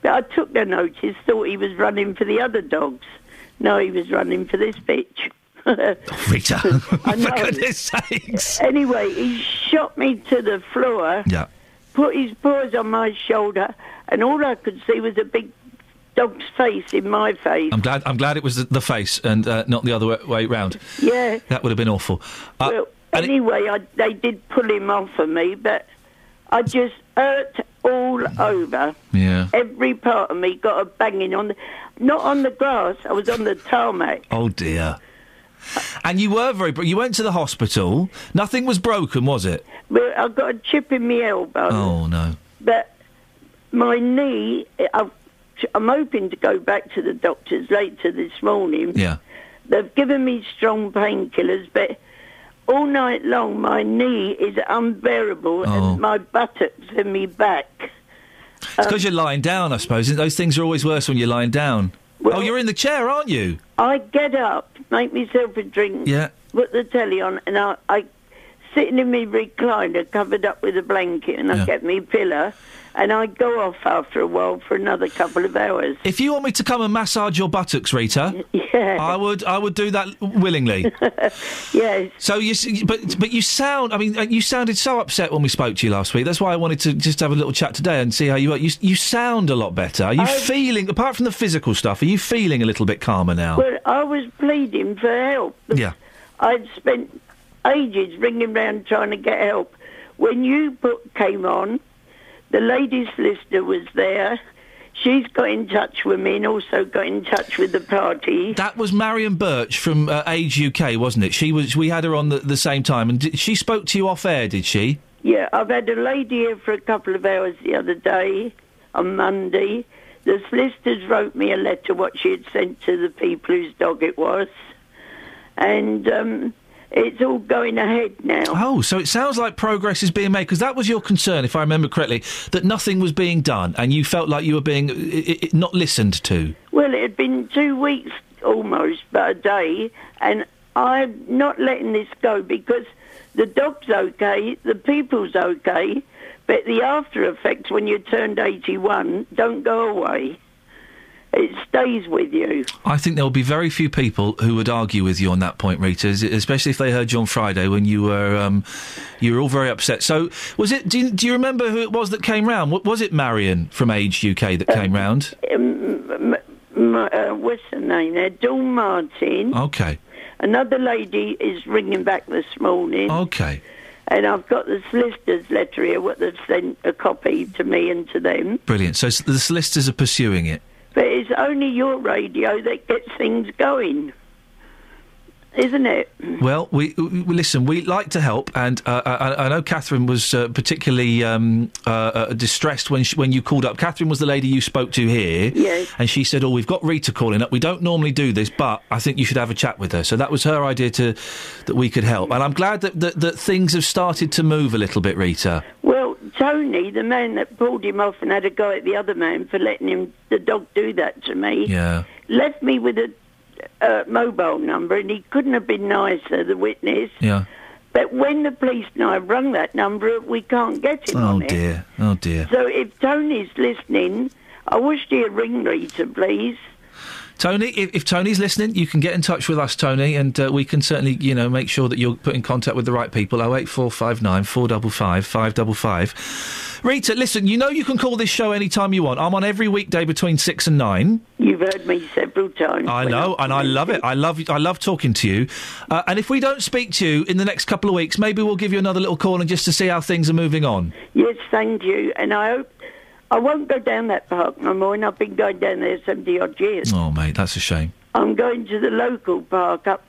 but I took no notice, thought he was running for the other dogs. No, he was running for this bitch. Oh, Rita, I oh, for goodness sakes. Anyway, he shot me to the floor, Yeah. put his paws on my shoulder, and all I could see was a big dog's face in my face. I'm glad. I'm glad it was the, the face and uh, not the other way, way round. Yeah. That would have been awful. Uh, Well, anyway, I, they did pull him off of me, but I just hurt all over. yeah. Every part of me got a banging on the, not on the grass. I was on the tarmac. Oh dear. And you were very. You went to the hospital. Nothing was broken, was it? Well, I got a chip in my elbow, Oh no. but my knee. I've, I'm hoping to go back to the doctors later this morning. Yeah. They've given me strong painkillers, but all night long my knee is unbearable, Oh. and my buttocks and me back. It's because you're lying down, I suppose. Those things are always worse when you're lying down. oh, you're in the chair, aren't you? I get up, make myself a drink, Yeah. put the telly on, and I, I sitting in my recliner, covered up with a blanket, and I Yeah. get me pillow, and I go off after a while for another couple of hours. If you want me to come and massage your buttocks, Rita, yeah. I would. I would do that willingly. yes. So you, but but you sound. I mean, uh, you sounded so upset when we spoke to you last week. That's why I wanted to just have a little chat today and see how you are. You you sound a lot better. Are you feeling, apart from the physical stuff, are you feeling a little bit calmer now? Well, I was pleading for help. yeah. I'd spent ages ringing round trying to get help. When you put came on, the lady solicitor was there. She's got in touch with me and also got in touch with the party. That was Marion Birch from uh, Age UK, wasn't it? She was. We had her on the, the same time, and did, she spoke to you off air, did she? Yeah, I've had a lady here for a couple of hours the other day, on Monday. The solicitors wrote me a letter what she had sent to the people whose dog it was. And um, it's all going ahead now. Oh, so it sounds like progress is being made because that was your concern, if I remember correctly, that nothing was being done, and you felt like you were being i- i- not listened to. Well, it had been two weeks almost, but a day, and I'm not letting this go because the dog's okay, the people's okay, but the after effects when you turned 81 don't go away. It stays with you. I think there will be very few people who would argue with you on that point, Rita, especially if they heard you on Friday when you were um, you were all very upset. So, was it? Do you, do you remember who it was that came round? Was it Marion from Age UK that came round? Um, m- m- uh, what's her name there? Dawn Martin. Okay, Another lady is ringing back this morning. okay. And I've got the solicitor's letter here, what they've sent a copy to me and to them. Brilliant. So the solicitors are pursuing it. But it's only your radio that gets things going, isn't it? Well, we, we listen. We like to help, and uh, I, I know Catherine was uh, particularly um, uh, uh, distressed when she, when you called up. Catherine was the lady you spoke to here, Yes. and she said, "Oh, we've got Rita calling up. We don't normally do this, but I think you should have a chat with her." So that was her idea to that we could help, and I'm glad that that, that things have started to move a little bit, Rita. Well, Tony, the man that pulled him off and had a go at the other man for letting him, the dog, do that to me, Yeah. left me with a uh, mobile number, and he couldn't have been nicer, the witness. Yeah. But when the police and I rung that number, we can't get him Oh on it. dear. Oh dear. So if Tony's listening, I wish he'd ring Rita, please. Tony, if, if Tony's listening, you can get in touch with us, Tony, and uh, we can certainly, you know, make sure that you're put in contact with the right people. Oh eight four five nine four double five five double five. Rita, listen, you know you can call this show anytime you want. I'm on every weekday between six and nine. You've heard me several times. I know, and I love it. I love, I love talking to you. Uh, and if we don't speak to you in the next couple of weeks, maybe we'll give you another little call and just to see how things are moving on. Yes, thank you. And I hope I won't go down that park no more. And I've been going down there seventy odd years. Oh, mate, that's a shame. I'm going to the local park up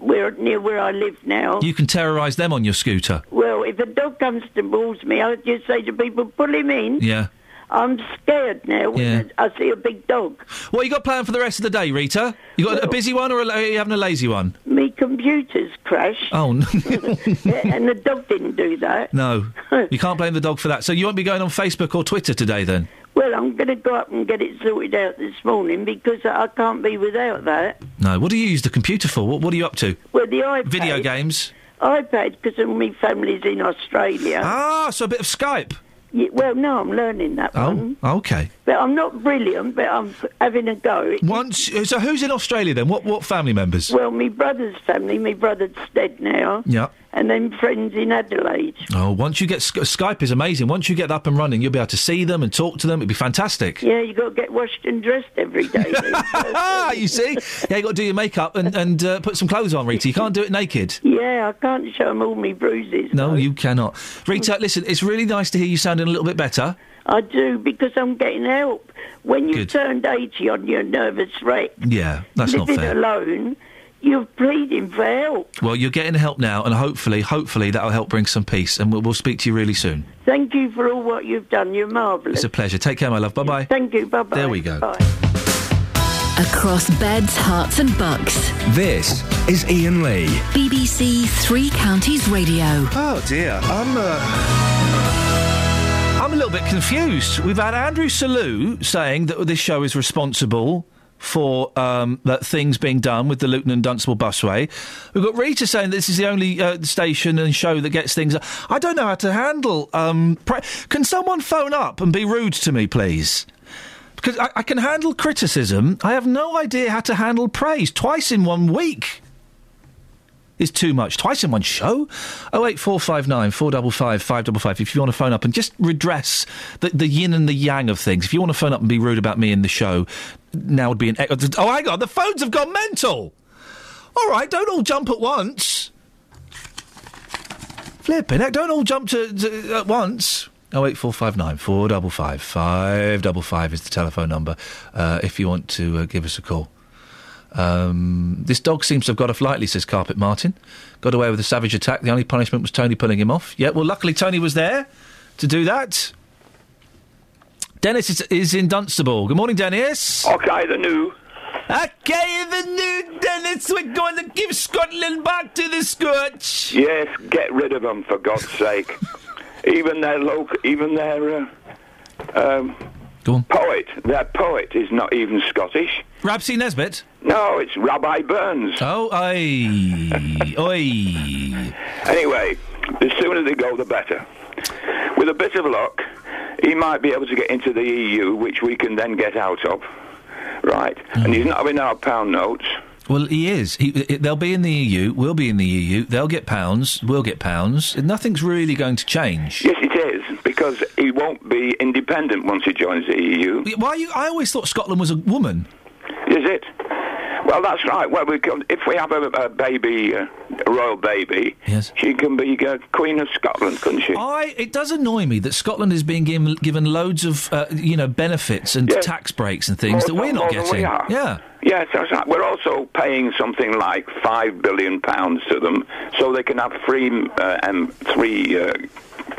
where near where I live now. You can terrorise them on your scooter. Well, if a dog comes to balls me, I just say to people, pull him in. Yeah. I'm scared now Yeah. I see a big dog. What you got planned for the rest of the day, Rita? You got a busy one or a, are you having a lazy one? Me computer's crashed, Oh, no. and the dog didn't do that. no. You can't blame the dog for that. So you won't be going on Facebook or Twitter today then? Well, I'm going to go up and get it sorted out this morning because I can't be without that. No. What do you use the computer for? What, what are you up to? Well, the iPad. Video games? iPad because of my family's in Australia. Ah, so a bit of Skype. Yeah, well, no, I'm learning that oh, one. Oh, okay. But I'm not brilliant, but I'm having a go. Once, so who's in Australia then? What what family members? Well, my brother's family, my brother's dead now, Yeah. and then friends in Adelaide. Oh, once you get Sky- Skype is amazing. Once you get up and running, you'll be able to see them and talk to them. It'd be fantastic. Yeah, you got to get washed and dressed every day. Ah, you see? Yeah, you got to do your makeup and and uh, put some clothes on, Rita. You can't do it naked. yeah, I can't show them all my bruises. No, you cannot. Rita, listen, it's really nice to hear you sounding a little bit better. I do because I'm getting help. When you Good. turned 80 on your nervous wreck, Yeah, that's not living fair. alone, you're pleading for help. Well, you're getting help now, and hopefully, hopefully that'll help bring some peace, and we'll, we'll speak to you really soon. Thank you for all what you've done. You're marvellous. It's a pleasure. Take care, my love. Bye bye. Thank you. Bye bye. There we go. Bye. Across beds, herts, and bucks. This is Iain Lee. BBC Three Counties Radio. Oh dear, I'm. Uh... I'm a little bit confused. We've had Andrew Selous saying that this show is responsible for um, that things being done with the Luton and Dunstable busway. We've got Rita saying this is the only uh, station and show that gets things. I don't know how to handle. Um, pra- can someone phone up and be rude to me, please? Because I, I can handle criticism. I have no idea how to handle praise twice in one week is too much. Twice in one show? 08459 455 555 if you want to phone up and just redress the, the yin and the yang of things. If you want to phone up and be rude about me in the show, now would be an. Oh, hang on, the phones have gone mental! All right, don't all jump at once. Flipping heck, don't all jump to, to at once. 08459 455 555 is the telephone number uh, if you want to uh, give us a call. Um, this dog seems to have got off lightly, says Carpet Martin. Got away with a savage attack. The only punishment was Tony pulling him off. Yeah, well, luckily Tony was there to do that. Dennis is, is in Dunstable. Good morning, Dennis. Okay, the new. Okay, the new Dennis. We're going to give Scotland back to the Scotch. Yes, get rid of them for God's sake. even their local, even their uh, um, poet, their poet is not even Scottish. Rab C. Nesbitt. No, it's Rabbie Burns. Oh, aye, oi. Anyway, the sooner they go, the better. With a bit of luck, he might be able to get into the EU, which we can then get out of. Right, and hmm. he's not having our pound notes. Well, he is. He, they'll be in the EU. We'll be in the EU. They'll get pounds. We'll get pounds. Nothing's really going to change. Yes, it is because he won't be independent once he joins the EU. Why? You, I always thought Scotland was a woman. Is it? Well, that's right. Well, we can, if we have a, a baby, a royal baby, yes. she can be uh, Queen of Scotland, couldn't she? I. It does annoy me that Scotland is being given, given loads of uh, you know benefits and Yes. tax breaks and things More that we're not than we getting. Yeah. Yes. We're also paying something like five billion pounds to them, so they can have three uh, um, three uh,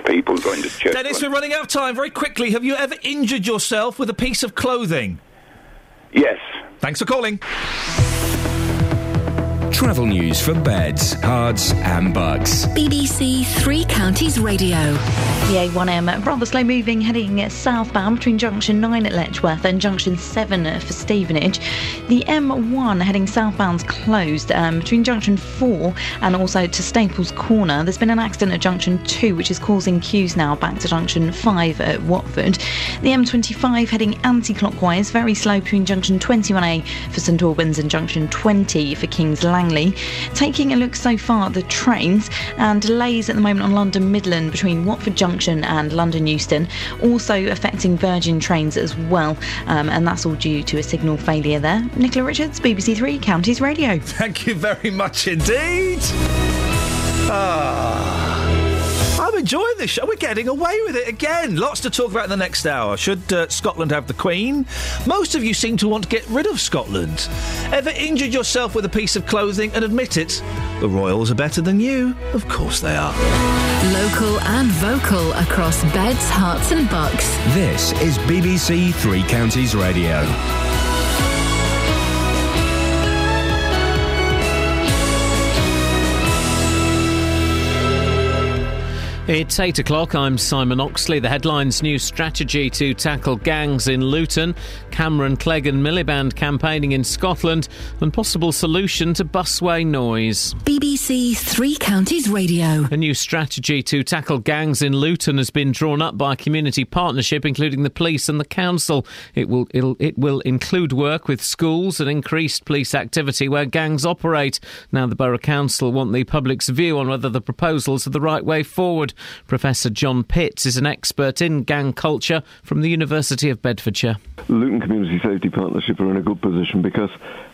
people going to church. Dennis, we're running out of time. Very quickly, have you ever injured yourself with a piece of clothing? Yes. Thanks for calling. Travel news for beds, cards, and bugs. BBC Three Counties Radio. The A1M rather slow moving heading southbound between junction 9 at Letchworth and junction 7 for Stevenage. The M1 heading southbound's closed um, between junction 4 and also to Staples Corner. There's been an accident at junction 2 which is causing queues now back to junction 5 at Watford. The M25 heading anti clockwise, very slow between junction 21A for St Albans and junction 20 for Kings Langley. Taking a look so far at the trains and delays at the moment on London Midland between Watford Junction and London Euston, also affecting Virgin trains as well, um, and that's all due to a signal failure there. Nicola Richards, BBC Three Counties Radio. Thank you very much indeed. Ah. I'm enjoying this show. We're getting away with it again. Lots to talk about in the next hour. Should uh, Scotland have the Queen? Most of you seem to want to get rid of Scotland. Ever injured yourself with a piece of clothing and admit it? The Royals are better than you. Of course they are. Local and vocal across beds, herts, and bucks. This is BBC Three Counties Radio. It's 8 o'clock. I'm Simon Oxley. The headline's new strategy to tackle gangs in Luton, Cameron Clegg and Miliband campaigning in Scotland, and possible solution to busway noise. BBC Three Counties Radio. A new strategy to tackle gangs in Luton has been drawn up by a community partnership, including the police and the council. It will it'll, it will include work with schools and increased police activity where gangs operate. Now, the Borough Council want the public's view on whether the proposals are the right way forward. Professor John Pitts is an expert in gang culture from the University of Bedfordshire. Luton Community Safety Partnership are in a good position because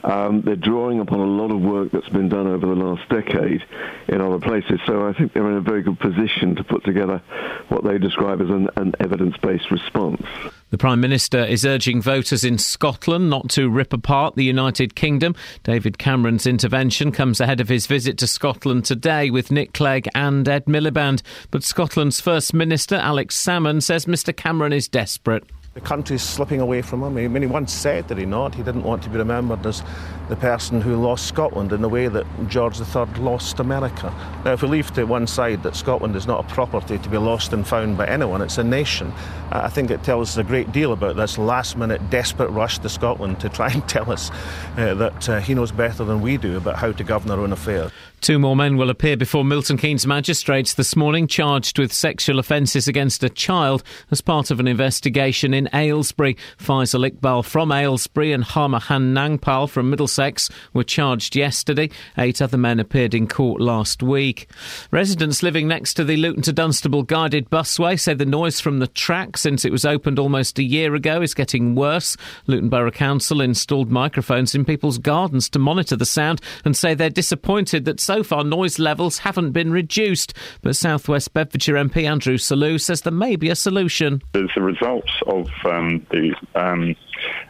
um, they're drawing upon a lot of work that's been done over the last decade in other places. So I think they're in a very good position to put together what they describe as an, an evidence-based response. The Prime Minister is urging voters in Scotland not to rip apart the United Kingdom. David Cameron's intervention comes ahead of his visit to Scotland today with Nick Clegg and Ed Miliband. But Scotland's First Minister, Alex Salmond, says Mr Cameron is desperate. The country's slipping away from him. I mean, he once said, did he not? He didn't want to be remembered as the person who lost Scotland in the way that George III lost America. Now, if we leave to one side that Scotland is not a property to be lost and found by anyone, it's a nation, I think it tells us a great deal about this last minute desperate rush to Scotland to try and tell us uh, that uh, he knows better than we do about how to govern our own affairs. Two more men will appear before Milton Keynes magistrates this morning, charged with sexual offences against a child as part of an investigation in Aylesbury. Faisal Iqbal from Aylesbury and Harmahan Nangpal from Middlesex were charged yesterday. Eight other men appeared in court last week. Residents living next to the Luton to Dunstable guided busway say the noise from the track since it was opened almost a year ago is getting worse. Luton Borough Council installed microphones in people's gardens to monitor the sound and say they're disappointed that so far noise levels haven't been reduced. But Southwest Bedfordshire MP Andrew Selous says there may be a solution. As a result of um, the um,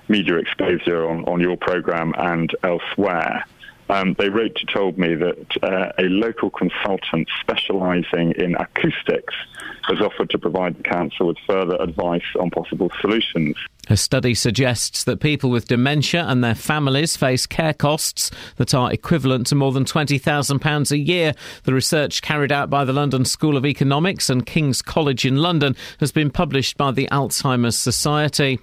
media exposure on, on your programme and elsewhere, um, they wrote to told me that uh, a local consultant specialising in acoustics has offered to provide the council with further advice on possible solutions. A study suggests that people with dementia and their families face care costs that are equivalent to more than £20,000 a year. The research carried out by the London School of Economics and King's College in London has been published by the Alzheimer's Society.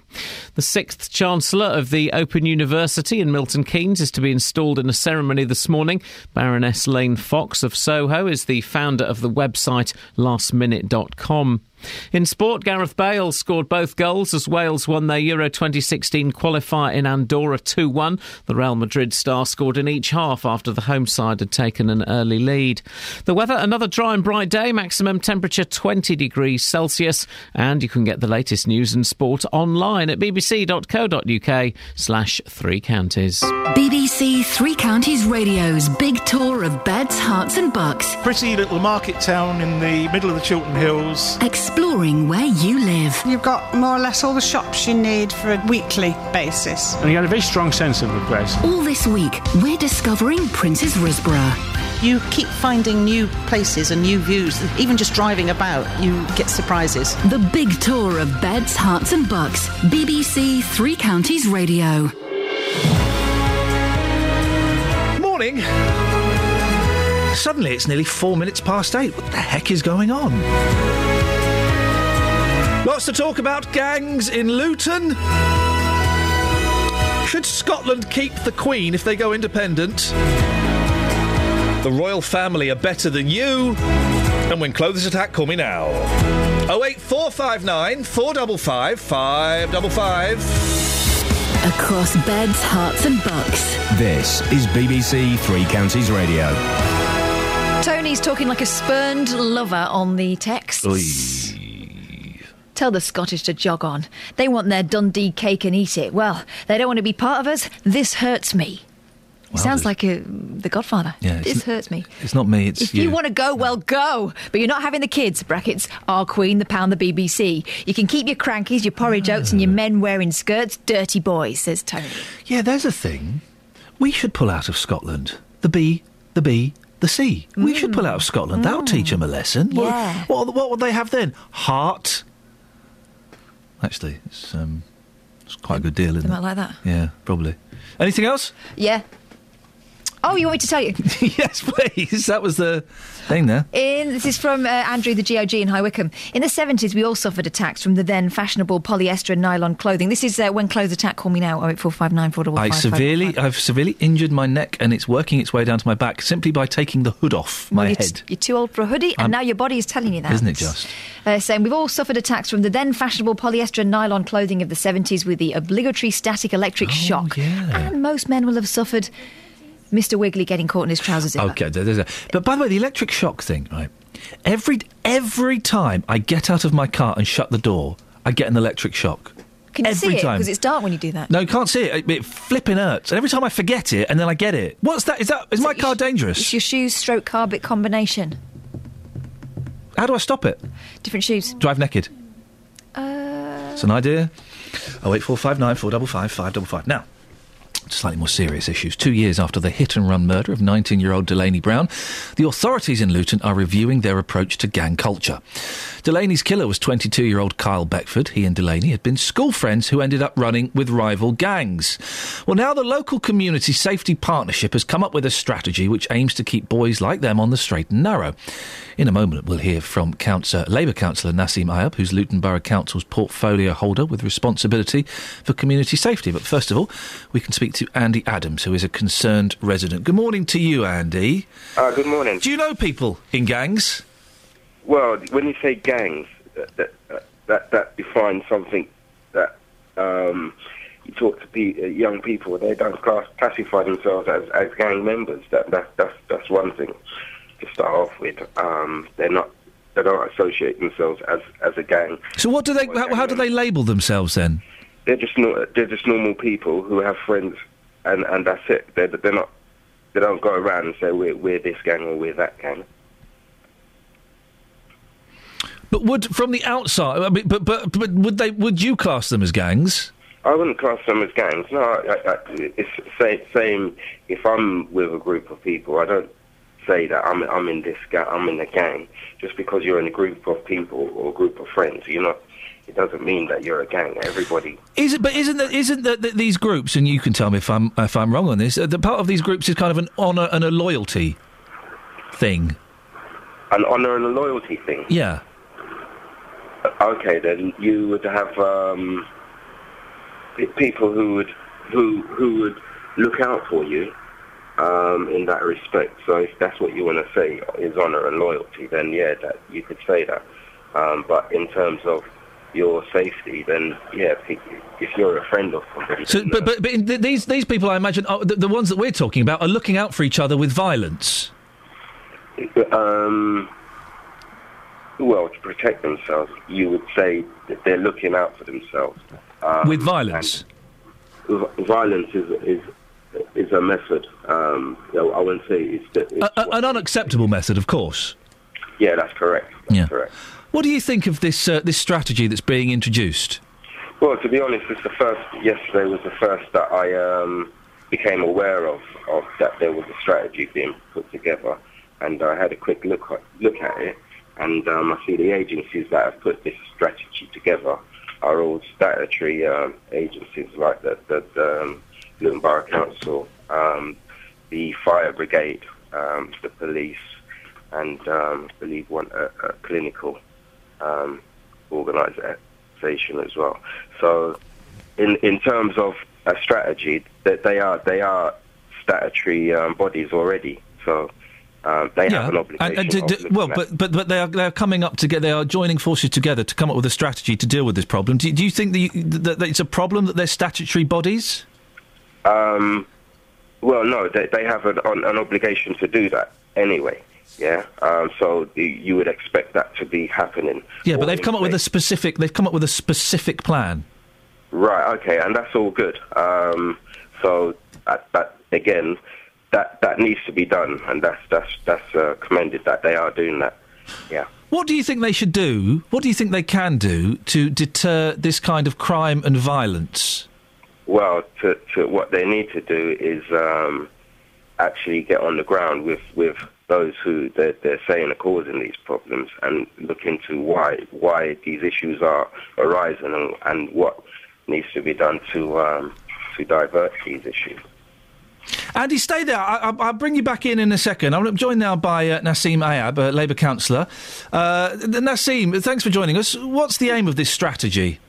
The sixth Chancellor of the Open University in Milton Keynes is to be installed in a ceremony this morning. Baroness Lane Fox of Soho is the founder of the website lastminute.com. In sport, Gareth Bale scored both goals as Wales won their Euro 2016 qualifier in Andorra 2 1. The Real Madrid star scored in each half after the home side had taken an early lead. The weather, another dry and bright day, maximum temperature 20 degrees Celsius. And you can get the latest news and sport online at bbc.co.uk slash three counties. BBC Three Counties Radio's big tour of beds, herts, and bucks. Pretty little market town in the middle of the Chiltern Hills. Exploring where you live. You've got more or less all the shops you need for a weekly basis. And he had a very strong sense of the place. All this week, we're discovering Princes Risborough. You keep finding new places and new views. Even just driving about, you get surprises. The big tour of beds, herts, and bucks. BBC Three Counties Radio. Morning. Suddenly it's nearly four minutes past eight. What the heck is going on? Lots to talk about gangs in Luton. Should Scotland keep the Queen if they go independent? The royal family are better than you. And when clothes attack, call me now. 08459 455 555. Across beds, herts, and bucks. This is BBC Three Counties Radio. Tony's talking like a spurned lover on the text. Tell the Scottish to jog on. They want their Dundee cake and eat it. Well, they don't want to be part of us. This hurts me. It sounds like a, The Godfather. Yeah, this n- hurts me. It's not me, it's If you, want to go, well, go. But you're not having the kids, brackets, our Queen, the Pound, the BBC. You can keep your crankies, your porridge oats, and your men wearing skirts. Dirty boys, says Tony. Yeah, there's a thing. We should pull out of Scotland. The B, the B, the C. We should pull out of Scotland. That'll teach mm. them a lesson. What- Yeah. What, what, would they have then? Heart. Actually, it's, um, it's quite a good deal, isn't They it? like that. Yeah, probably. Anything else? Yeah. Oh, you want me to tell you? yes, please. That was the thing there. In, this is from uh, Andrew, the GOG in High Wycombe. In the 70s, we all suffered attacks from the then fashionable polyester and nylon clothing. This is uh, when clothes attack. Call me now. Oh eight four five nine four double I five. severely, I've severely injured my neck, and it's working its way down to my back simply by taking the hood off my you're, head. you're too old for a hoodie, and I'm- now your body is telling you that. Isn't it just? Uh, saying we've all suffered attacks from the then fashionable polyester and nylon clothing of the 70s with the obligatory static electric Oh, shock. And most men will have suffered Mr. Wiggly getting caught in his trousers. Okay, there- there's a, but by the way, the electric shock thing, right? Every every time I get out of my car and shut the door, I get an electric shock. Can you every see it? Because it's dark when you do that. No, you can't see it. It, it flipping hurts. And every time I forget it, and then I get it. What's that? Is that is my car dangerous? It's your shoes stroke car bit combination. How do I stop it? Different shoes. Drive naked. Uh, It's an idea. Oh eight four five nine four double five five double five. Now, slightly more serious issues. Two years after the hit and run murder of 19 year old Delaney Brown, the authorities in Luton are reviewing their approach to gang culture. Delaney's killer was 22 year old Kyle Beckford. He and Delaney had been school friends who ended up running with rival gangs. Well, now the local community safety partnership has come up with a strategy which aims to keep boys like them on the straight and narrow. In a moment, we'll hear from Councillor, Labour Councillor Nassim Ayub, who's Luton Borough Council's portfolio holder with responsibility for community safety. But first of all, we can speak to Andy Adams, who is a concerned resident. Good morning to you, Andy. Uh, good morning. Do you know people in gangs? Well, when you say gangs, that that, that, that defines something that um, you talk to pe- uh, young people, they don't class- classify themselves as, as gang members. That, that that's that's one thing to start off with. Um, they're not they don't associate themselves as as a gang. So, what do they? How, how do they label themselves then? They're just no, they're just normal people who have friends, and, and that's it. They're they're not they don't go around and say we're we're this gang or we're that gang. But would from the outside? I mean, but but but would they? Would you class them as gangs? I wouldn't class them as gangs. No, I, I, it's same, same. If I'm with a group of people, I don't say that I'm I'm in this gang. I'm in a gang just because you're in a group of people or a group of friends. You're not. It doesn't mean that you're a gang. Everybody. Is? But isn't that? Isn't that, that these groups? And you can tell me if I'm if I'm wrong on this. Uh, the part of these groups is kind of an honour and a loyalty thing. An honour and a loyalty thing. Yeah. Okay, then you would have um, people who would who who would look out for you um, in that respect. So if that's what you want to say is honour and loyalty, then yeah, that you could say that. Um, but in terms of your safety, then yeah, if you're a friend of somebody, So, but but, but th- these these people, I imagine, are, the, the ones that we're talking about, are looking out for each other with violence. Um, well, to protect themselves, you would say that they're looking out for themselves. Um, with violence. v- violence is is is a method. Um, I I wouldn't say it's, the, it's A, a- an unacceptable method, of course. yeah, that's correct. That's Yeah. correct. What do you think of this uh, this strategy that's being introduced? Well, to be honest, it's the first. Yesterday was the first that I um, became aware of of that there was a strategy being put together, and I had a quick look at, look at it, and um, I see the agencies that have put this strategy together are all statutory um, agencies like the, the, the um, Luton Borough Council, um, the fire brigade, um, the police, and um, I believe one a, a clinical um, organisation as well. So, in in terms of a strategy, that they are they are statutory um, bodies already. So. Um, they have an obligation. And, and to- looking well, but but but they are they are coming up together. They are joining forces together to come up with a strategy to deal with this problem. Do, do you think that, you, that, that it's a problem that they're statutory bodies? Um, well, no, they, they have an an obligation to do that anyway. Yeah, um, so you would expect that to be happening. Yeah, but they've come up with a specific. They've come up with a specific plan. Right. Okay, and that's all good. Um, so that, that again, that that needs to be done, and that's that's that's uh, commended that they are doing that. Yeah. What do you think they should do? What do you think they can do to deter this kind of crime and violence? Well, to, to what they need to do is um, actually get on the ground with, with those who they're, they're saying are causing these problems and look into why why these issues are arising and, and what needs to be done to um, to divert these issues. Andy, stay there. I, I, I'll bring you back in in a second. I'm joined now by uh, Nassim Ayub, a Labour councillor. Uh, Nassim, thanks for joining us. What's the aim of this strategy?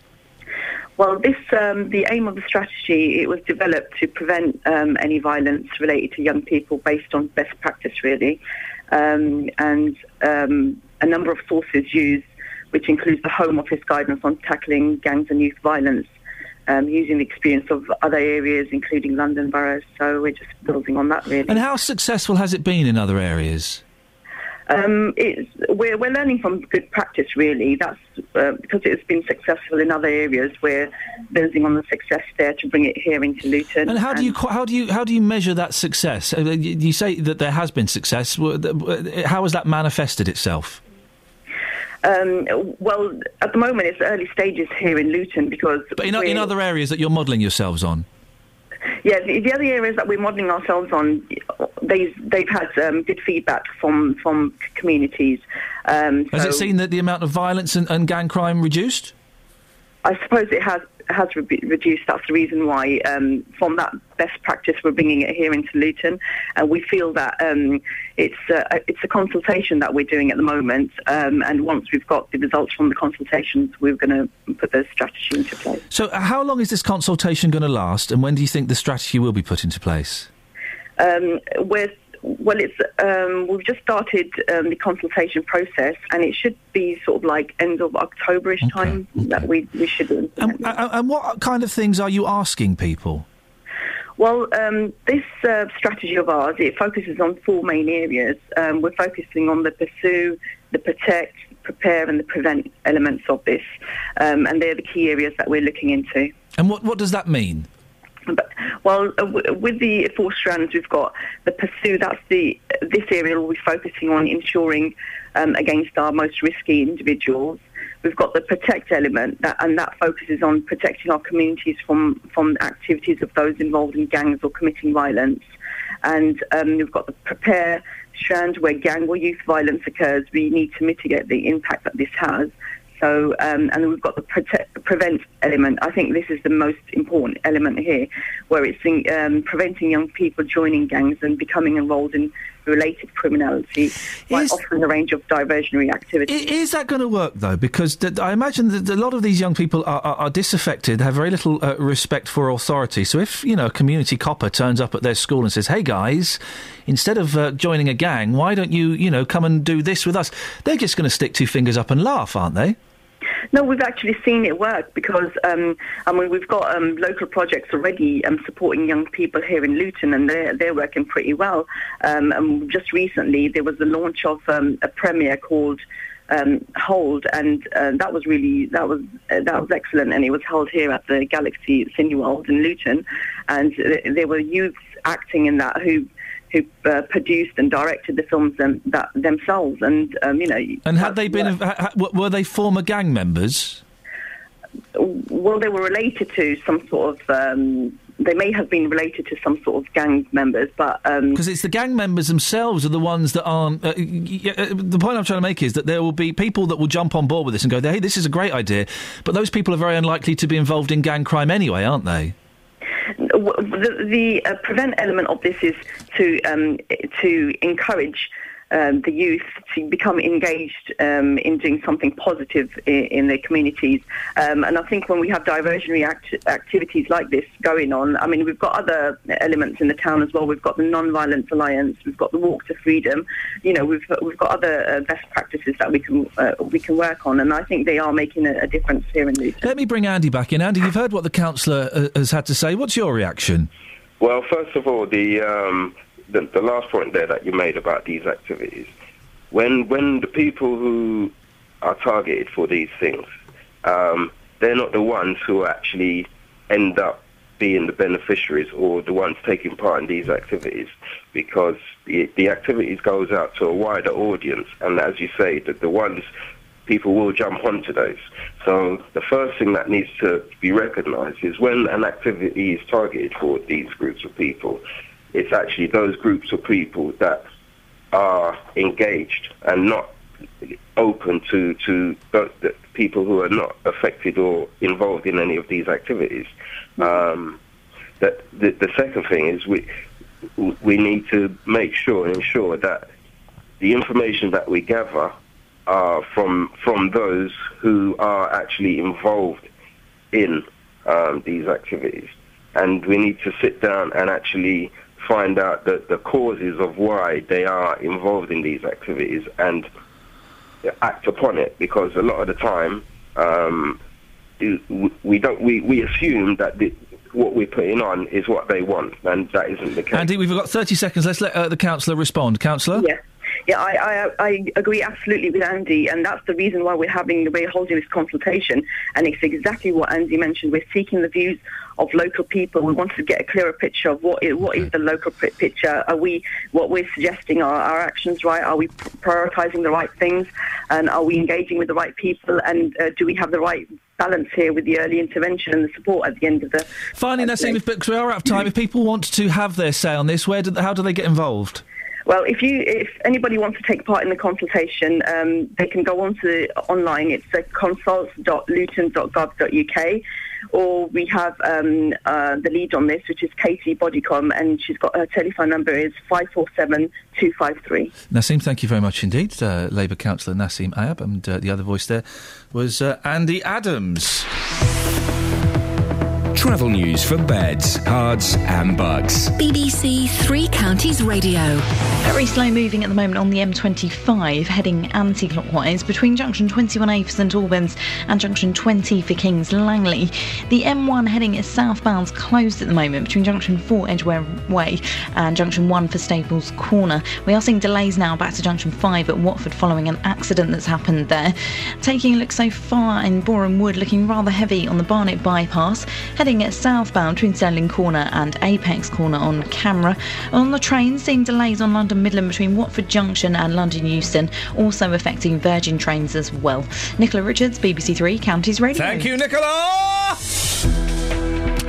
Well, this um, the aim of the strategy. It was developed to prevent um, any violence related to young people based on best practice, really, um, and um, a number of sources used, which includes the Home Office guidance on tackling gangs and youth violence, um, using the experience of other areas, including London boroughs. So we're just building on that, really. And how successful has it been in other areas? Um, it's, we're, we're learning from good practice, really. That's uh, because it's been successful in other areas. We're building on the success there to bring it here into Luton. And how do you how do you how do you measure that success? Uh, You you say that there has been success. How has that manifested itself? Um, well, at the moment, it's early stages here in Luton because. But in, in other areas that you're modelling yourselves on. Yeah, the, the other areas that we're modelling ourselves on, they've they've had um, good feedback from from communities. Um, Has so it seen that the amount of violence and, and gang crime reduced? I suppose it has has re- reduced. That's the reason why, um, from that best practice, we're bringing it here into Luton, and we feel that um, it's uh, it's a consultation that we're doing at the moment. Um, and once we've got the results from the consultations, we're going to put the strategy into place. So, how long is this consultation going to last, and when do you think the strategy will be put into place? Um, with well, it's um, we've just started um, the consultation process, and it should be sort of like end of Octoberish time that we we should. And, and, and what kind of things are you asking people? Well, um, this uh, strategy of ours it focuses on four main areas. Um, we're focusing on the pursue, the protect, prepare, and the prevent elements of this, um, and they're the key areas that we're looking into. And what what does that mean? But, well, uh, with the four strands, we've got the pursue. That's the this area we'll be focusing on ensuring um, against our most risky individuals. We've got the protect element, that, and that focuses on protecting our communities from from activities of those involved in gangs or committing violence. And um, we've got the prepare strand, where gang or youth violence occurs. We need to mitigate the impact that this has. So, um, and we've got the protect, prevent element. I think this is the most important element here, where it's in, um, preventing young people joining gangs and becoming enrolled in related criminality by offering a range of diversionary activities. Is that going to work though? Because th- I imagine that a lot of these young people are, are, are disaffected, have very little uh, respect for authority. So if you know a community copper turns up at their school and says, "Hey guys, instead of uh, joining a gang, why don't you you know come and do this with us?" They're just going to stick two fingers up and laugh, aren't they? No, we've actually seen it work because um, I mean we've got um, local projects already um, supporting young people here in Luton, and they're they're working pretty well. Um, and just recently there was the launch of um, a premiere called um, Hold, and uh, that was really that was uh, that was excellent, and it was held here at the Galaxy Cineworld in Luton, and there were youths acting in that who. Who uh, produced and directed the films them, that themselves, and um, you know, And had they been, were they former gang members? well, they were related to some sort of. Um, they may have been related to some sort of gang members, but um, Because it's the gang members themselves are the ones that aren't. Uh, y- y- uh, the point I'm trying to make is that there will be people that will jump on board with this and go, "Hey, this is a great idea," but those people are very unlikely to be involved in gang crime anyway, aren't they? The, the uh, prevent element of this is to um, to encourage. Um, the youth to become engaged um, in doing something positive in, in their communities, um, and I think when we have diversionary act- activities like this going on, I mean we've got other elements in the town as well. We've got the Non-Violence Alliance, we've got the Walk to Freedom. You know, we've we've got other uh, best practices that we can uh, we can work on, and I think they are making a, a difference here in Luton. Let me bring Andy back in. Andy, you've heard what the councillor uh, has had to say. What's your reaction? Well, first of all, the, um, the the last point there that you made about these activities, when when the people who are targeted for these things, um, they're not the ones who actually end up being the beneficiaries or the ones taking part in these activities, because the the activities goes out to a wider audience, and as you say, that the ones people will jump onto those. So the first thing that needs to be recognised is when an activity is targeted for these groups of people, it's actually those groups of people that are engaged and not open to to people who are not affected or involved in any of these activities. Um, that the, the second thing is we we need to make sure and ensure that the information that we gather are from from those who are actually involved in um, these activities, and we need to sit down and actually find out the, the causes of why they are involved in these activities and act upon it. Because a lot of the time, um, we- we don't we, we assume that the, what we're putting on is what they want, and that isn't the case. Andy, we've got 30 seconds. Let's let uh, the councillor respond. Councillor? Yeah. Yeah, I, I, I agree absolutely with Andy, and that's the reason why we're having we're holding this consultation. And it's exactly what Andy mentioned. We're seeking the views of local people. We want to get a clearer picture of what is, what is the local pi- picture. Are we what we're suggesting? Are our actions right? Are we prioritising the right things? And are we engaging with the right people? And uh, do we have the right balance here with the early intervention and the support at the end of the? Finally, Nassim, because we are out of time, if people want to have their say on this, where do, how do they get involved? Well, if you if anybody wants to take part in the consultation, um, they can go on to online. It's uh, consult.luton.gov.uk, or we have um, uh, the lead on this, which is Katie Bodycom, and she's got her telephone number is five four seven two five three. Nassim, thank you very much indeed. Uh, Labour councillor Nassim Ayub, and uh, the other voice there was uh, Andy Adams. Travel news for beds, cards, and bugs. BBC Three Counties Radio. Very slow moving at the moment on the M25, heading anti clockwise between junction 21A for St Albans and junction 20 for Kings Langley. The M1 heading southbound's closed at the moment between junction 4 Edgware Way and junction 1 for Staples Corner. We are seeing delays now back to junction 5 at Watford following an accident that's happened there. Taking a look so far in Borehamwood, looking rather heavy on the Barnet bypass, heading southbound between Stirling Corner and Apex Corner on camera. On the train, seeing delays on London Midland between Watford Junction and London Euston, also affecting Virgin trains as well. Nicola Richards, BBC Three Counties Radio. Thank you, Nicola!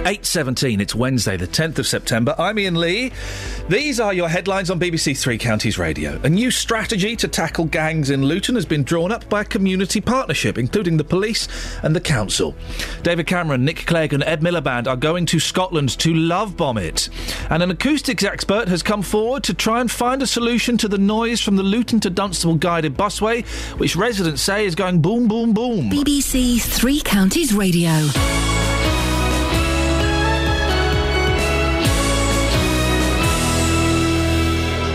8.17, it's Wednesday, the 10th of September. I'm Iain Lee. These are your headlines on BBC Three Counties Radio. A new strategy to tackle gangs in Luton has been drawn up by a community partnership, including the police and the council. David Cameron, Nick Clegg, and Ed Miliband are going to Scotland to love bomb it. And an acoustics expert has come forward to try and find a solution to the noise from the Luton to Dunstable guided busway, which residents say is going boom, boom, boom. BBC Three Counties Radio.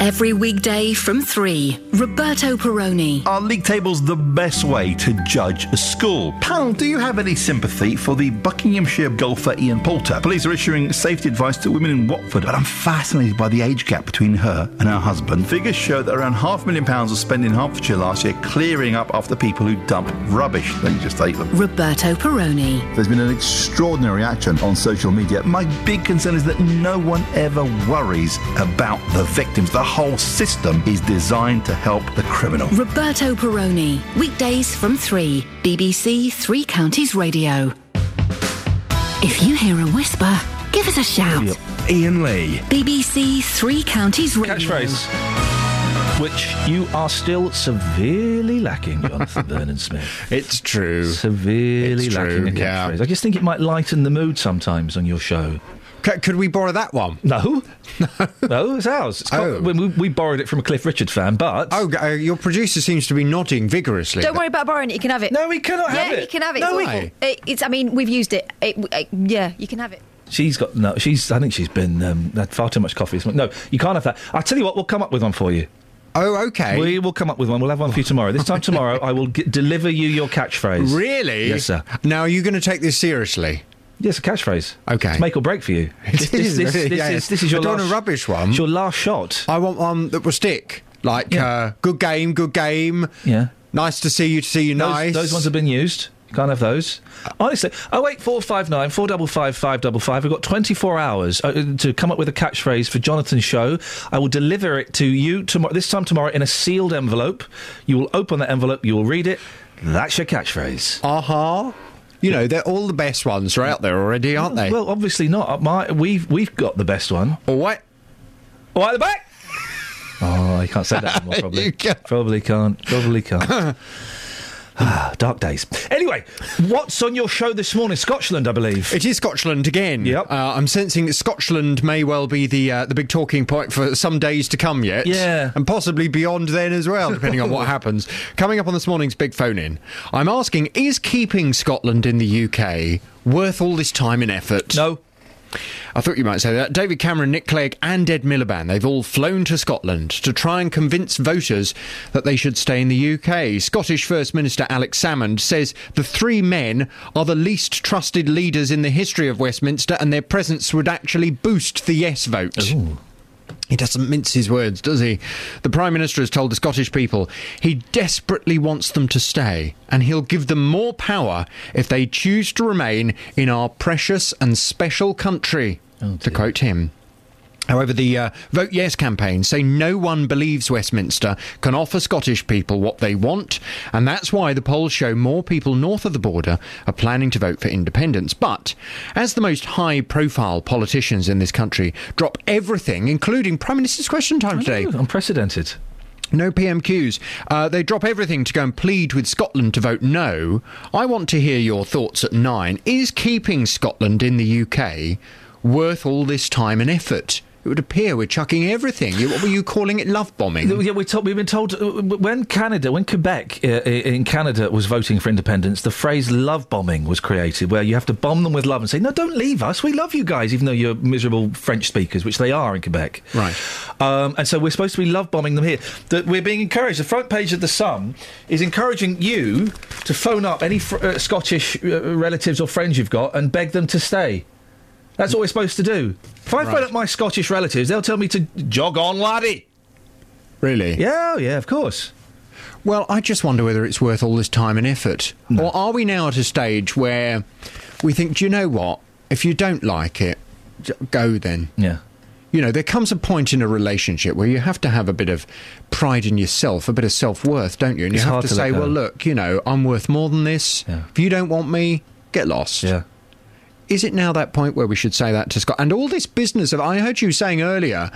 Every weekday from 3, Roberto Perrone. Are league tables the best way to judge a school? Pal, do you have any sympathy for the Buckinghamshire golfer Ian Poulter? Police are issuing safety advice to women in Watford, but I'm fascinated by the age gap between her and her husband. Figures show that around half a million pounds was spent in Hertfordshire last year clearing up after people who dump rubbish. You just hate them? Roberto Perrone. There's been an extraordinary reaction on social media. My big concern is that no one ever worries about the victims. The whole system is designed to help the criminal. Roberto Perrone. Weekdays from 3, BBC Three Counties Radio. If you hear a whisper, give us a shout. Iain Lee. BBC Three Counties Radio. Catchphrase. Which you are still severely lacking, Jonathan Vernon Smith. It's true. Severely It's lacking true, a yeah. catchphrase. I just think it might lighten the mood sometimes on your show. C- could we borrow that one? No. no, it's ours. It's got- Oh. we, we- we borrowed it from a Cliff Richard fan, but. Oh, uh, your producer seems to be nodding vigorously. Don't worry about borrowing it. You can have it. No, we cannot yeah, have it. Yeah, you can have it. No, it's we- awful. It- it's. I mean, we've used it. It- it- Yeah, you can have it. She's got no. She's. I think she's been um, had far too much coffee. this morning. No, you can't have that. I'll tell you what. We'll come up with one for you. Oh, okay. We will come up with one. We'll have one for you tomorrow. This time tomorrow, I will g- deliver you your catchphrase. Really? Yes, sir. Now, are you going to take this seriously? Yes, a catchphrase. Okay. It's make or break for you. This, this, is, this, this, yeah. is, this is your I don't last. a rubbish one. It's your last shot. I want one that will stick. Like, uh, good game, good game. Yeah. Nice to see you, to see you Those, nice. those ones have been used. Can't have those. Honestly, oh eight four five nine four double five five double five. We've got twenty four hours uh, to come up with a catchphrase for Jonathan's show. I will deliver it to you tomorrow. This time tomorrow in a sealed envelope. You will open that envelope. You will read it. That's your catchphrase. Uh-huh. You know, they're all the best ones are out there already, aren't they? Well, obviously not. Uh, my, we've we've got the best one. All right. All right, the back. Oh, I can't say that anymore. Probably. You can't. Probably can't. Probably can't. Ah, dark days. Anyway, what's on your show this morning? Scotland, I believe. It is Scotland again. Yep. Uh, I'm sensing that Scotland may well be the uh, the big talking point for some days to come yet. Yeah. And possibly beyond then as well, depending on what happens. Coming up on this morning's big phone in, I'm asking: Is keeping Scotland in the UK worth all this time and effort? No. I thought you might say that. David Cameron, Nick Clegg, and Ed Miliband, they've all flown to Scotland to try and convince voters that they should stay in the UK. Scottish First Minister Alex Salmond says the three men are the least trusted leaders in the history of Westminster, and their presence would actually boost the yes vote. He doesn't mince his words, does he? The Prime Minister has told the Scottish people he desperately wants them to stay, and he'll give them more power if they choose to remain in our precious and special country, oh, to quote him. However, the uh, Vote Yes campaign say no one believes Westminster can offer Scottish people what they want, and that's why the polls show more people north of the border are planning to vote for independence. But as the most high profile politicians in this country drop everything, including Prime Minister's Question Time today, unprecedented. No PMQs. Uh, they drop everything to go and plead with Scotland to vote no. I want to hear your thoughts at nine. Is keeping Scotland in the UK worth all this time and effort? It would appear we're chucking everything. You- What were you calling it? Love bombing? Yeah, we told, we've been told uh, when Canada, when Quebec uh, in Canada was voting for independence, the phrase "love bombing" was created, where you have to bomb them with love and say, "No, don't leave us. We love you guys, even though you're miserable French speakers, which they are in Quebec." Right. Um, and so we're supposed to be love bombing them here. That we're being encouraged. The front page of the Sun is encouraging you to phone up any fr- uh, Scottish uh, relatives or friends you've got and beg them to stay. That's what we're supposed to do. If I phone up my Scottish relatives, they'll tell me to jog on, laddie. Really? Yeah, oh, yeah, of course. Well, I just wonder whether it's worth all this time and effort. Or are we now at a stage where we think, do you know what? If you don't like it, go then. Yeah. You know, there comes a point in a relationship where you have to have a bit of pride in yourself, a bit of self worth, don't you? And It's you have to, to say, well, look, you know, I'm worth more than this. If you don't want me, get lost. Yeah. Is it now that point where we should say that to Scott? And all this business of, I heard you saying earlier,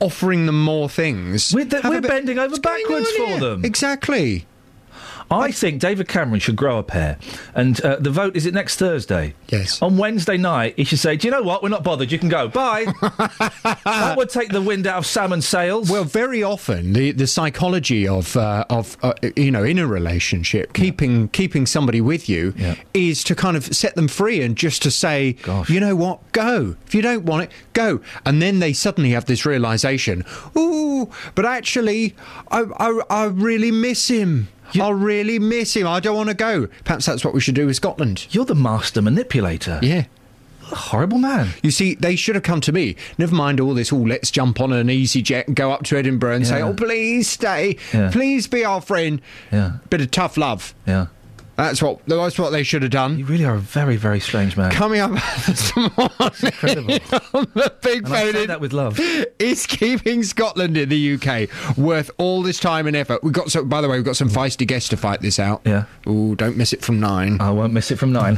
offering them more things. We're, we're bending over backwards for them. Exactly. I think David Cameron should grow a pair. And uh, the vote, is it next Thursday? Yes. On Wednesday night, he should say, Do you know what? We're not bothered. You can go. Bye. that would take the wind out of Salmond's sails. Well, very often the, the psychology of uh, of uh, you know in a relationship, keeping keeping somebody with you is to kind of set them free and just to say, you know what, go. If you don't want it, go. And then they suddenly have this realization, ooh, but actually, I I, I really miss him. I really miss him. I don't want to go. Perhaps that's what we should do with Scotland. You're the master manipulator. Yeah. A horrible man. You see, they should have come to me. Never mind all this. Oh, let's jump on an easyJet and go up to Edinburgh and say, "Oh, please stay. Yeah. Please be our friend." Yeah. Bit of tough love. Yeah. That's what. That's what they should have done. You really are a very, very strange man. Coming up this morning on the big And I phone say in, that with love. is keeping Scotland in the UK worth all this time and effort? We've got so. By the way, we've got some feisty guests to fight this out. Yeah. Ooh, don't miss it from nine. I won't miss it from nine.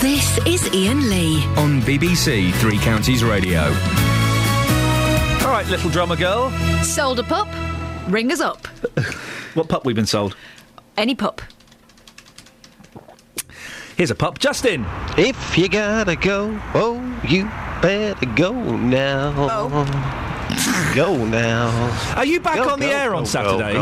This is Iain Lee. On BBC Three Counties Radio. All right, little drummer girl. Sold a pup? Ring us up. What pup we've been sold? Any pup. Here's a pup, Justin. If you gotta go, oh, you better go now. Oh. Go now. Are you back Go, on the go, air on go, Saturday?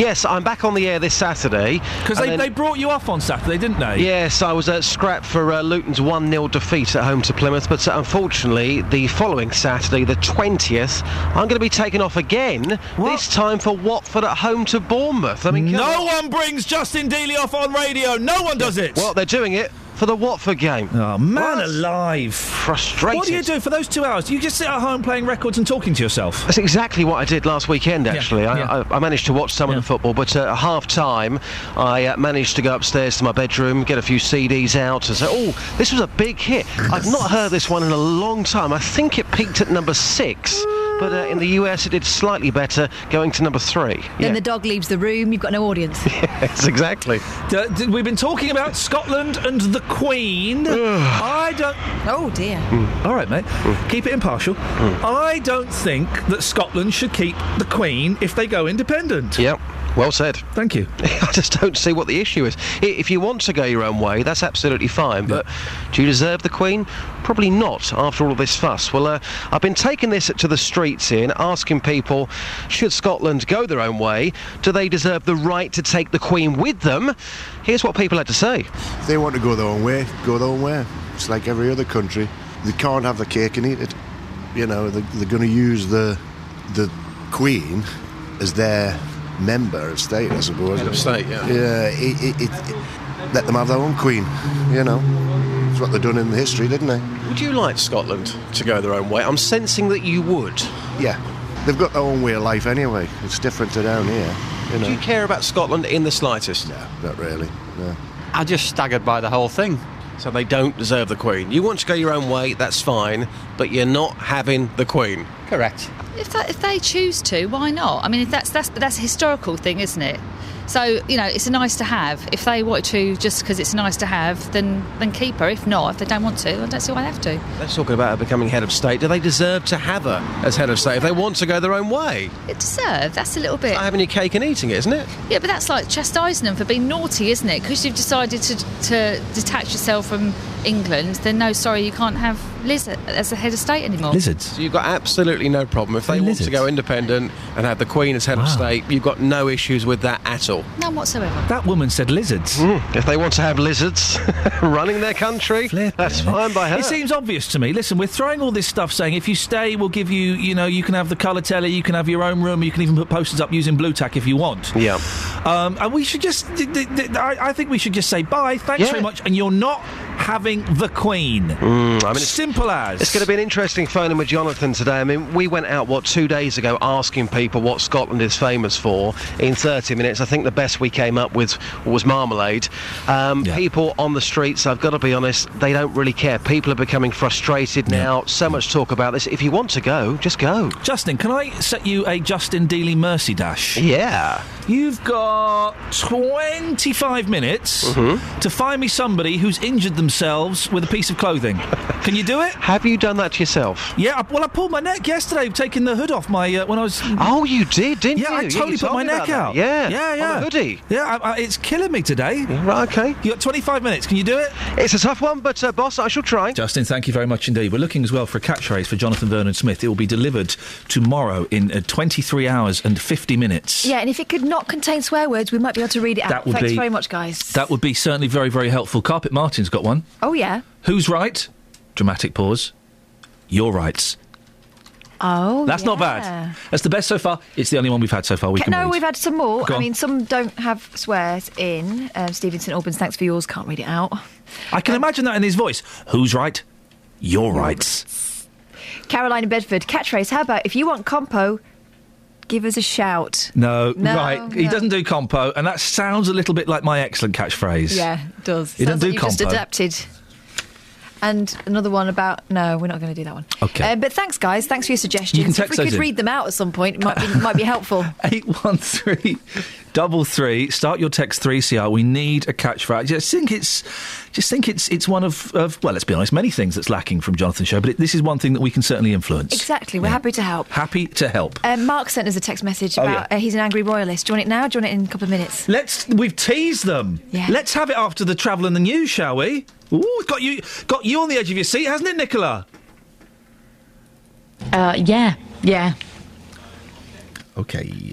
Yes, I'm back on the air this Saturday. Because they, then- they brought you off on Saturday, didn't they? Yes, I was at scrap for uh, Luton's 1 0 defeat at home to Plymouth, but uh, unfortunately, the following Saturday, the 20th, I'm going to be taken off again, this time for Watford at home to Bournemouth. I mean, No on. one brings Justin Dealey off on radio. No one does it. Well, they're doing it for the Watford game. Oh, man alive. Frustrated. What do you do for those two hours? Do you just sit at home playing records and talking to yourself. That's exactly what I did last weekend, actually. I, yeah. I, I managed to watch some of the football, but uh, at half time, I uh, managed to go upstairs to my bedroom, get a few CDs out, and say, oh, this was a big hit. I've not heard this one in a long time. I think it peaked at number six, but uh, in the US it did slightly better, going to number three. Then Yeah, the dog leaves the room, you've got no audience. yes, exactly. D- d- we've been talking about Scotland and the Queen. I don't. Oh dear. Hmm. All right, mate. Hmm. Keep it impartial. Hmm. I don't think that Scotland should keep the Queen if they go independent. Yep. Well said. Thank you. I just don't see what the issue is. If you want to go your own way, that's absolutely fine. But do you deserve the Queen? Probably not. After all of this fuss. Well, uh, I've been taking this to the streets here and asking people: Should Scotland go their own way? Do they deserve the right to take the Queen with them? Here's what people had to say. If they want to go their own way, go their own way. It's like every other country. They can't have the cake and eat it. You know, they're, they're going to use the the Queen as their member of state, I suppose. Head of state, yeah. Yeah, it, it, it, it- let them have their own Queen. You know, it's what they've done in the history, didn't they? Would you like Scotland to go their own way? I'm sensing that you would. Yeah, they've got their own way of life anyway. It's different to down here. You know. Do you care about Scotland in the slightest? No, not really. No. I just staggered by the whole thing. So they don't deserve the Queen. You want to go your own way, that's fine, but you're not having the Queen. Correct. If, that, if they choose to, why not? I mean, if that's that's that's a historical thing, isn't it? So you know, it's a nice to have. If they want to, just because it's nice to have, then then keep her. If not, if they don't want to, I don't see why they have to. They're talking about her becoming head of state. Do they deserve to have her as head of state if they want to go their own way? It deserve. That's a little bit. Like having your cake and eating it, isn't it? Yeah, but that's like chastising them for being naughty, isn't it? Because you've decided to to detach yourself from England. Then no, sorry, you can't have Liz as the head of state anymore. So you've got absolutely no problem. If they want to go independent and have the Queen as head of state, you've got no issues with that at all. None whatsoever. That woman said lizards. If they want to have lizards running their country, that's fine by her. It seems obvious to me. Listen, we're throwing all this stuff saying if you stay, we'll give you, you know, you can have the colour telly, you can have your own room, you can even put posters up using Blu Tack if you want. Yeah. Um, and we should just, I think we should just say bye, thanks Yeah. very much, and you're not having the Queen. Mm, I mean, simple as. It's going to be an interesting phone in with Jonathan today. I mean, we went out, what, two days ago asking people what Scotland is famous for. In 30 minutes, I think the best we came up with was marmalade. Um, People on the streets, I've got to be honest, they don't really care. People are becoming frustrated now. So much talk about this. If you want to go, just go. Justin, can I set you a Justin Dealey mercy dash? Yeah. You've got 25 minutes Mm-hmm. to find me somebody who's injured themselves with a piece of clothing. Can you do it? Have you done that to yourself? Yeah, I, well, I pulled my neck yesterday taking the hood off my uh, when I was. Oh, you did, didn't you? yeah, you? I Yeah, totally you put my neck about that. out. Yeah, yeah, on yeah. a hoodie. Yeah, I, I, it's killing me today. Right, okay. You got 25 minutes. Can you do it? It's a tough one, but uh, boss, I shall try. Justin, thank you very much indeed. We're looking as well for a catchphrase for Jonathan Vernon Smith. It will be delivered tomorrow in uh, 23 hours and 50 minutes. Yeah, and if it could not contain swear words, we might be able to read it out. That would Thanks be- very much, guys. That would be certainly very, very helpful. Carpet Martin's got one. Oh, yeah. Who's right? Dramatic pause. Your rights. Oh, That's not bad. That's the best so far. It's the only one we've had so far. We Ca- can no, read. we've had some more. I mean, some don't have swears in. Um, Stephen St Albans, thanks for yours. Can't read it out. I can imagine that in his voice. Who's right? Your rights. Caroline in Bedford, catchphrase. How about if you want compo, give us a shout. No, No, right. He doesn't do compo, and that sounds a little bit like my excellent catchphrase. Yeah, it does. He doesn't like do you've just adapted. And another one about no, we're not going to do that one. Okay. Uh, but thanks, guys. Thanks for your suggestions. You can if we could in. read them out at some point, it might be might be helpful. Eight one three double three. Start your text three CR. We need a catchphrase. Just think it's, just think it's it's one of, of well, let's be honest, many things that's lacking from Jonathan's show, but it, this is one thing that we can certainly influence. Exactly. We're happy to help. Happy to help. Um, Mark sent us a text message Oh, about uh, he's an angry royalist. Do you want it now? Do you want it in a couple of minutes? Let's. We've teased them. Yeah. Let's have it after the travel and the news, shall we? Ooh, it's got you got you on the edge of your seat, hasn't it, Nicola? Uh, yeah, yeah. Okay.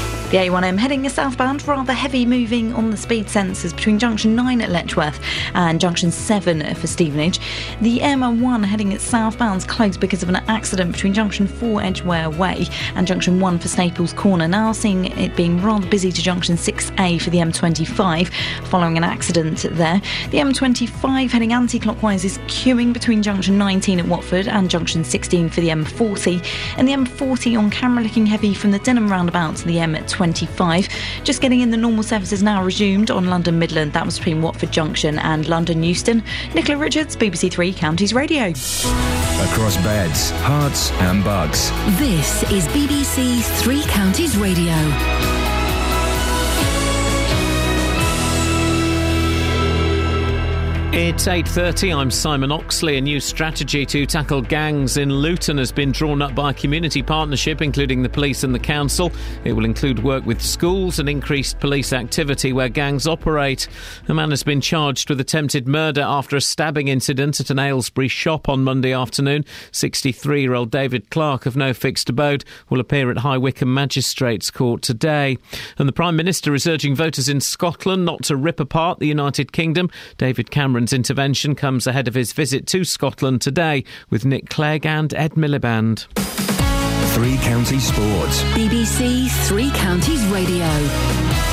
The A1M heading southbound, rather heavy moving on the speed sensors between junction 9 at Letchworth and junction 7 for Stevenage. The M1 heading southbound's closed because of an accident between junction 4 Edgware Way and junction 1 for Staples Corner. Now seeing it being rather busy to junction 6A for the M25 following an accident there. The M25 heading anti clockwise is queuing between junction 19 at Watford and junction 16 for the M40. And the M40 on camera looking heavy from the Denham roundabout to the M25. Just getting in the normal services now resumed on London Midland. That was between Watford Junction and London Euston. Nicola Richards, BBC Three Counties Radio. Across beds, herts, and bugs. This is BBC Three Counties Radio. It's 8:30. I'm Simon Oxley. A new strategy to tackle gangs in Luton has been drawn up by a community partnership including the police and the council. It will include work with schools and increased police activity where gangs operate. A man has been charged with attempted murder after a stabbing incident at an Aylesbury shop on Monday afternoon. 63-year-old David Clark of no fixed abode will appear at High Wycombe Magistrates Court today. And the Prime Minister is urging voters in Scotland not to rip apart the United Kingdom. David Cameron Cameron's intervention comes ahead of his visit to Scotland today with Nick Clegg and Ed Miliband. Three Counties Sports. BBC Three Counties Radio.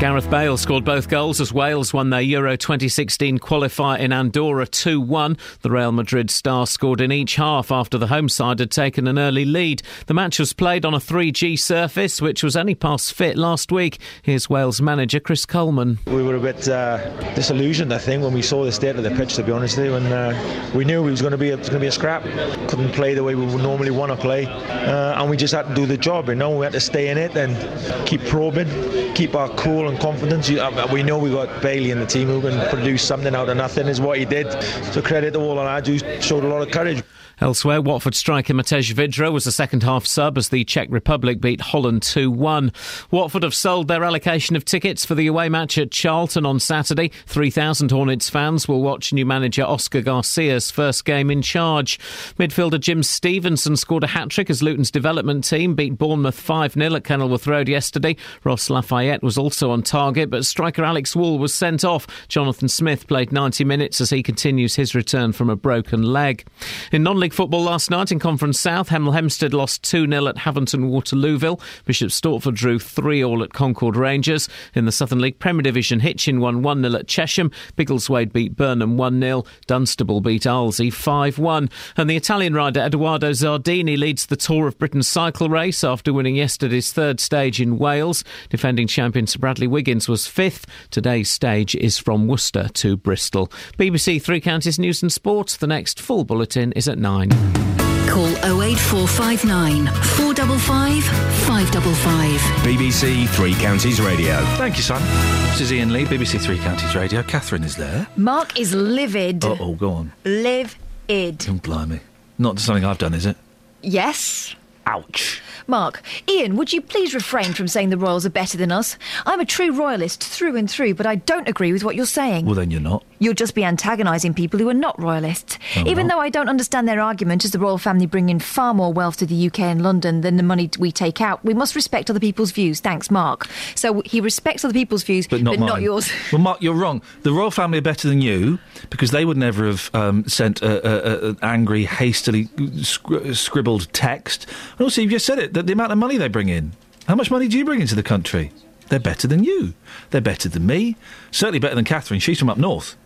Gareth Bale scored both goals as Wales won their Euro 2016 qualifier in Andorra 2 1. The Real Madrid star scored in each half after the home side had taken an early lead. The match was played on a 3G surface, which was only passed fit last week. Here's Wales manager Chris Coleman. We were a bit uh, disillusioned, I think, when we saw the state of the pitch, to be honest with you. And uh, we knew it was going to be a, going to be a scrap. Couldn't play the way we would normally want to play. Uh, and we just had to do the job, you know. We had to stay in it and keep probing, keep our cool confidence. Uh, we know we got Bailey in the team who can produce something out of nothing, is what he did. So credit to all our lads who showed a lot of courage. Elsewhere, Watford striker Matej Vydra was a second half sub as the Czech Republic beat Holland 2 1. Watford have sold their allocation of tickets for the away match at Charlton on Saturday. 3,000 Hornets fans will watch new manager Oscar Garcia's first game in charge. Midfielder Jim Stevenson scored a hat trick as Luton's development team beat Bournemouth 5 0 at Kenilworth Road yesterday. Ross Lafayette was also on target, but striker Alex Wall was sent off. Jonathan Smith played 90 minutes as he continues his return from a broken leg. In non League football last night in Conference South, Hemel Hempstead lost 2 0 at Havant and Waterlooville. Bishop Stortford drew 3 all at Concord Rangers. In the Southern League Premier Division, Hitchin won 1 0 at Chesham. Biggleswade beat Burnham 1 0. Dunstable beat Arlesey 5 1. And the Italian rider Edoardo Zardini leads the Tour of Britain cycle race after winning yesterday's third stage in Wales. Defending champion Sir Bradley Wiggins was fifth. Today's stage is from Worcester to Bristol. BBC Three Counties News and Sport. The next full bulletin is at 9. Call 08459 455 555. BBC Three Counties Radio. Thank you, Simon. This is Iain Lee, BBC Three Counties Radio. Catherine is there. Mark is livid. Uh oh, go on. Livid. Oh, blimey. Not something I've done, is it? Yes. Ouch. Mark, Iain, would you please refrain from saying the Royals are better than us? I'm a true Royalist through and through, but I don't agree with what you're saying. Well, then you're not. You'll just be antagonising people who are not Royalists. Even not. though I don't understand their argument, as the royal family bring in far more wealth to the UK and London than the money we take out, we must respect other people's views. Thanks, Mark. So he respects other people's views, But not mine. yours. Well, Mark, you're wrong. The royal family are better than you because they would never have um, sent an angry, hastily scri- scribbled text. And also, you've just said it that the amount of money they bring in. How much money do you bring into the country? They're better than you. They're better than me. Certainly better than Catherine. She's from up north.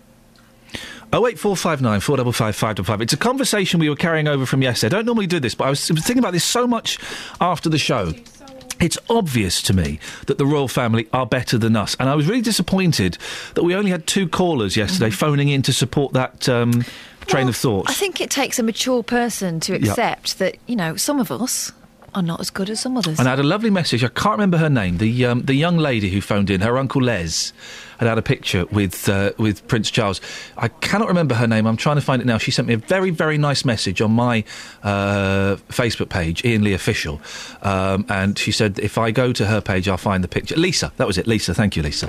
08459 455 555. It's a conversation we were carrying over from yesterday. I don't normally do this, but I was thinking about this so much after the show. It's obvious to me that the royal family are better than us, and I was really disappointed that we only had two callers yesterday phoning in to support that um, train of thought. I think it takes a mature person to accept that, you know, some of us are not as good as some others. And I had a lovely message. I can't remember her name. The um, the young lady who phoned in, her uncle Les, had had a picture with uh, with Prince Charles. I cannot remember her name. I'm trying to find it now. She sent me a very very nice message on my uh, Facebook page, Iain Lee Official, um, and she said if I go to her page, I'll find the picture. Lisa, that was it. Lisa, thank you, Lisa.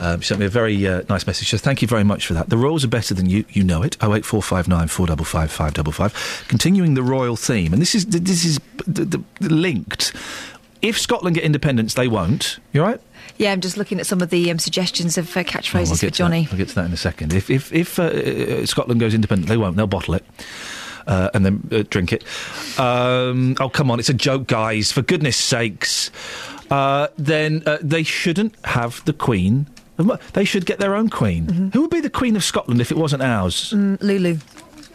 Um, she sent me a very uh, nice message. So thank you very much for that. The Royals are better than you. You know it. Oh eight four five nine four double five five double five. Continuing the royal theme, and this is this is linked. If Scotland get independence, they won't. You right? Yeah, I'm just looking at some of the um, suggestions of uh, Oh, I'll catchphrases for Johnny. that. I'll get to that in a second. If if, if uh, uh, Scotland goes independent, they won't. They'll bottle it. Uh, and then uh, drink it. Um, oh, come on. It's a joke, guys. For goodness sakes. Uh, then uh, they shouldn't have the Queen. They should get their own Queen. Who would be the Queen of Scotland if it wasn't ours? Mm, Lulu.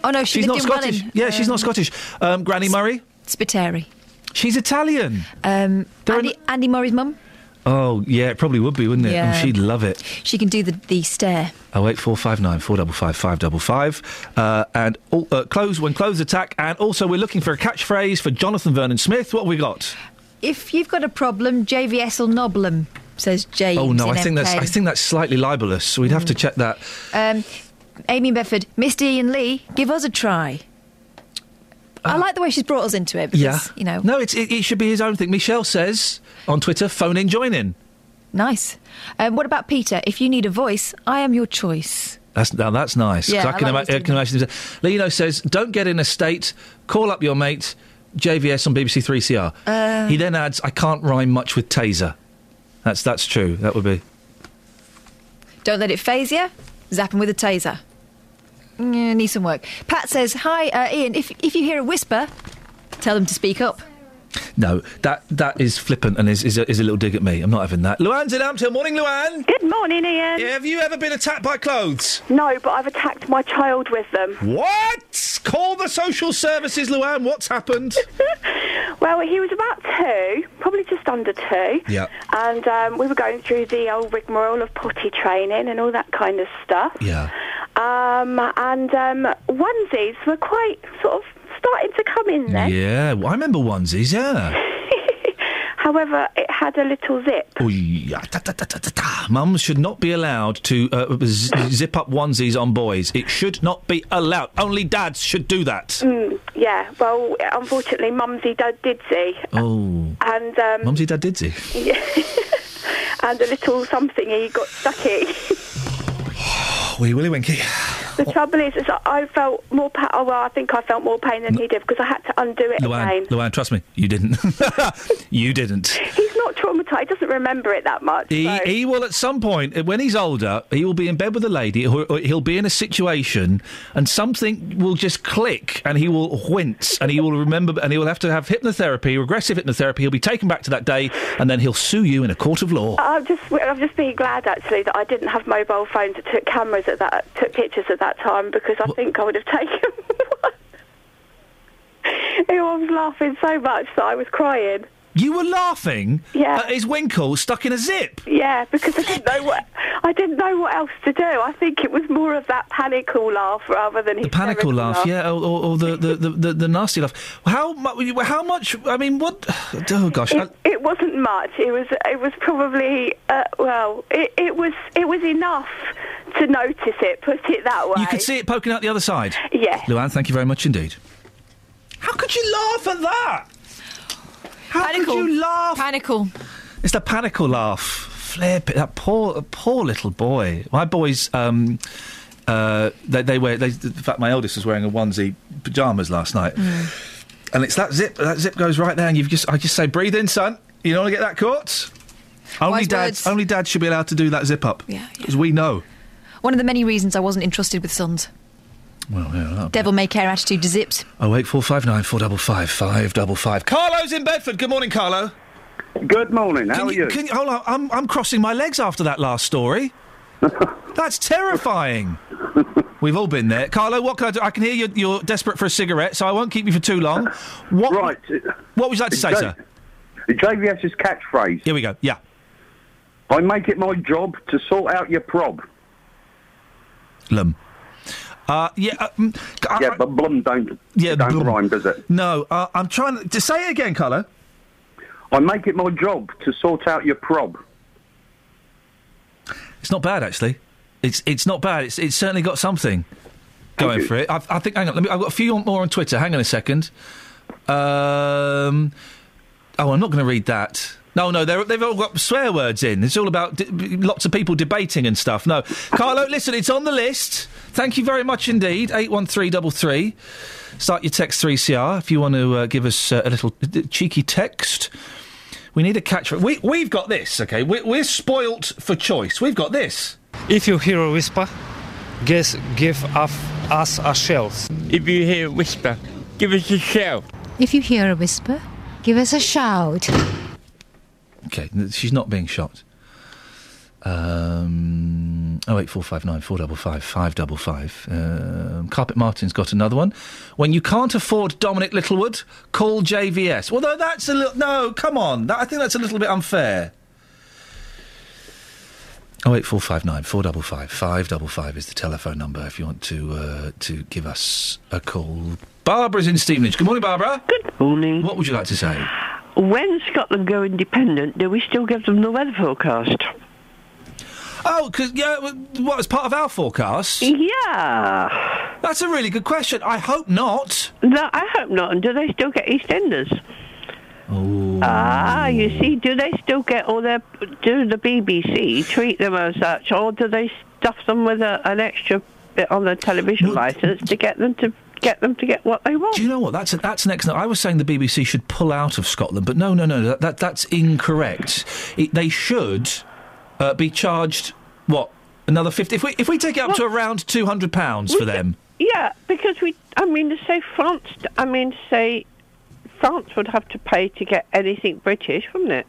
Oh no, she she's not in Scottish. Yeah, she's not Um, Scottish. Um, Granny Murray? Spiteri. She's Italian. Um, Andy, Andy Murray's mum. Oh, yeah, it probably would be, wouldn't it? Yeah. And she'd love it. She can do the, the stare. Oh eight four five nine four double five five double five, uh, and all, uh, close when clothes attack, and also we're looking for a catchphrase for Jonathan Vernon Smith. What have we got? If you've got a problem, JVS will nobble 'em. says James. oh no, I think that's I think that's slightly libelous. So we'd have to Mm. check that. Um, Amy Bedford, Misty Iain Lee, give us a try. I like the way she's brought us into it because, yeah, you know, No, it's, it, it should be his own thing. Michelle says on Twitter, phone in, join in. nice. Um, what about Peter? If you need a voice, I am your choice. That's now that's nice. Yeah, I I can, like ima- I can imagine. Lino says, "Don't get in a state. Call up your mate." JVS on BBC Three CR. Uh. he then adds, "I can't rhyme much with taser." That's that's true. That would be. Don't let it phase you. Zap him with a taser. Yeah, need some work. Pat says, "Hi, uh, Iain. If if you hear a whisper, tell them to speak up." No, that that is flippant and is, is, a, is a little dig at me. I'm not having that. Luann's in Ampthill. Morning, Luann. Good morning, Iain. Yeah, have you ever been attacked by clothes? No, but I've attacked my child with them. What? Call the social services, Luann. What's happened? Well, he was about two, probably just under two. Yeah. And um, we were going through the old rigmarole of potty training and all that kind of stuff. Yeah. Um, and um, onesies were quite sort of starting to come in there. Yeah, well, I remember onesies. Yeah. However, it had a little zip. Oh, yeah. Da. Mums should not be allowed to uh, z- zip up onesies on boys. It should not be allowed. Only dads should do that. Mm, yeah, well, unfortunately, Mumsy Dad did see. Oh. And, um, Mumsy dad did see. yeah. and a little something he got stuck in. Wee Willy Winky. The trouble is, is I felt more pa- oh, well, I think I felt more pain than he did because I had to undo it Luann, again. Luann, trust me, you didn't. you didn't. He's not traumatised. He doesn't remember it that much. He, so- he will at some point, uh, when he's older, he will be in bed with a lady, or, or he'll be in a situation, and something will just click, and he will wince, and he will remember, and he will have to have hypnotherapy, regressive hypnotherapy. He'll be taken back to that day, and then he'll sue you in a court of law. I'm just, I'm just being glad actually that I didn't have mobile phones that took cameras at that, took pictures at that time because I think I would have taken one. I was laughing so much that I was crying. You were laughing Yeah. at his winkle stuck in a zip. Yeah, because I didn't know what I didn't know what else to do. I think it was more of that panical laugh rather than The panical laugh, yeah, or, or, or the, the, the, the, the nasty laugh. How, mu- how much? I mean, what? Oh gosh, I, It, it wasn't much. It was. It was probably. Uh, well, it, it was. It was enough to notice it. Put it that way. you could see it poking out the other side. Yeah. Luann, thank you very much indeed. How could you laugh at that? How could you laugh? Panical. It's the panical laugh. Flip it. That poor, poor little boy. My boys, um, uh, they, they wear. They, in fact, my eldest was wearing a onesie pajamas last night, and it's that zip. That zip goes right there, and you've just. I just say, breathe in, son. You don't want to get that caught. Only Wise dads. words. Only dads should be allowed to do that zip up. Yeah, Because we know. One of the many reasons I wasn't entrusted with sons. Well, yeah. that'll be- Devil may care attitude to zips. Oh eight four five nine four double five five double five. Carlo's in Bedford. Good morning, Carlo. Good morning. How Can are you? Can hold on. I'm I'm crossing my legs after that last story. That's terrifying. We've all been there, Carlo. What can I do? I can hear you're, you're desperate for a cigarette, so I won't keep you for too long. What? Right. What would you like to say, J- sir? JVS's catchphrase. Here we go. Yeah. I make it my job to sort out your prob. Lum. Uh, yeah. Uh, mm, I- yeah, but blum don't, Yeah, don't blum. rhyme, does it? No, uh, I'm trying to say it again, Carlo. I make it my job to sort out your prob. It's not bad actually. It's it's not bad. It's it's certainly got something going for it. I, I think. Hang on. Let me. I've got a few more on Twitter. Hang on a second. Um. Oh, I'm not going to read that. No, no, they're, they've all got swear words in. It's all about d- lots of people debating and stuff. No, Carlo, listen, it's on the list. Thank you very much indeed. Eight one three double three. Start your text three CR if you want to uh, give us uh, a little cheeky text. We need a catch. We we've got this. Okay, we're, we're spoilt for choice. We've got this. If you hear a whisper, guess give us, us a shell. If you hear a whisper, give us a shout. If you hear a whisper, give us a shout. Okay, she's not being shot. Um, oh eight four five nine four double five five double five. Um, Carpet Martin's got another one. When you can't afford Dominic Littlewood, call JVS. Although that's a little. No, come on. That, I think that's a little bit unfair. Oh eight four five nine four double five five double five is the telephone number if you want to uh, to give us a call. Barbara's in Stevenage. Good morning, Barbara. Good morning. What would you like to say? When Scotland go independent, do we still give them the weather forecast? Oh, because yeah, what as part of our forecast? Yeah. That's a really good question. I hope not. No, I hope not. And do they still get EastEnders? Ah, you see, do they still get all their? Do the BBC treat them as such, or do they stuff them with a, an extra bit on the television license to get them to get them to get what they want? Do you know what? That's a, that's an excellent. I was saying the BBC should pull out of Scotland, but no, no, no, that, that that's incorrect. It, they should uh, be charged what another fifty. If we if we take it up to around two hundred pounds for them. Yeah, because we. I mean, to say France. I mean, to say France would have to pay to get anything British, wouldn't it?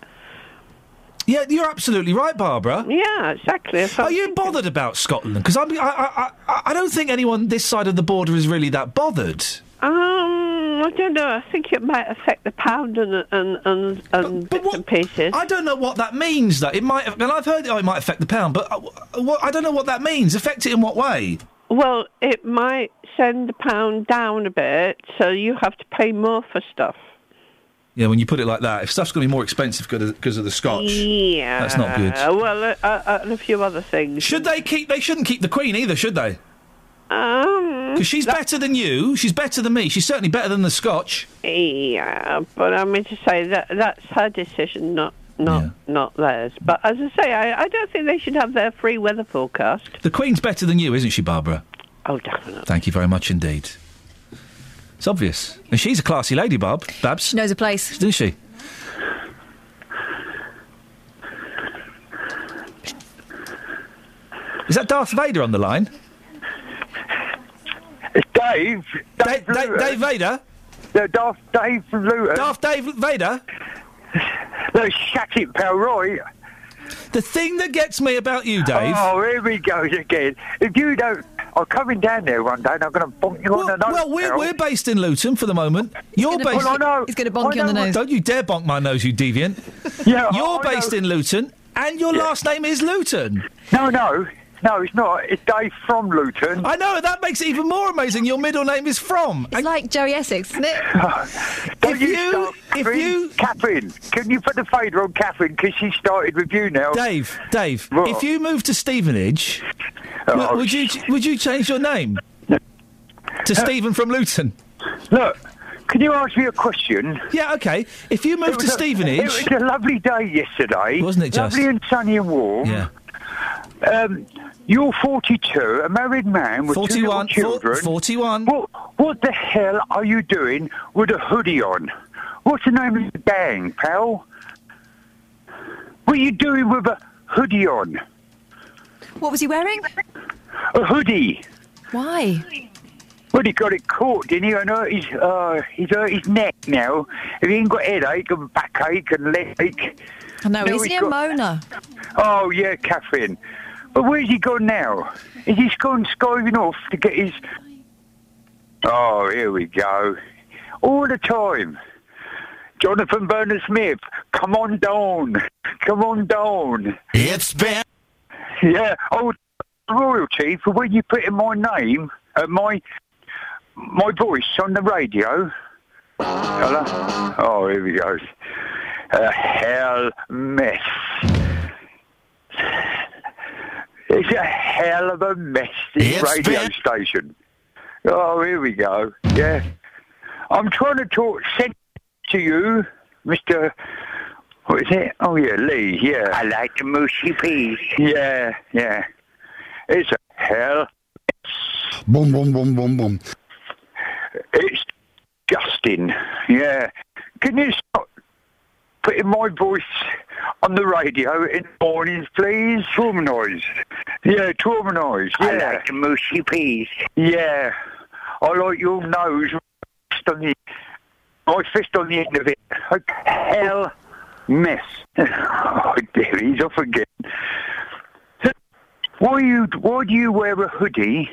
Yeah, you're absolutely right, Barbara. Yeah, exactly. Are you bothered about Scotland? Because I, I, I, I don't think anyone this side of the border is really that bothered. Um, I don't know. I think it might affect the pound and and and, and bits and pieces. I don't know what that means. Though it might, and I've heard oh, it might affect the pound, but uh, what, I don't know what that means. Affect it in what way? Well, it might send the pound down a bit, so you have to pay more for stuff. Yeah, when you put it like that, if stuff's going to be more expensive because of the Scotch, Yeah, that's not good. Well, uh, uh, and a few other things. Should they keep? They shouldn't keep the Queen either, should they? Um, Because she's better than you. She's better than me. She's certainly better than the Scotch. Yeah, but I mean to say that that's her decision, not not not theirs. But as I say, I, I don't think they should have their free weather forecast. The Queen's better than you, isn't she, Barbara? Oh, definitely. Thank you very much indeed. It's obvious, and she's a classy lady, Bob. Babs She knows a place, doesn't she? Is that Darth Vader on the line? It's Dave. Dave, Dave, Dave Vader? No, Darth Dave from Luton. Darth Dave Vader? No, shut it, pal, right? The thing that gets me about you, Dave. Oh, here we go again. If you don't... I'm coming down there one day and I'm going to bonk you on the nose. Well, we're, we're based in Luton for the moment. You're gonna based. bonk- Well, I know. He's going to bonk you on the nose. Don't you dare bonk my nose, you deviant. Yeah, You're I based know. in Luton, and your last name is Luton. No, no. No, it's not. It's Dave from Luton. I know, that makes it even more amazing. Your middle name is From. It's like Joey Essex, isn't it? Don't you, if you- Catherine, can you put the fader on Catherine because she started with you now? Dave, Dave, What? if you move to Stevenage, Oh, w- would you would you change your name to Stephen from Luton? Look, can you ask me a question? Yeah, okay. If you move to was a- Stevenage, it was a lovely day yesterday, Wasn't it just? Lovely and sunny and warm. Yeah. Um, you're 42, a married man with 41, two little four- children. 41. What, what the hell are you doing with a hoodie on? What's the name of the gang, pal? What are you doing with a hoodie on? What was he wearing? A hoodie. Why? Well, he got it caught, didn't he? And hurt his, uh, he's hurt his neck now. If he ain't got headache and backache and leg ache. I know, now isn't he a got- moaner? Oh, yeah, Catherine. But where's he gone now? Is he gone skiving off to get his... Oh, here we go. All the time. Jonathan Bernard Smith, come on down. Come on down. It's been. Yeah. Oh, royalty for when you put in my name, uh, my my voice on the radio. Hello? Oh, here we go. A hell mess. It's a hell of a mess, this It's radio been- station. Oh, here we go. Yeah. I'm trying to talk sense to you, Mr. What is it? Oh, yeah, Lee, yeah. I like the mushy peas. Yeah, yeah. It's a hell. Boom, boom, boom, boom, boom. It's disgusting. Yeah. Can you stop putting my voice on the radio in the mornings, please? Trauma noise. Yeah, trauma noise. Yeah. I like the mushy peas. Yeah. I like your nose on the, my fist on the end of it. Hell mess. oh dear, he's off again. Why you? Why do you wear a hoodie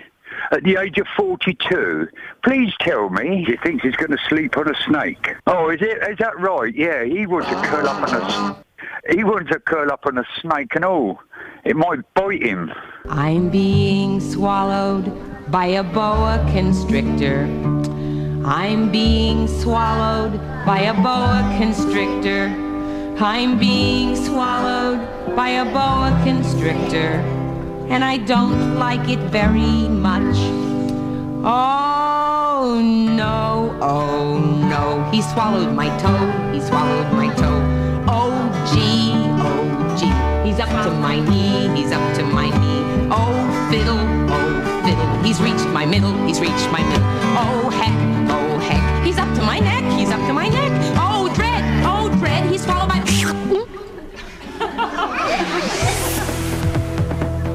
at the age of forty-two? Please tell me. He thinks he's going to sleep on a snake. Oh, is it? Is that right? Yeah, he wants to curl up on a. He wants to curl up on a snake and all. It might bite him. I'm being swallowed by a boa constrictor. I'm being swallowed by a boa constrictor. I'm being swallowed by a boa constrictor. And I don't like it very much. Oh no, oh no. He swallowed my toe, he swallowed my toe. Oh gee, oh gee. He's up to my knee, he's up to my knee. Oh fiddle, oh fiddle. He's reached my middle, he's reached my middle. Oh heck, oh heck. He's up to my neck, he's up to my neck. Oh dread, oh dread. He's swallowed my.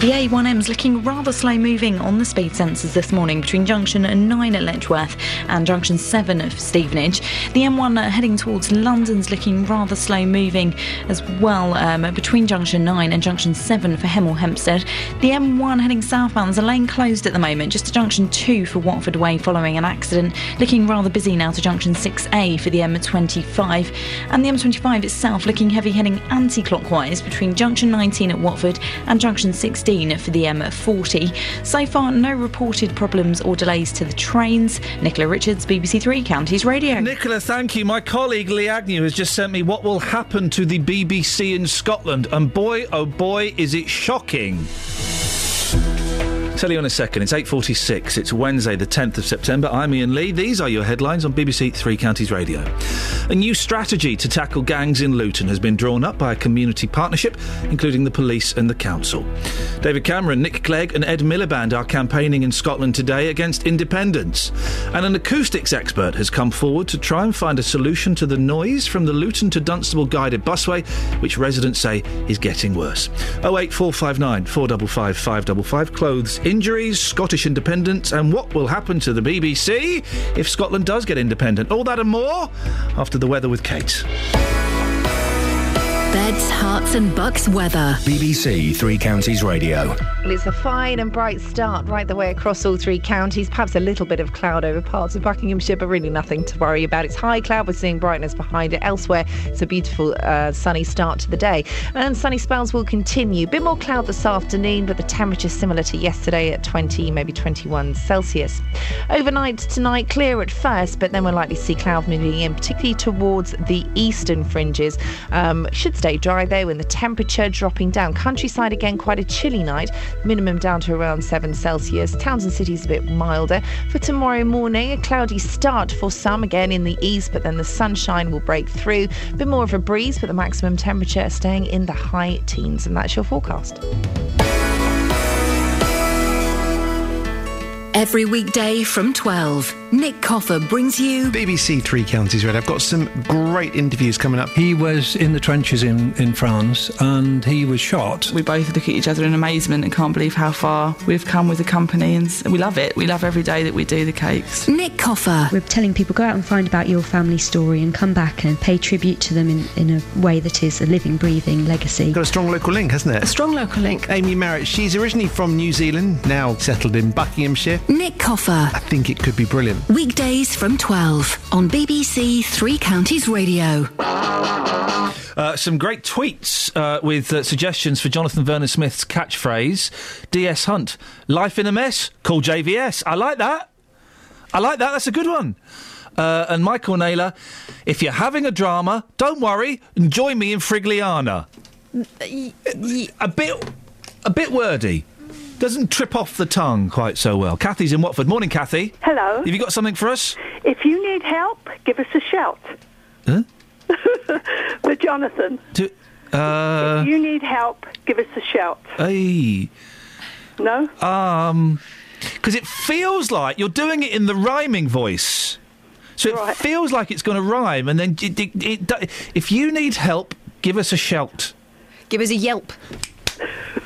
The A1M's looking rather slow moving on the speed sensors this morning between junction 9 at Letchworth and junction 7 at Stevenage. The M1 heading towards London's looking rather slow moving as well um, between junction 9 and junction 7 for Hemel Hempstead. The M1 heading southbound, there's a lane closed at the moment, just to junction 2 for Watford Way following an accident. Looking rather busy now to junction 6A for the M25. And the M25 itself looking heavy heading anti clockwise between junction 19 at Watford and junction 16 for the M40. So far, no reported problems or delays to the trains. Nicola Richards, BBC Three Counties Radio. Nicola, thank you. My colleague Lee Agnew has just sent me what will happen to the BBC in Scotland, and boy, oh boy, is it shocking. Tell you in a second. It's 8.46. It's Wednesday, the 10th of September. I'm Iain Lee. These are your headlines on BBC Three Counties Radio. A new strategy to tackle gangs in Luton has been drawn up by a community partnership, including the police and the council. David Cameron, Nick Clegg and Ed Miliband are campaigning in Scotland today against independence. And an acoustics expert has come forward to try and find a solution to the noise from the Luton to Dunstable guided busway, which residents say is getting worse. 08459 455 555. Clothes injuries, Scottish independence, and what will happen to the BBC if Scotland does get independent. All that and more after the weather with Kate. Beds, Herts, and bucks weather. BBC Three Counties Radio. Well, it's a fine and bright start right the way across all three counties. Perhaps a little bit of cloud over parts of Buckinghamshire, but really nothing to worry about. It's high cloud. We're seeing brightness behind it. Elsewhere, it's a beautiful uh, sunny start to the day. And sunny spells will continue. Bit more cloud this afternoon, but the temperature similar to yesterday at 20, maybe 21 Celsius. Overnight tonight, clear at first, but then we'll likely see cloud moving in, particularly towards the eastern fringes. Um, should stay dry though, and the temperature dropping down. Countryside again, quite a chilly night. Minimum down to around 7 Celsius. Towns and cities a bit milder. For tomorrow morning, a cloudy start for some again in the east, but then the sunshine will break through. A bit more of a breeze, but the maximum temperature staying in the high teens, and that's your forecast. Every weekday from 12, Nick Coffer brings you BBC Three Counties Red. I've got some great interviews coming up. He was in the trenches in, in France and he was shot. We both look at each other in amazement and can't believe how far we've come with the company, and we love it. We love every day that we do the cakes. Nick Coffer. We're telling people go out and find about your family story and come back and pay tribute to them in, in a way that is a living, breathing legacy. Got a strong local link, hasn't it? A strong local link. Amy Merritt, she's originally from New Zealand, now settled in Buckinghamshire. Nick Coffer. I think it could be brilliant. Weekdays from 12 on BBC Three Counties Radio. Uh, some great tweets uh, with uh, suggestions for Jonathan Vernon Smith's catchphrase DS Hunt. Life in a mess? Call JVS. I like that. I like that. That's a good one. Uh, and Michael Naylor, if you're having a drama, don't worry, join me in Frigliana. A bit, a bit wordy. Doesn't trip off the tongue quite so well. Kathy's in Watford. Morning, Kathy. Hello. Have you got something for us? If you need help, give us a shout. Huh? For Jonathan. Do, uh, if you need help, give us a shout. hey. No? Um, because it feels like you're doing it in the rhyming voice. So it feels like it's going to rhyme, and then it, it, it, do- if you need help, give us a shout. Give us a yelp.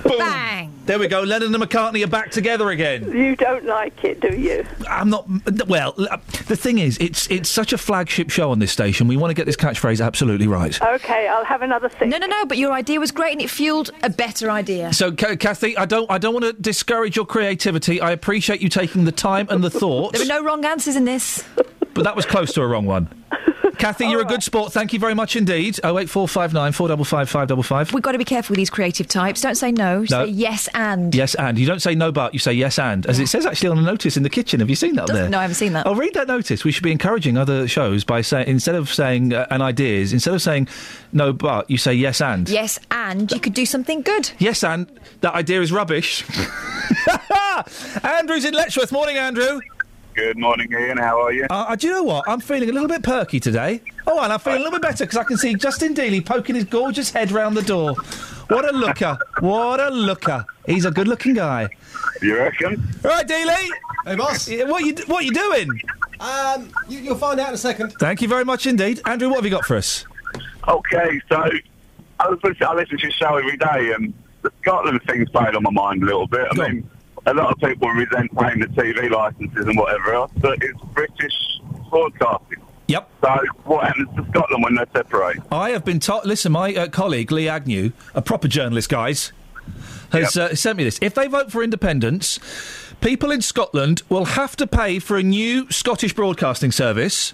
Bang! There we go. Lennon and McCartney are back together again. You don't like it, do you? I'm not. Well, the thing is, it's it's such a flagship show on this station. We want to get this catchphrase absolutely right. Okay, I'll have another thing. No, no, no, but your idea was great and it fueled a better idea. So, Ca- Kathy, I don't I don't want to discourage your creativity. I appreciate you taking the time and the thought, There were no wrong answers in this. but that was close to a wrong one. Kathy, you're a good sport. Thank you very much indeed. Oh eight four five nine four double five five double five. We've got to be careful with these creative types. Don't say no. No. Say yes and. Yes, and you don't say no, but you say yes, and as it says actually on a notice in the kitchen. Have you seen that there? no, I haven't seen that. Oh, read that notice. We should be encouraging other shows by saying instead of saying uh, an ideas, instead of saying no, but you say yes, and. Yes and you could do something good. Yes, and that idea is rubbish. Andrew's in Letchworth. Morning, Andrew. Good morning, Iain. How are you? Uh, uh, do you know what? I'm feeling a little bit perky today. Oh, and I'm feeling a little bit better because I can see Justin Dealey poking his gorgeous head round the door. What a looker! What a looker! He's a good-looking guy. You reckon? Right, Dealey. Hey, boss. What you What you doing? Um, you, you'll find out in a second. Thank you very much indeed, Andrew. What have you got for us? Okay, so I listen, I listen to your show every day, and the Scotland thing's played on my mind a little bit. I mean, a lot of people resent paying the TV licenses and whatever else, but it's British broadcasting. Yep. So what happens to Scotland when they separate? I have been told. Listen, my uh, colleague Lee Agnew, a proper journalist, guys, has uh, sent me this. If they vote for independence, people in Scotland will have to pay for a new Scottish broadcasting service.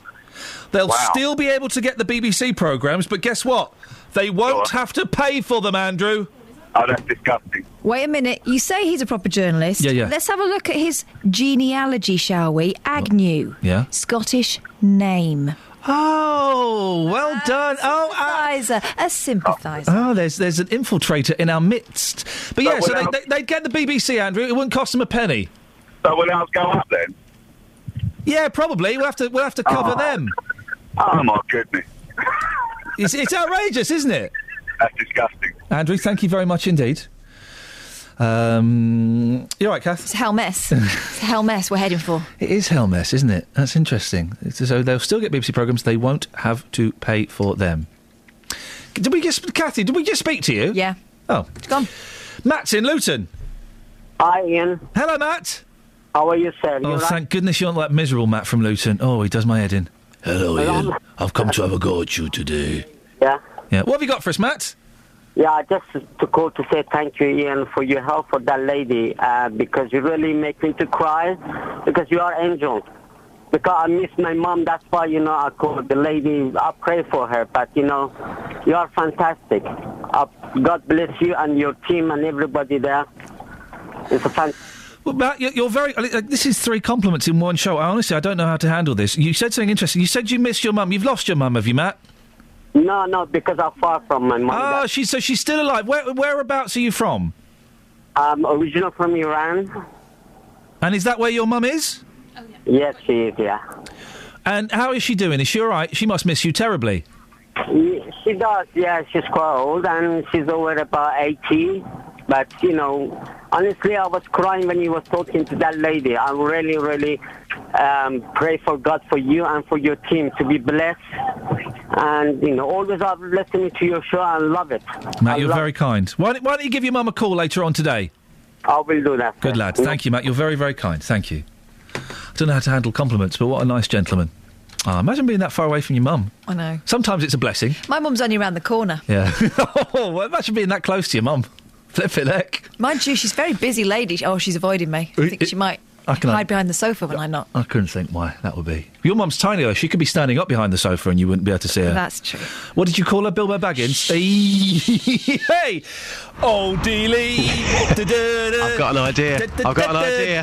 They'll Wow. still be able to get the BBC programmes, but guess what? They won't have to pay for them, Andrew. Oh, that's disgusting. Wait a minute. You say he's a proper journalist. Yeah, yeah. Let's have a look at his genealogy, shall we? Agnew. Yeah. Scottish name. Oh, well done. Oh, uh, sympathiser. a sympathiser. Oh, ah, there's there's an infiltrator in our midst. But yeah, But so they, they they'd get the BBC, Andrew. It wouldn't cost them a penny. So will ours go up then? Yeah, probably. We'll have to we'll have to cover Oh. them. Oh my goodness, It's, it's outrageous, isn't it? That's disgusting. Andrew, thank you very much indeed. Um, you're right, Kath. It's a hell mess. it's a hell mess we're heading for. It is hell mess, isn't it? That's interesting. So they'll still get BBC programmes. They won't have to pay for them. Did we just, Kathy? Did we just speak to you? Yeah. Oh, it's gone. Matt's in Luton. Hi, Iain. Hello, Matt. How are you, sir? Oh, right? thank goodness you're not that miserable Matt from Luton. Oh, he does my head in. Hello, Hello. Iain. I've come to have a go at you today. Yeah. Yeah. What have you got for us, Matt? Yeah, just to call to say thank you, Iain, for your help for that lady, uh, because you really make me to cry, because you are angel. Because I miss my mom, that's why, you know, I call the lady, I pray for her, but, you know, you are fantastic. Uh, God bless you and your team and everybody there. It's a fan. Well, Matt, you're, very. uh, This is three compliments in one show. I honestly, I don't know how to handle this. You said something interesting. You said you missed your mum. You've lost your mum, have you, Matt? No, no, because I'm far from my mom. Oh, ah, she's so she's still alive. Where, whereabouts are you from? I'm original from Iran. And is that where your mum is? Yes, she is, yeah. And how is she doing? Is she all right? She must miss you terribly. She does, yeah. She's quite old and she's over about 80. But, you know, honestly, I was crying when you was talking to that lady. I really, really um, pray for God for you and for your team to be blessed. And, you know, always I've listening to your show and love it. I Matt, you're love- very kind. Why, don't- why don't you give your mum a call later on today? I will do that. Good lad. Thank you, Matt. You're very, very kind. Thank you. I don't know how to handle compliments, but what a nice gentleman. Ah, imagine being that far away from your mum. I know. Sometimes it's a blessing. My mum's only around the corner. Yeah. oh, imagine being that close to your mum. Flip it, heck. Mind you, she's a very busy lady. Oh, she's avoiding me. I think she might I can- hide behind the sofa when I'm not. I couldn't think why that would be. Your mum's tiny though. She could be standing up behind the sofa and you wouldn't be able to see her. That's true. What did you call her, Bilbo Baggins? hey, oh Dealey. I've got an idea. I've got an idea.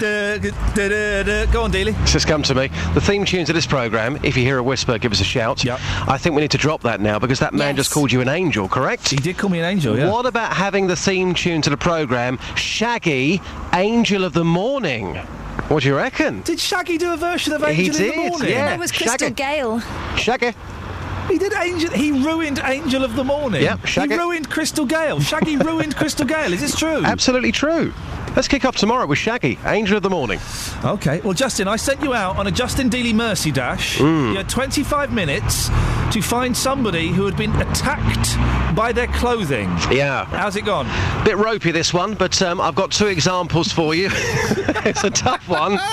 Go on, Dealey. It's just come to me. The theme tune to this programme, if you hear a whisper, give us a shout. I think we need to drop that now because that man just called you an angel, correct? He did call me an angel, yeah. What about having the theme tune to the programme, Shaggy, Angel of the Morning? What do you reckon? Did Shaggy do a version of He Angel in the did, Morning? yeah. That was Crystal Shaggy. Gale. Shaggy. He did Angel. He ruined Angel of the Morning. Yep, Shaggy. He ruined Crystal Gayle. Shaggy ruined Crystal Gayle. Is this true? Absolutely true. Let's kick off tomorrow with Shaggy, Angel of the Morning. Okay. Well, Justin, I sent you out on a Justin Dealey Mercy Dash. Mm. You had 25 minutes to find somebody who had been attacked by their clothing. Yeah. How's it gone? Bit ropey this one, but um, I've got two examples for you. it's a tough one.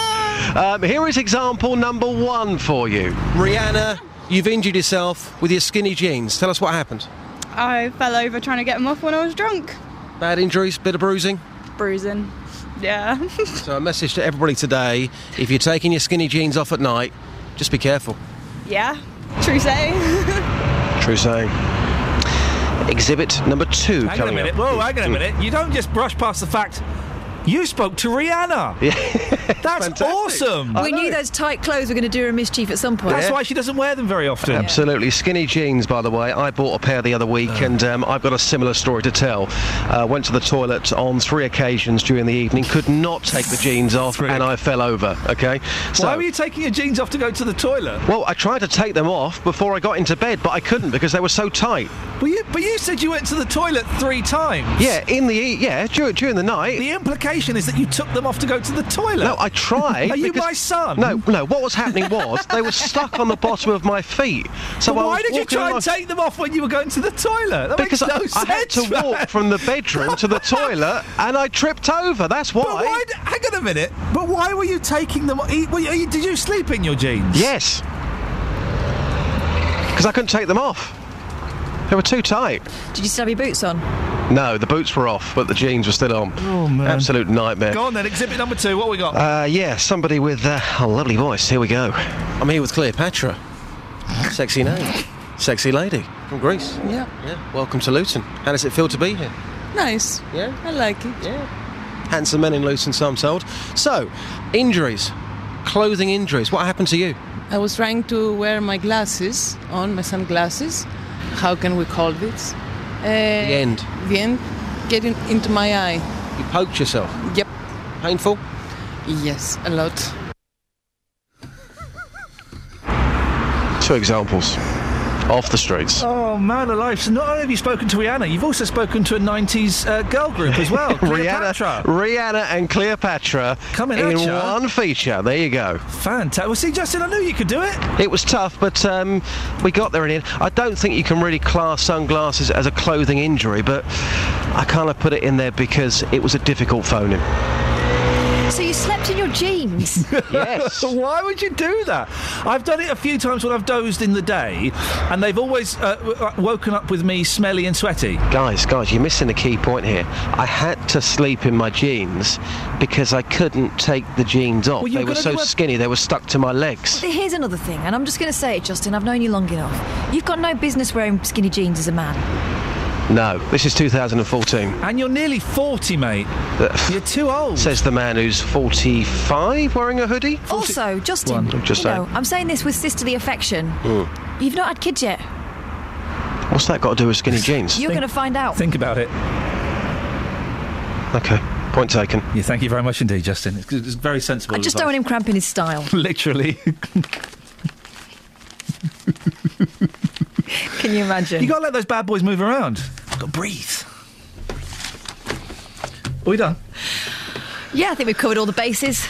Um, here is example number one for you. Rihanna, you've injured yourself with your skinny jeans. Tell us what happened. I fell over trying to get them off when I was drunk. Bad injuries, bit of bruising. Bruising. Yeah. So a message to everybody today: if you're taking your skinny jeans off at night, just be careful. yeah. True saying. True saying. Exhibit number two Hang on a minute. up. Whoa, hang on a minute. You don't just brush past the fact you spoke to Rihanna. That's awesome. we knew those tight clothes were going to do her a mischief at some point. That's why she doesn't wear them very often. Absolutely. Skinny jeans, by the way. I bought a pair the other week, Oh. and um, I've got a similar story to tell. Uh, went to the toilet on three occasions during the evening, could not take the jeans off, and I fell over. Okay? So, Why were you taking your jeans off to go to the toilet? well, I tried to take them off before I got into bed, but I couldn't because they were so tight. But you, but you said you went to the toilet three times. Yeah, in the e- yeah during, during the night. The implication is that you took them off to go to the toilet. No, I tried. Are you my son? No, no. What was happening was they were stuck on the bottom of my feet. So I why did you try and take them off when you were going to the toilet? That because no I, sense. I had to walk from the bedroom to the toilet, and I tripped over. That's why. But why? Hang on a minute. But why were you taking them? were you- Did you sleep in your jeans? Yes. Because I couldn't take them off. They were too tight. Did you still have your boots on? No, the boots were off, but the jeans were still on. Oh man. Absolute nightmare. Go on then. Exhibit number two. What we got? Uh, yeah, somebody with uh, a lovely voice. Here we go. I'm here with Cleopatra. Sexy name. Sexy lady from Greece. Yeah. Yeah. Welcome to Luton. How does it feel to be here? Nice. Yeah. I like it. Yeah. Handsome men in Luton, some told. So, injuries. Clothing injuries. What happened to you? I was trying to wear my glasses on, my sunglasses. How can we call this? Uh, the end. The end. Getting into my eye. You poked yourself. Yep. Painful? Yes, a lot. Two examples. Off the streets. Oh man alive! So not only have you spoken to Rihanna, you've also spoken to a '90s uh, girl group as well. Rihanna, Rihanna and Cleopatra Coming in ya. one feature. There you go. Fantastic. Well, see, Justin, I knew you could do it. It was tough, but um, we got there in the end. I don't think you can really class sunglasses as a clothing injury, but I kind of put it in there because it was a difficult phoning. So you slept in? Yes. Why would you do that? I've done it a few times when I've dozed in the day, and they've always uh, w- uh, woken up with me smelly and sweaty. Guys, guys, you're missing a key point here. I had to sleep in my jeans because I couldn't take the jeans off. Well, they were so a- skinny, they were stuck to my legs. Here's another thing, and I'm just going to say it, Justin. I've known you long enough. You've got no business wearing skinny jeans as a man. No, this is 2014. And you're nearly 40, mate. You're too old. Says the man who's 45 wearing a hoodie. Also, Justin, One. I'm just you know, saying. I'm saying this with sisterly affection. Hmm. You've not had kids yet. What's that got to do with skinny jeans? You're going to find out. Think about it. Okay, point taken. Yeah, thank you very much indeed, Justin. It's, it's very sensible. I just don't want him cramping his style. Literally. Can you imagine? You got to let those bad boys move around. Got to breathe. Are we done? Yeah, I think we've covered all the bases.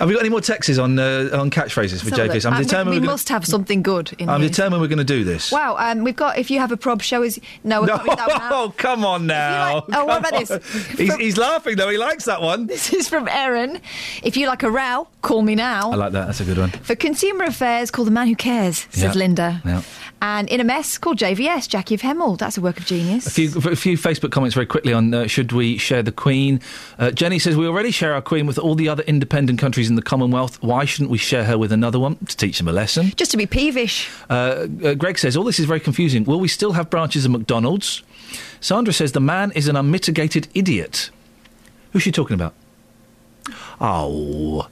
Have we got any more texts on uh, on catchphrases for Let's have a JP? look. I'm we- determined. we, gonna, must have something good in I'm here. determined we're going to do this. Wow, um, we've got. If you have a prob, show us. No, we No, can't that one out. oh, come on now. oh, what Come about this? on. He's, he's laughing though. He likes that one. This is from Erin. If you like a row, call me now. I like that. That's a good one. For consumer affairs, call the man who cares, says Yeah. Linda. Yeah. And in a mess, call JVS, Jackie of Hemel. That's a work of genius. A few, a few Facebook comments very quickly on uh, should we share the Queen. Uh, Jenny says we already share our Queen with all the other independent countries in the Commonwealth. Why shouldn't we share her with another one to teach them a lesson? Just to be peevish. Uh, uh, Greg says all this is very confusing. Will we still have branches of McDonald's? Sandra says the man is an unmitigated idiot. Who's she talking about? Oh.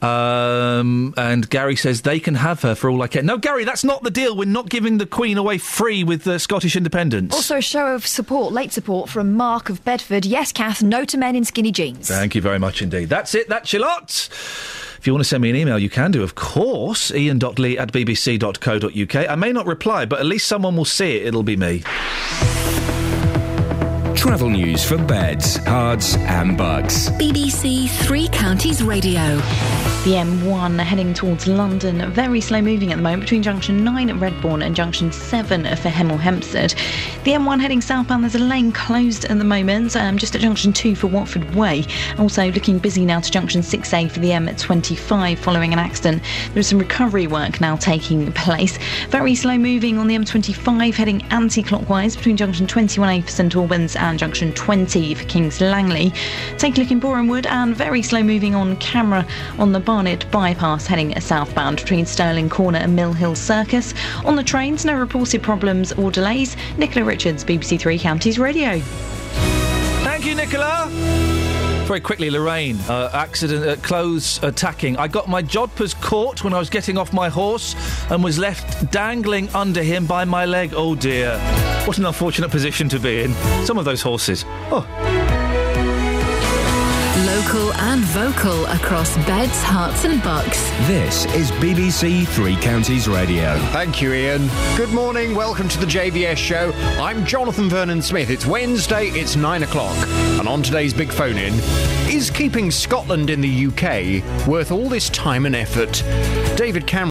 Um, and Gary says they can have her for all I care. No, Gary, that's not the deal. We're not giving the Queen away free with the Scottish independence. Also, a show of support, late support from Mark of Bedford. Yes, Kath, no to men in skinny jeans. Thank you very much indeed. That's it. That's your lot. If you want to send me an email, you can do, of course. Iain.lee at bbc.co.uk. I may not reply, but at least someone will see it. It'll be me. Travel news for beds, Herts, and Bucks. BBC Three Counties Radio. The M1 heading towards London, very slow moving at the moment between junction 9 at Redbourn and junction 7 for Hemel Hempstead. The M1 heading southbound, there's a lane closed at the moment, um, just at junction 2 for Watford Way. Also looking busy now to junction 6A for the M25 following an accident. There is some recovery work now taking place. Very slow moving on the M25 heading anti clockwise between junction 21A for St Albans and junction 20 for Kings Langley. Take a look in Borehamwood and very slow moving on camera on the Barnet bypass heading southbound between Stirling Corner and Mill Hill Circus. On the trains, no reported problems or delays. Nicola Richards, BBC Three Counties Radio. Thank you, Nicola. Very quickly, Lorraine. Uh, accident, uh, clothes attacking. I got my jodhpurs caught when I was getting off my horse and was left dangling under him by my leg. Oh dear. What an unfortunate position to be in. Some of those horses. Oh. Local and vocal across beds, herts, and bucks. This is BBC Three Counties Radio. Thank you, Iain. Good morning. Welcome to the JVS show. I'm Jonathan Vernon Smith. It's Wednesday, it's nine o'clock. And on today's big phone in, is keeping Scotland in the UK worth all this time and effort? David Cameron.